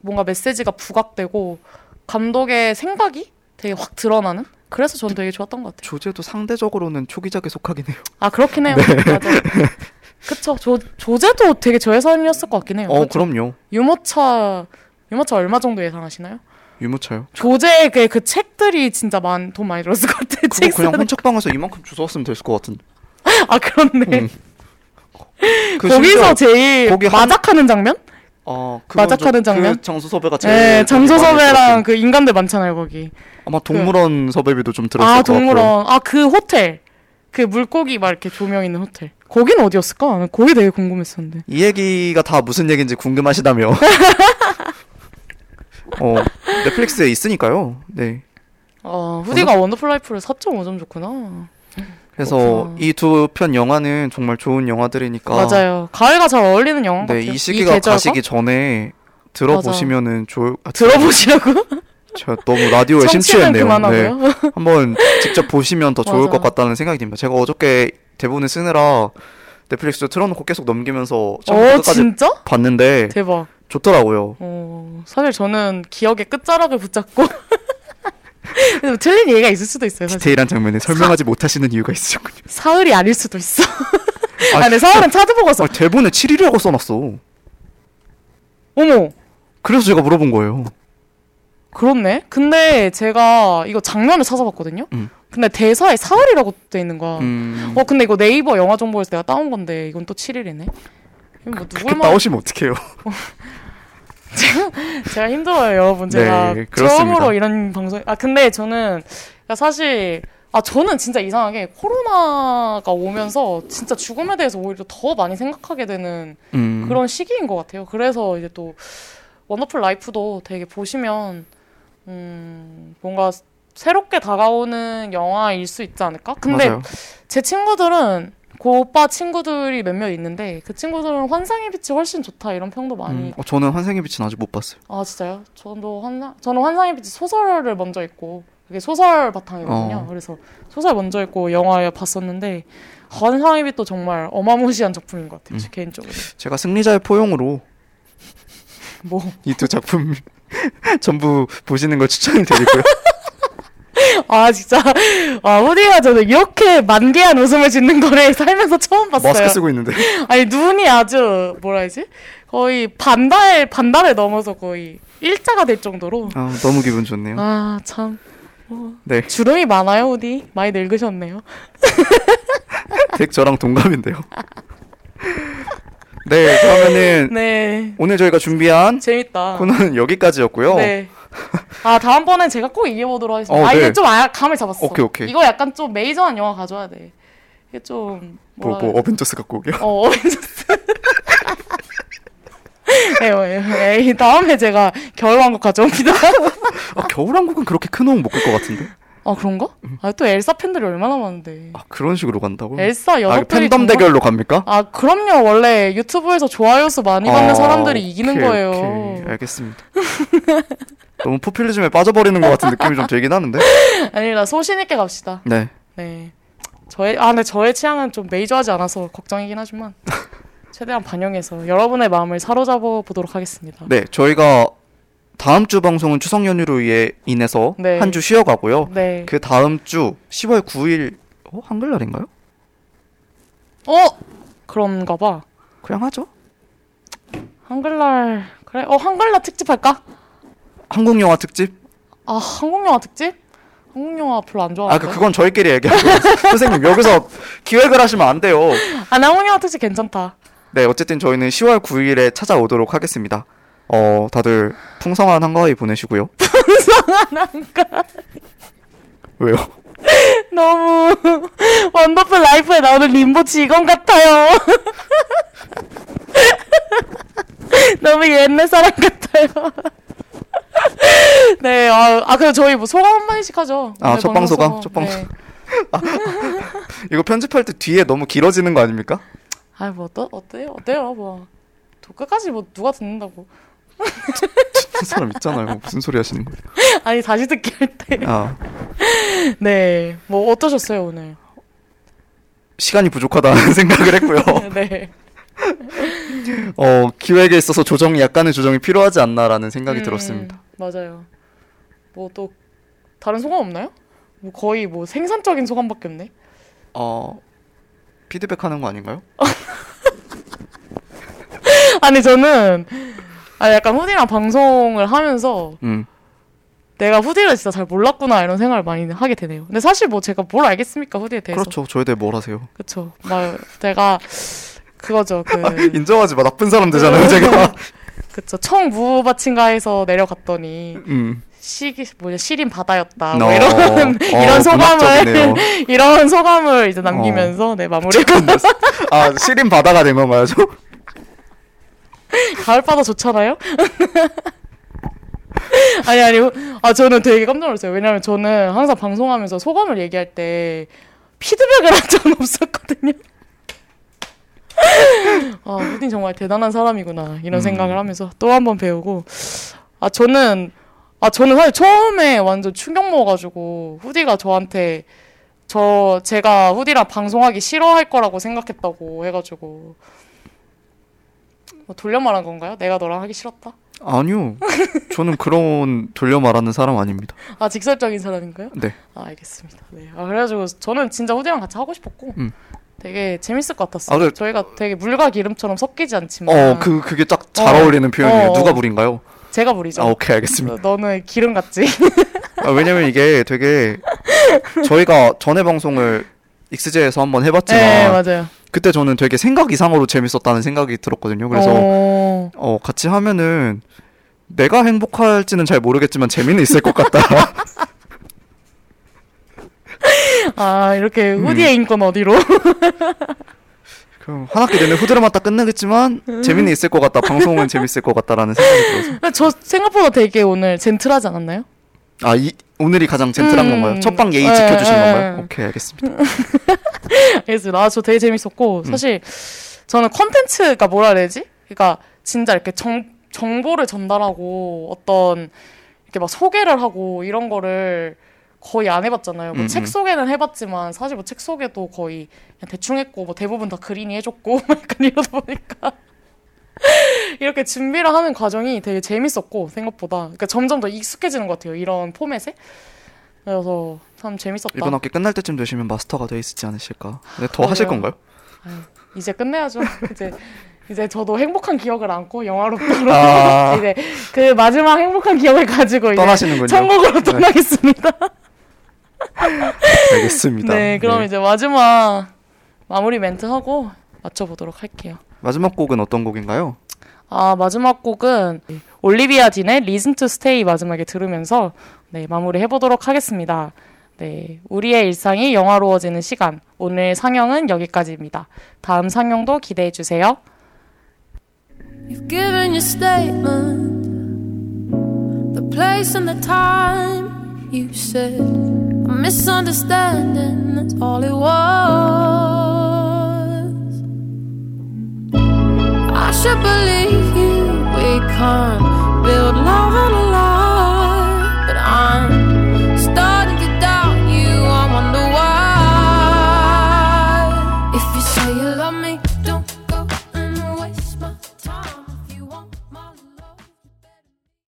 뭔가 메시지가 부각되고 감독의 생각이 되게 확 드러나는 그래서 저는 되게 좋았던 것 같아요. 조제도 상대적으로는 초기작에 속하긴 해요. 아 그렇긴 네. 해요. 맞아요. 그쵸. 조, 조제도 되게 저예산이었을 것 같긴 해요. 어, 그쵸? 그럼요. 유모차 유모차 얼마 정도 예상하시나요? 유모차요. 조제의 그, 그 책들이 진짜 많, 돈 많이 들었을 것 같아. 그거 책 그냥 혼책방에서 이만큼 주워왔으면 될것 같은데. *laughs* 아 그렇네. 음. *laughs* 그 거기서 심지어- 제일 거기 한- 마작하는 장면? 어, 그건 마작하는 좀- 장면? 그 장수 섭외가 제일 네, 많이 장소 섭외랑 들었던- 그 인간들 많잖아요 거기. 아마 동물원 섭외비도 좀 들었을 아 것 같고. 동물원. 아 그 호텔. 그 물고기 막 이렇게 조명 있는 호텔. 거긴 어디였을까? 난 거기 되게 궁금했었는데. 이 얘기가 다 무슨 얘기인지 궁금하시다며. *laughs* 어, 넷플릭스에 있으니까요. 네. 어 후디가 원더풀 라이프를 4.5점 줬구나. 그래서. 이 두 편 영화는 정말 좋은 영화들이니까. 맞아요. 가을과 잘 어울리는 영화 네, 같아요. 이 시기가 계절과? 가시기 전에 들어보시면은 좋을. 아, 들어보시라고. *laughs* 제가 너무 라디오에 심취했네요. 네. *laughs* 한번 직접 보시면 더 좋을. 것 같다는 생각이 듭니다. 제가 어저께 대본을 쓰느라 넷플릭스 틀어놓고 계속 넘기면서 어 처음부터 끝까지 진짜? 봤는데 대박. 좋더라고요. 어 사실 저는 기억의 끝자락을 붙잡고 *laughs* 틀린 얘기가 있을 수도 있어요. 사실. 디테일한 장면을 설명하지 못하시는 이유가 있으셨군요. 사흘이 아닐 수도 있어. *laughs* 아, 아, 근데 사흘은 찾아보고서 아, 대본에 7일이라고 써놨어. 어머 그래서 제가 물어본 거예요. 그렇네. 근데 제가 이거 장면을 찾아봤거든요. 음. 근데 대사에 사흘이라고 돼 있는 거야. 음, 어 근데 이거 네이버 영화 정보에서 내가 따온 건데 이건 또 7일이네. 뭐 그렇게 누굴 말 나오시면 어떡해요. *laughs* 제가 힘들어요, 여러분. 제가 네, 그렇습니다. 처음으로 이런 방송. 아 근데 저는 그러니까 사실 아 저는 진짜 이상하게 코로나가 오면서 진짜 죽음에 대해서 오히려 더 많이 생각하게 되는 음, 그런 시기인 것 같아요. 그래서 이제 또 원더풀 라이프도 되게 보시면 음 뭔가 새롭게 다가오는 영화일 수 있지 않을까? 근데 맞아요. 제 친구들은 그 오빠 친구들이 몇몇 있는데 그 친구들은 환상의 빛이 훨씬 좋다 이런 평도 많이 음, 어, 저는 환생의 빛은 아직 못 봤어요. 아 진짜요? 저도 환상 저는 환상의 빛이 소설을 먼저 읽고 그게 소설 바탕이거든요. 어. 그래서 소설 먼저 읽고 영화 봤었는데 환상의 빛도 정말 어마무시한 작품인 것 같아요. 음. 제 개인적으로. 제가 승리자의 포용으로 뭐 이 두 작품 *laughs* 전부 보시는 걸 추천을 드리고요. *laughs* *laughs* 아 진짜 아 호디가 저는 이렇게 만개한 웃음을 짓는 거를 *laughs* 살면서 처음 봤어요. 마스크 쓰고 있는데. *laughs* 아니 눈이 아주 뭐라 해야지 거의 반달 반달을 넘어서 거의 일자가 될 정도로 아, 너무 기분 좋네요. 아참 네, 주름이 많아요 어디 많이 늙으셨네요. 덱 저랑 동갑인데요. 네, 그러면은 네 오늘 저희가 준비한 재밌다. 코너는 여기까지였고요. 네. 아 다음번엔 제가 꼭 이겨보도록 하겠습니다. 어, 아 네. 좀 아, 감을 잡았어. 오케이, 오케이. 이거 약간 좀 메이저한 영화 가져야 돼. 이게 좀 뭐, 뭐라 뭐 어벤져스 갖고 오게요? 어, 어벤져스. *laughs* 예, 다음에 제가 겨울왕국 가져옵니다. *laughs* 아, 겨울왕국은 그렇게 큰 호응 못끌것 같은데. 아, 그런가? 아, 또 엘사 팬들이 얼마나 많은데. 아, 그런 식으로 간다고? 엘사 아, 여러분들이 팬덤 정말- 대결로 갑니까? 아, 그럼요. 원래 유튜브에서 좋아요 수 많이 받는 아, 사람들이 이기는 오케이, 거예요. 오케이. 알겠습니다. *laughs* 너무 포퓰리즘에 빠져버리는 것 같은 느낌이 좀 들긴 하는데. *laughs* 아니라 소신 있게 갑시다. 네. 네. 저의, 아, 근데 저의 취향은 좀 메이저하지 않아서 걱정이긴 하지만. *laughs* 최대한 반영해서 여러분의 마음을 사로잡아 보도록 하겠습니다. 네, 저희가 다음 주 방송은 추석 연휴로 인해 인해서 네. 한주 쉬어가고요. 네. 그 다음 주 10월 9일 어? 한글날인가요? 어? 그런가 봐. 그냥 하죠. 한글날 그래 어 한글날 특집 할까? 한국 영화 특집? 아 한국 영화 특집? 한국 영화 별로 안 아, 좋아하는데. 그 그건 저희끼리 얘기하고 *laughs* 선생님 여기서 기획을 하시면 안 돼요. 아, 나 한국 영화 특집 괜찮다. 네, 어쨌든 저희는 10월 9일에 찾아오도록 하겠습니다. 어, 다들 풍성한 한가위 보내시고요. *laughs* 풍성한 한가위. 왜요? *laughs* 너무 원더풀 라이프에 나오는 림보 직원 같아요. 너무 옛날 사람 같아요. *laughs* 네, 아, 아, 그럼 저희 뭐 소감 한 마디씩 하죠. 아, 오늘 첫방 소감? 첫방 네. *laughs* 이거 편집할 때 뒤에 너무 길어지는 거 아닙니까? 아, 뭐 어떠, 어때요? 어때요? 뭐. 또 끝까지 뭐 누가 듣는다고. 그 사람 있잖아요. 무슨 소리 하시는 거예요? *laughs* 아니, 다시 듣기 할 때. 아, 네. 뭐 어떠셨어요, 오늘? 시간이 부족하다는 생각을 했고요. 네. 어, 기획에 있어서 조정이 약간의 조정이 필요하지 않나라는 생각이 음, 들었습니다. 맞아요. 뭐 또 다른 소감 없나요? 뭐 거의 뭐 생산적인 소감밖에 없네. 어, 피드백 하는 거 아닌가요? *laughs* 아니 저는 아 약간 후디랑 방송을 하면서 음. 내가 후디를 진짜 잘 몰랐구나 이런 생각을 많이 하게 되네요. 근데 사실 뭐 제가 뭘 알겠습니까 후디에 대해서. 그렇죠. 저에 대해 뭘 하세요? 그렇죠. 막 제가 그거죠. 그 *laughs* 인정하지 마. 나쁜 사람 되잖아요, 제가. *laughs* 그쵸 청무받친가에서 내려갔더니 음. 시기 뭐냐 시린 바다였다 어, 뭐 이런 어, 이런 소감을. *laughs* 이런 소감을 이제 남기면서 네 마무리 아, 시린 바다가 된 건가요, 저? *laughs* 가을 바다 좋잖아요. *laughs* 아니 아니 아 저는 되게 깜짝 놀랐어요. 왜냐면 저는 항상 방송하면서 소감을 얘기할 때 피드백을 한 적은 없었거든요. 아 후딘 정말 대단한 사람이구나 이런 음. 생각을 하면서 또 한 번 배우고 아 저는 아 저는 사실 처음에 완전 충격 먹어가지고 후디가 저한테 저 제가 후디랑 방송하기 싫어할 거라고 생각했다고 해가지고 뭐 돌려 말한 건가요? 내가 너랑 하기 싫었다? 아니요. 저는 그런 돌려 말하는 사람 아닙니다. 아 직설적인 사람인가요? 네. 아 알겠습니다. 네. 아 그래가지고 저는 진짜 후디랑 같이 하고 싶었고 음. 되게 재밌을 것 같았어요. 아, 그래. 저희가 되게 물과 기름처럼 섞이지 않지만 어, 그, 그게 딱 잘 어. 어, 울리는 표현이에요. 어. 누가 부린가요? 제가 부리죠. 아, 오케이, 알겠습니다. 너- 너는 기름 같지? *laughs* 아, 왜냐면 이게 되게 저희가 전에 방송을 익스제에서 한번 해봤지만 네 맞아요. 그때 저는 되게 생각 이상으로 재밌었다는 생각이 들었거든요. 그래서 어... 어, 같이 하면은 내가 행복할지는 잘 모르겠지만 재미는 있을 것 같다. *laughs* 아 이렇게 음. 후디의 인권 어디로? *laughs* 그럼 한 학기 내내 후드를 딱 끝내겠지만 재미는 있을 것 같다. 방송은 재밌을 것 같다라는 생각이 들어서. 근데 저 생각보다 되게 오늘 젠틀하지 않았나요? 아, 이 오늘이 가장 젠틀한 음. 건가요? 첫방 예의 예, 지켜주신 예, 건가요? 예. 오케이, 알겠습니다. *laughs* 알겠습니다. 아, 저 되게 재밌었고, 음. 사실 저는 컨텐츠가 뭐라 해야 되지? 그러니까 진짜 이렇게 정, 정보를 전달하고 어떤 이렇게 막 소개를 하고 이런 거를 거의 안 해봤잖아요. 뭐 음, 책 음. 소개는 해봤지만 사실 뭐 책 소개도 거의 그냥 대충 했고 뭐 대부분 다 그린이 해줬고 막 *laughs* 약간 이러다 보니까 *laughs* 이렇게 준비를 하는 과정이 되게 재밌었고 생각보다 그러니까 점점 더 익숙해지는 것 같아요. 이런 포맷에. 그래서 참 재밌었다. 이번 학기 끝날 때쯤 되시면 마스터가 돼 있지 않으실까? 근데 더 그러게요. 하실 건가요? 아유, 이제 끝내야죠. *laughs* 이제 이제 저도 행복한 기억을 안고 영화롭다로 아. 이제 그 마지막 행복한 기억을 가지고 떠나시는군요. 천국으로 네. 떠나겠습니다. 알겠습니다. 네, 그럼 네. 이제 마지막 마무리 멘트 하고 맞춰보도록 할게요. 마지막 곡은 어떤 곡인가요? 아 마지막 곡은 올리비아 딘의 Listen to Stay 마지막에 들으면서 네 마무리 해보도록 하겠습니다. 네 우리의 일상이 영화로워지는 시간 오늘 상영은 여기까지입니다. 다음 상영도 기대해 주세요. You've given your statement, the place and the time. You said misunderstanding, that's all it was. I should believe you, we can't build love